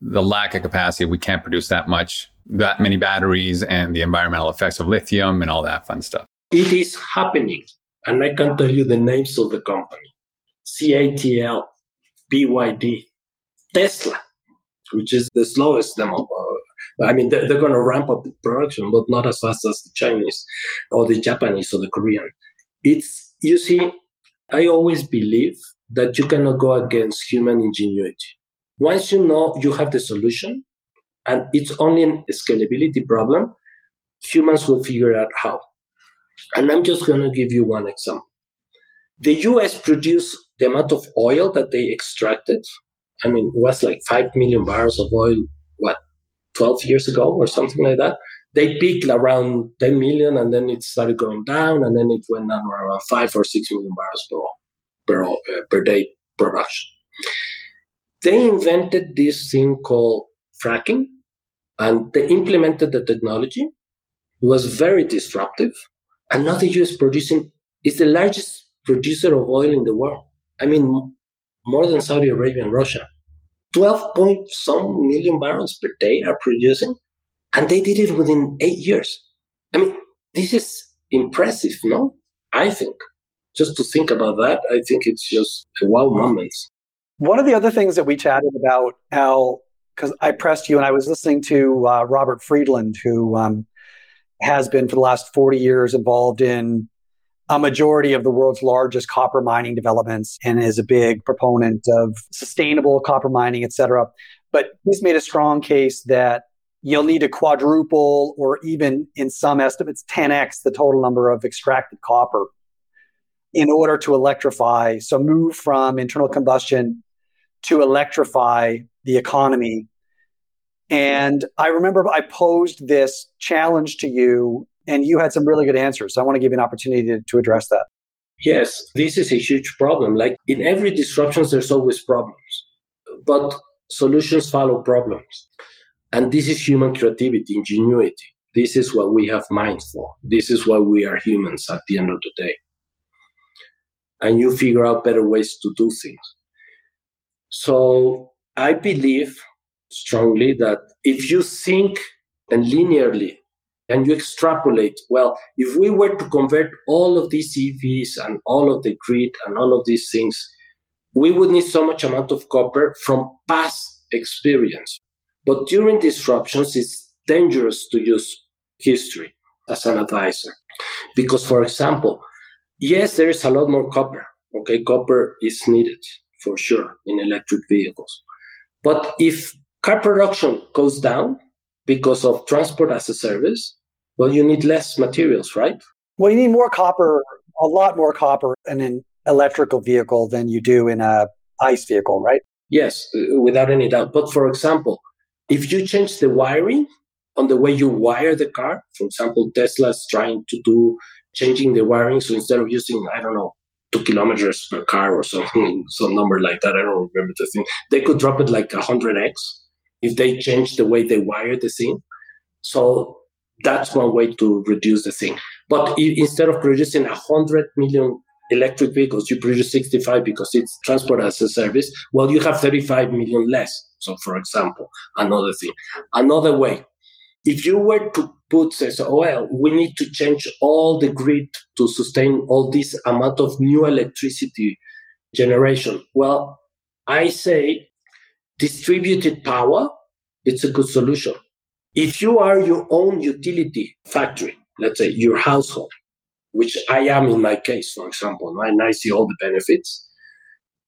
the lack of capacity. We can't produce that much, that many batteries and the environmental effects of lithium and all that fun stuff. It is happening. And I can tell you the names of the company. CATL, BYD, Tesla which is the slowest demo. I mean, they're, they're going to ramp up the production, but not as fast as the Chinese or the Japanese or the Korean. It's, you see, I always believe that you cannot go against human ingenuity. Once you know you have the solution and it's only a scalability problem, humans will figure out how. And I'm just going to give you one example. The US produced the amount of oil that they extracted I mean, it was like 5 million barrels of oil, what, 12 years ago or something like that. They peaked around 10 million and then it started going down and then it went down around 5 or 6 million barrels per, per, uh, per day production. They invented this thing called fracking and they implemented the technology. It was very disruptive. And now the US producing is the largest producer of oil in the world. I mean, more than Saudi Arabia and Russia. 12 point some million barrels per day are producing, and they did it within eight years. I mean, this is impressive, no? I think. Just to think about that, I think it's just a wow moment. One of the other things that we chatted about, Al, because I pressed you and I was listening to uh, Robert Friedland, who um, has been for the last 40 years involved in a majority of the world's largest copper mining developments and is a big proponent of sustainable copper mining, et cetera. But he's made a strong case that you'll need to quadruple or even in some estimates 10x the total number of extracted copper in order to electrify. So move from internal combustion to electrify the economy. And I remember I posed this challenge to you and you had some really good answers. I want to give you an opportunity to, to address that. Yes, this is a huge problem. Like in every disruption, there's always problems, but solutions follow problems. And this is human creativity, ingenuity. This is what we have minds for. This is why we are humans at the end of the day. And you figure out better ways to do things. So I believe strongly that if you think and linearly and you extrapolate, well, if we were to convert all of these EVs and all of the grid and all of these things, we would need so much amount of copper from past experience. But during disruptions, it's dangerous to use history as an advisor. Because, for example, yes, there is a lot more copper. Okay, copper is needed for sure in electric vehicles. But if car production goes down, because of transport as a service, well, you need less materials, right? Well, you need more copper, a lot more copper in an electrical vehicle than you do in a ICE vehicle, right? Yes, uh, without any doubt. But for example, if you change the wiring on the way you wire the car, for example, Tesla's trying to do changing the wiring. So instead of using, I don't know, two kilometers per car or something, some number like that, I don't remember the thing, they could drop it like 100x if they change the way they wire the thing. So that's one way to reduce the thing. But if, instead of producing 100 million electric vehicles, you produce 65 because it's transport as a service, well, you have 35 million less. So, for example, another thing. Another way, if you were to put, says, oh, well, we need to change all the grid to sustain all this amount of new electricity generation. Well, I say distributed power, it's a good solution. If you are your own utility factory, let's say your household, which I am in my case, for example, and I see all the benefits,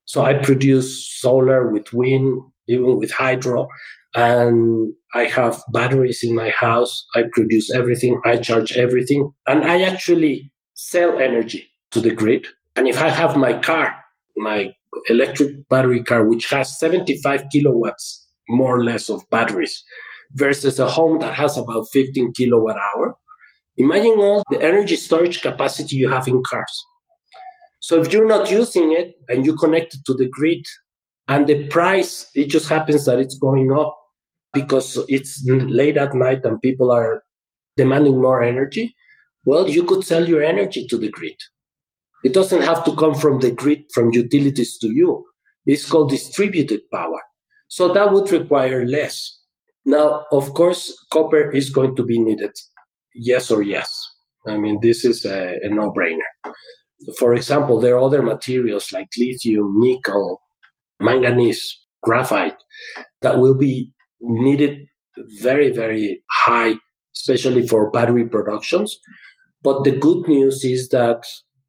So I produce solar with wind, even with hydro, and I have batteries in my house. I produce everything. I charge everything, and I actually sell energy to the grid. And if I have my car, my electric battery car, which has 75 kilowatts more or less of batteries, versus a home that has about 15 kilowatt hour, imagine all the energy storage capacity you have in cars. So if you're not using it and you connect it to the grid and the price, it just happens that it's going up because it's late at night and people are demanding more energy. Well, you could sell your energy to the grid. It doesn't have to come from the grid, from utilities to you. It's called distributed power. So that would require less. Now, of course, copper is going to be needed. Yes or yes. I mean, this is a, a no brainer. For example, there are other materials like lithium, nickel, manganese, graphite that will be needed very, very high, especially for battery productions. But the good news is that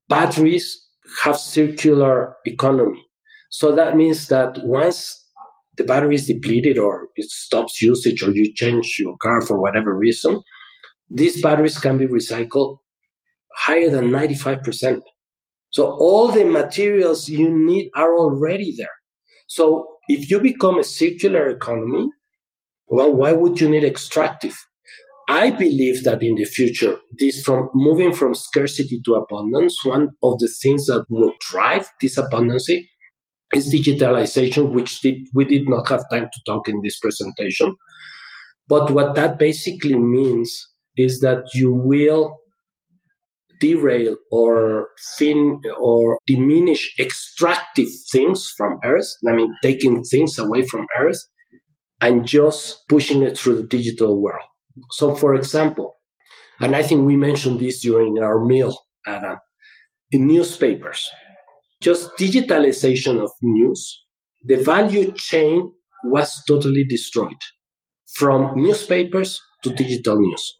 batteries have circular economy. So that means that once the battery is depleted or it stops usage or you change your car for whatever reason, these batteries can be recycled higher than 95%. So all the materials you need are already there. So if you become a circular economy, well, why would you need extractive? I believe that in the future, this from moving from scarcity to abundance, one of the things that will drive this abundance is digitalization, which did, we did not have time to talk in this presentation. But what that basically means is that you will derail or thin or diminish extractive things from Earth. I mean, taking things away from Earth and just pushing it through the digital world. So, for example, and I think we mentioned this during our meal, Adam, in newspapers, just digitalization of news, the value chain was totally destroyed from newspapers to digital news.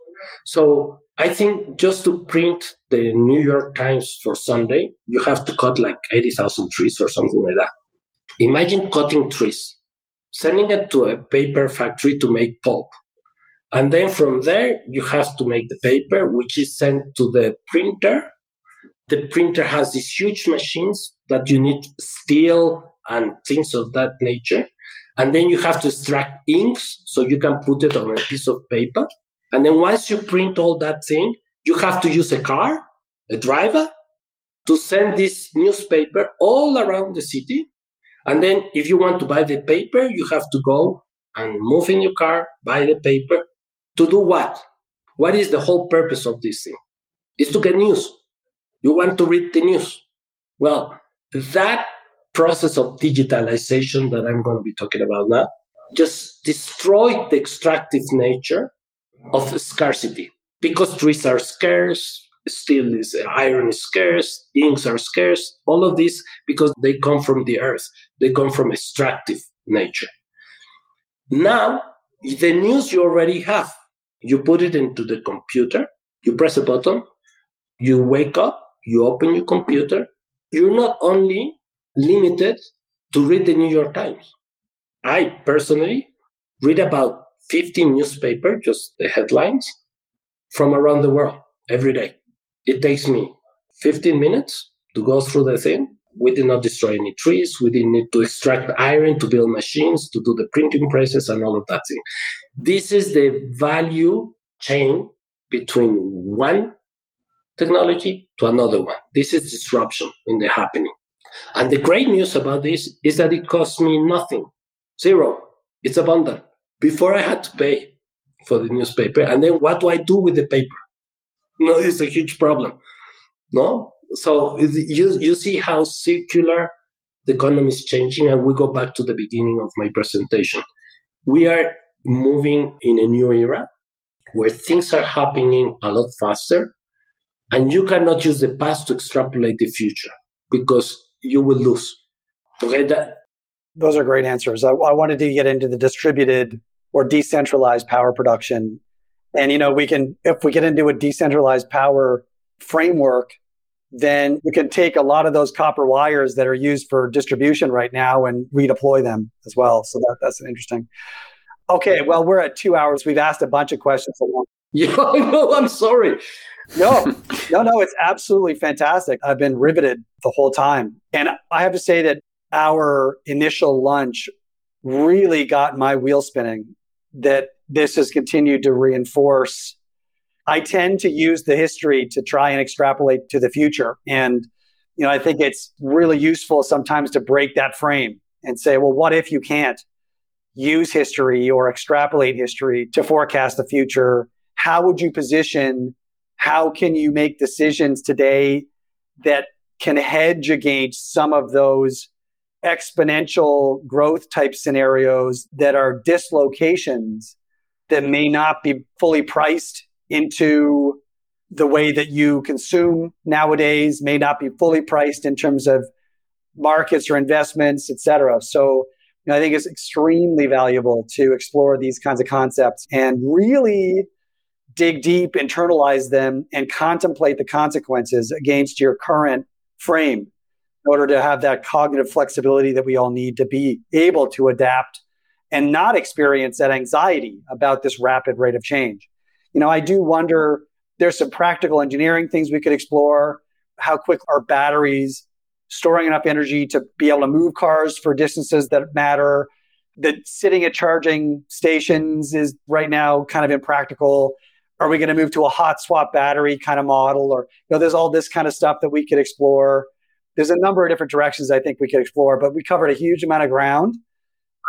So I think just to print the New York Times for Sunday, you have to cut like 80,000 trees or something like that. Imagine cutting trees, sending it to a paper factory to make pulp. And then from there, you have to make the paper, which is sent to the printer. The printer has these huge machines that you need steel and things of that nature. And then you have to extract inks so you can put it on a piece of paper. And then once you print all that thing, you have to use a car, a driver, to send this newspaper all around the city. And then if you want to buy the paper, you have to go and move in your car, buy the paper. To do what? What is the whole purpose of this thing? Is to get news. You want to read the news. Well, that process of digitalization that I'm going to be talking about now just destroyed the extractive nature of scarcity because trees are scarce, steel is iron is scarce, inks are scarce, all of this because they come from the earth, they come from extractive nature. Now, the news you already have, you put it into the computer, you press a button, you wake up, you open your computer, you're not only limited to read the New York Times. I personally read about 15 newspaper, just the headlines from around the world every day. It takes me 15 minutes to go through the thing. We did not destroy any trees. We didn't need to extract iron to build machines, to do the printing presses and all of that thing. This is the value chain between one technology to another one. This is disruption in the happening. And the great news about this is that it costs me nothing. Zero. It's abundant before I had to pay for the newspaper. And then what do I do with the paper? No, it's a huge problem. No? So you, you see how circular the economy is changing. And we go back to the beginning of my presentation. We are moving in a new era where things are happening a lot faster. And you cannot use the past to extrapolate the future because you will lose. Okay, those are great answers. I, I, wanted to get into the distributed or decentralized power production. And, you know, we can, if we get into a decentralized power framework, then you can take a lot of those copper wires that are used for distribution right now and redeploy them as well. So that, that's interesting. Okay, well, we're at two hours. We've asked a bunch of questions along. Yeah, no, I'm sorry. no, no, no, it's absolutely fantastic. I've been riveted the whole time. And I have to say that our initial lunch really got my wheel spinning that this has continued to reinforce. I tend to use the history to try and extrapolate to the future. And, you know, I think it's really useful sometimes to break that frame and say, well, what if you can't use history or extrapolate history to forecast the future? How would you position? How can you make decisions today that can hedge against some of those exponential growth type scenarios that are dislocations that may not be fully priced into the way that you consume nowadays may not be fully priced in terms of markets or investments et cetera so i think it's extremely valuable to explore these kinds of concepts and really dig deep internalize them and contemplate the consequences against your current frame in order to have that cognitive flexibility that we all need to be able to adapt and not experience that anxiety about this rapid rate of change. You know, I do wonder there's some practical engineering things we could explore. How quick are batteries storing enough energy to be able to move cars for distances that matter? That sitting at charging stations is right now kind of impractical. Are we going to move to a hot swap battery kind of model? Or, you know, there's all this kind of stuff that we could explore there's a number of different directions I think we could explore, but we covered a huge amount of ground.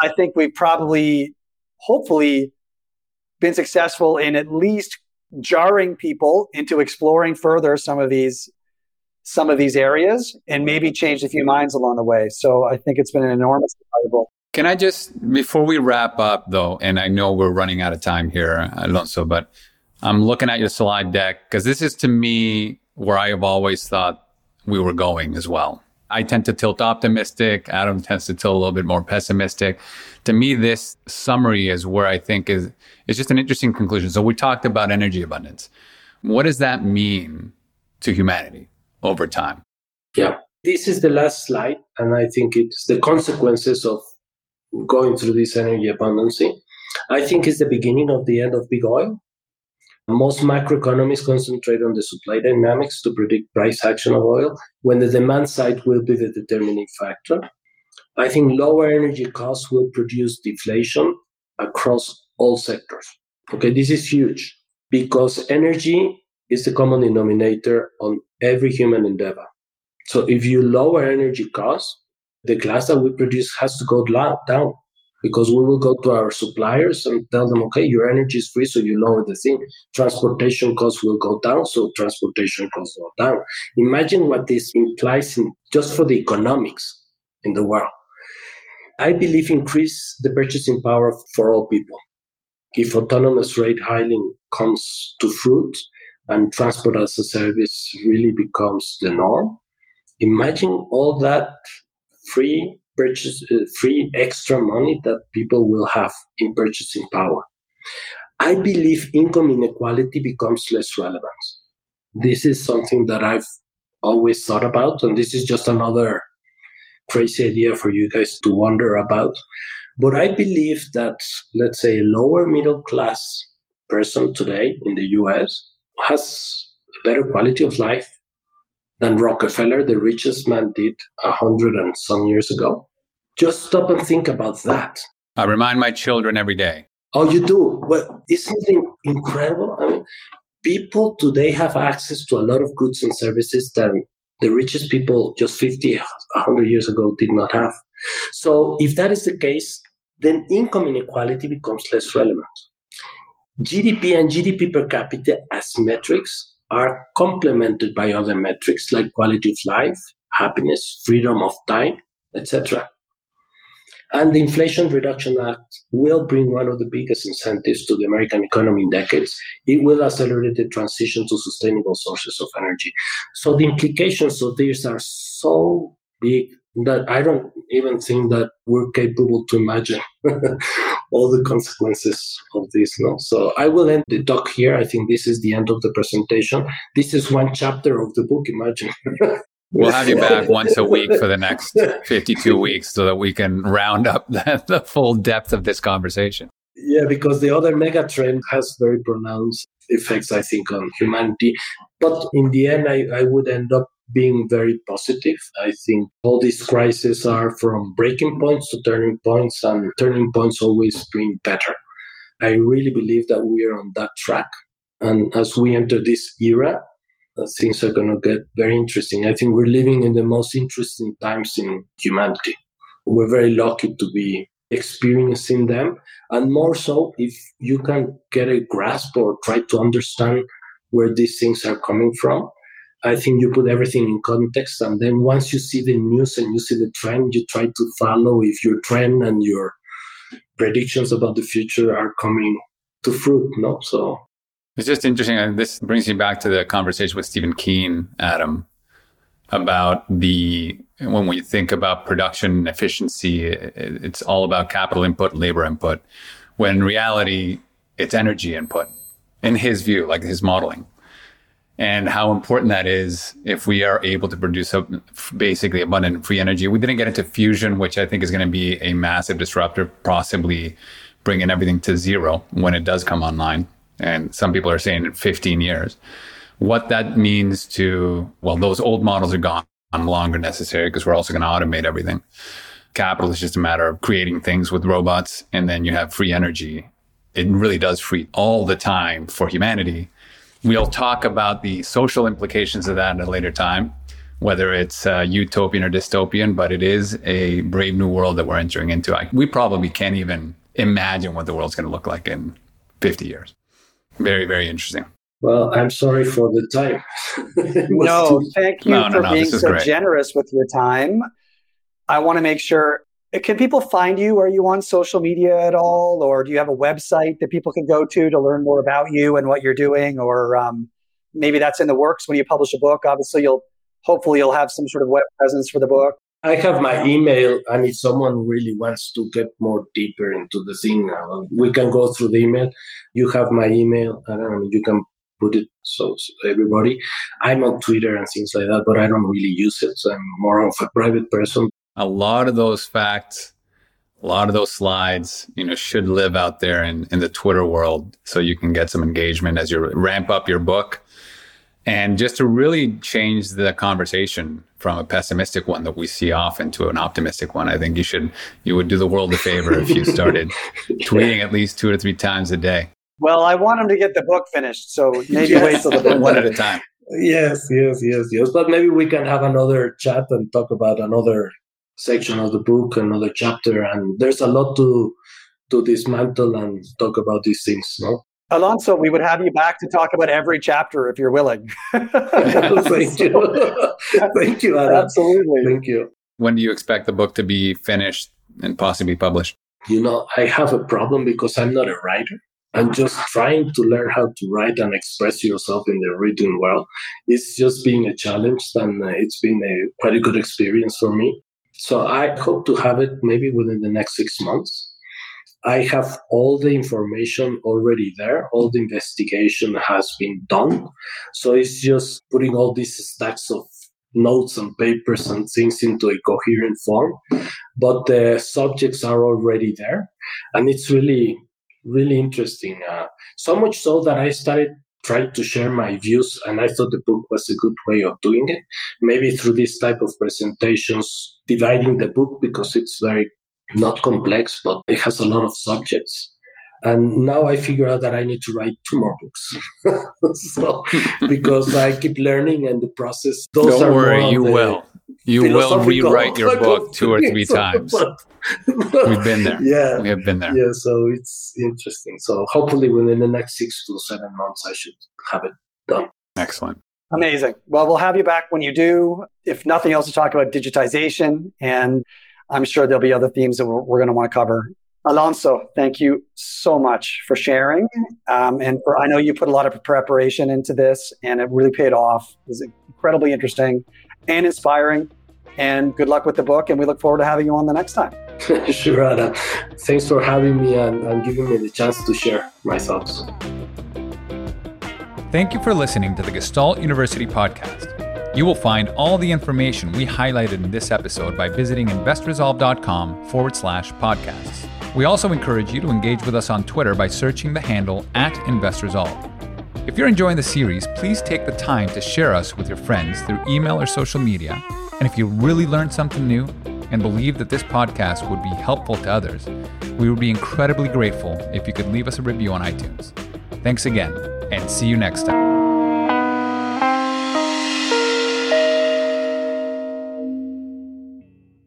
I think we've probably, hopefully, been successful in at least jarring people into exploring further some of these some of these areas and maybe changed a few minds along the way. So I think it's been an enormous valuable. Can I just before we wrap up though, and I know we're running out of time here, Alonso, but I'm looking at your slide deck because this is to me where I have always thought we were going as well. I tend to tilt optimistic. Adam tends to tilt a little bit more pessimistic. To me, this summary is where I think is is just an interesting conclusion. So we talked about energy abundance. What does that mean to humanity over time? Yeah, this is the last slide, and I think it's the consequences of going through this energy abundance. I think it's the beginning of the end of big oil. Most macroeconomists concentrate on the supply dynamics to predict price action of oil when the demand side will be the determining factor. I think lower energy costs will produce deflation across all sectors. Okay, this is huge because energy is the common denominator on every human endeavor. So if you lower energy costs, the glass that we produce has to go down because we will go to our suppliers and tell them, okay, your energy is free, so you lower the thing. Transportation costs will go down, so transportation costs go down. Imagine what this implies in, just for the economics in the world. I believe increase the purchasing power for all people. If autonomous ride hailing comes to fruit and transport as a service really becomes the norm, imagine all that free purchase uh, free extra money that people will have in purchasing power. I believe income inequality becomes less relevant. This is something that I've always thought about, and this is just another crazy idea for you guys to wonder about. But I believe that, let's say, a lower middle class person today in the US has a better quality of life than Rockefeller, the richest man, did a hundred and some years ago. Just stop and think about that. I remind my children every day. Oh, you do? Well, isn't it incredible? I mean, people today have access to a lot of goods and services that the richest people just 50, 100 years ago did not have. So, if that is the case, then income inequality becomes less relevant. GDP and GDP per capita as metrics are complemented by other metrics like quality of life, happiness, freedom of time, etc. And the Inflation Reduction Act will bring one of the biggest incentives to the American economy in decades. It will accelerate the transition to sustainable sources of energy. So the implications of this are so big that I don't even think that we're capable to imagine all the consequences of this. No, so I will end the talk here. I think this is the end of the presentation. This is one chapter of the book. Imagine. We'll have you back once a week for the next 52 weeks so that we can round up the, the, full depth of this conversation. Yeah, because the other mega trend has very pronounced effects, I think, on humanity. But in the end, I, I would end up being very positive. I think all these crises are from breaking points to turning points, and turning points always bring better. I really believe that we are on that track. And as we enter this era, uh, things are going to get very interesting. I think we're living in the most interesting times in humanity. We're very lucky to be experiencing them. And more so, if you can get a grasp or try to understand where these things are coming from, I think you put everything in context. And then once you see the news and you see the trend, you try to follow if your trend and your predictions about the future are coming to fruit. No, so it's just interesting. And this brings me back to the conversation with Stephen Keen, Adam, about the when we think about production efficiency, it's all about capital input, labor input. When reality, it's energy input, in his view, like his modeling, and how important that is if we are able to produce a, basically abundant free energy. We didn't get into fusion, which I think is going to be a massive disruptor, possibly bringing everything to zero when it does come online. And some people are saying in 15 years. What that means to, well, those old models are gone no longer necessary because we're also going to automate everything. Capital is just a matter of creating things with robots, and then you have free energy. It really does free all the time for humanity. We'll talk about the social implications of that at a later time, whether it's uh, utopian or dystopian, but it is a brave new world that we're entering into. I, we probably can't even imagine what the world's going to look like in 50 years. Very, very interesting. Well, I'm sorry for the time. no, too- thank you no, no, for no, being so great. generous with your time. I want to make sure. Can people find you? Are you on social media at all, or do you have a website that people can go to to learn more about you and what you're doing? Or um, maybe that's in the works when you publish a book. Obviously, you'll hopefully you'll have some sort of web presence for the book. I have my email, and if someone really wants to get more deeper into the thing, uh, we can go through the email. You have my email, and you can put it so, so, everybody. I'm on Twitter and things like that, but I don't really use it. So I'm more of a private person. A lot of those facts, a lot of those slides, you know, should live out there in, in the Twitter world so you can get some engagement as you ramp up your book. And just to really change the conversation from a pessimistic one that we see often to an optimistic one, I think you should you would do the world a favor if you started tweeting at least two or three times a day. Well, I want him to get the book finished, so maybe yes. wait till the book one at a time. Yes, yes, yes, yes. But maybe we can have another chat and talk about another section of the book, another chapter, and there's a lot to to dismantle and talk about these things. No. Alonso, we would have you back to talk about every chapter if you're willing. Thank you. Thank you, Adam. Absolutely. Thank you. When do you expect the book to be finished and possibly published? You know, I have a problem because I'm not a writer and just trying to learn how to write and express yourself in the written world it's just being a challenge and uh, it's been a quite a good experience for me so i hope to have it maybe within the next six months. I have all the information already there. All the investigation has been done. So it's just putting all these stacks of notes and papers and things into a coherent form. But the subjects are already there. And it's really really interesting. Uh, so much so that I started trying to share my views, and I thought the book was a good way of doing it. Maybe through this type of presentations, dividing the book because it's very not complex, but it has a lot of subjects. And now I figure out that I need to write two more books. so, because I keep learning and the process. Those Don't worry, you will. You will rewrite your book two or three times. We've been there. Yeah. We have been there. Yeah. So it's interesting. So hopefully within the next six to seven months, I should have it done. Excellent. Amazing. Well, we'll have you back when you do. If nothing else, to talk about digitization. And I'm sure there'll be other themes that we're, we're going to want to cover. Alonso, thank you so much for sharing. Um, and for, I know you put a lot of preparation into this and it really paid off. It was incredibly interesting and inspiring. And good luck with the book. And we look forward to having you on the next time. sure, Adam. Thanks for having me and, and giving me the chance to share my thoughts. Thank you for listening to the Gestalt University podcast. You will find all the information we highlighted in this episode by visiting investresolve.com forward slash podcasts. We also encourage you to engage with us on Twitter by searching the handle at InvestResolve. If you're enjoying the series, please take the time to share us with your friends through email or social media. And if you really learned something new and believe that this podcast would be helpful to others, we would be incredibly grateful if you could leave us a review on iTunes. Thanks again, and see you next time.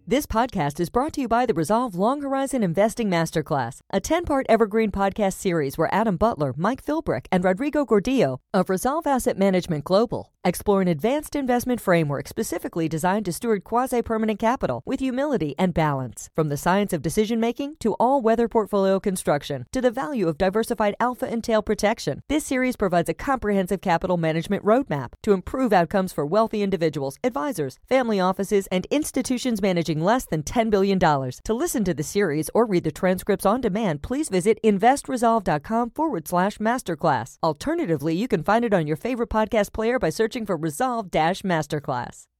This podcast is brought to you by the Resolve Long Horizon Investing Masterclass, a 10 part evergreen podcast series where Adam Butler, Mike Philbrick, and Rodrigo Gordillo of Resolve Asset Management Global explore an advanced investment framework specifically designed to steward quasi permanent capital with humility and balance. From the science of decision making to all weather portfolio construction to the value of diversified alpha and tail protection, this series provides a comprehensive capital management roadmap to improve outcomes for wealthy individuals, advisors, family offices, and institutions managing less than $10 billion. To listen to the series or read the transcripts on demand, please visit investresolve.com forward slash masterclass. Alternatively, you can find it on your favorite podcast player by searching for Resolve Dash Masterclass.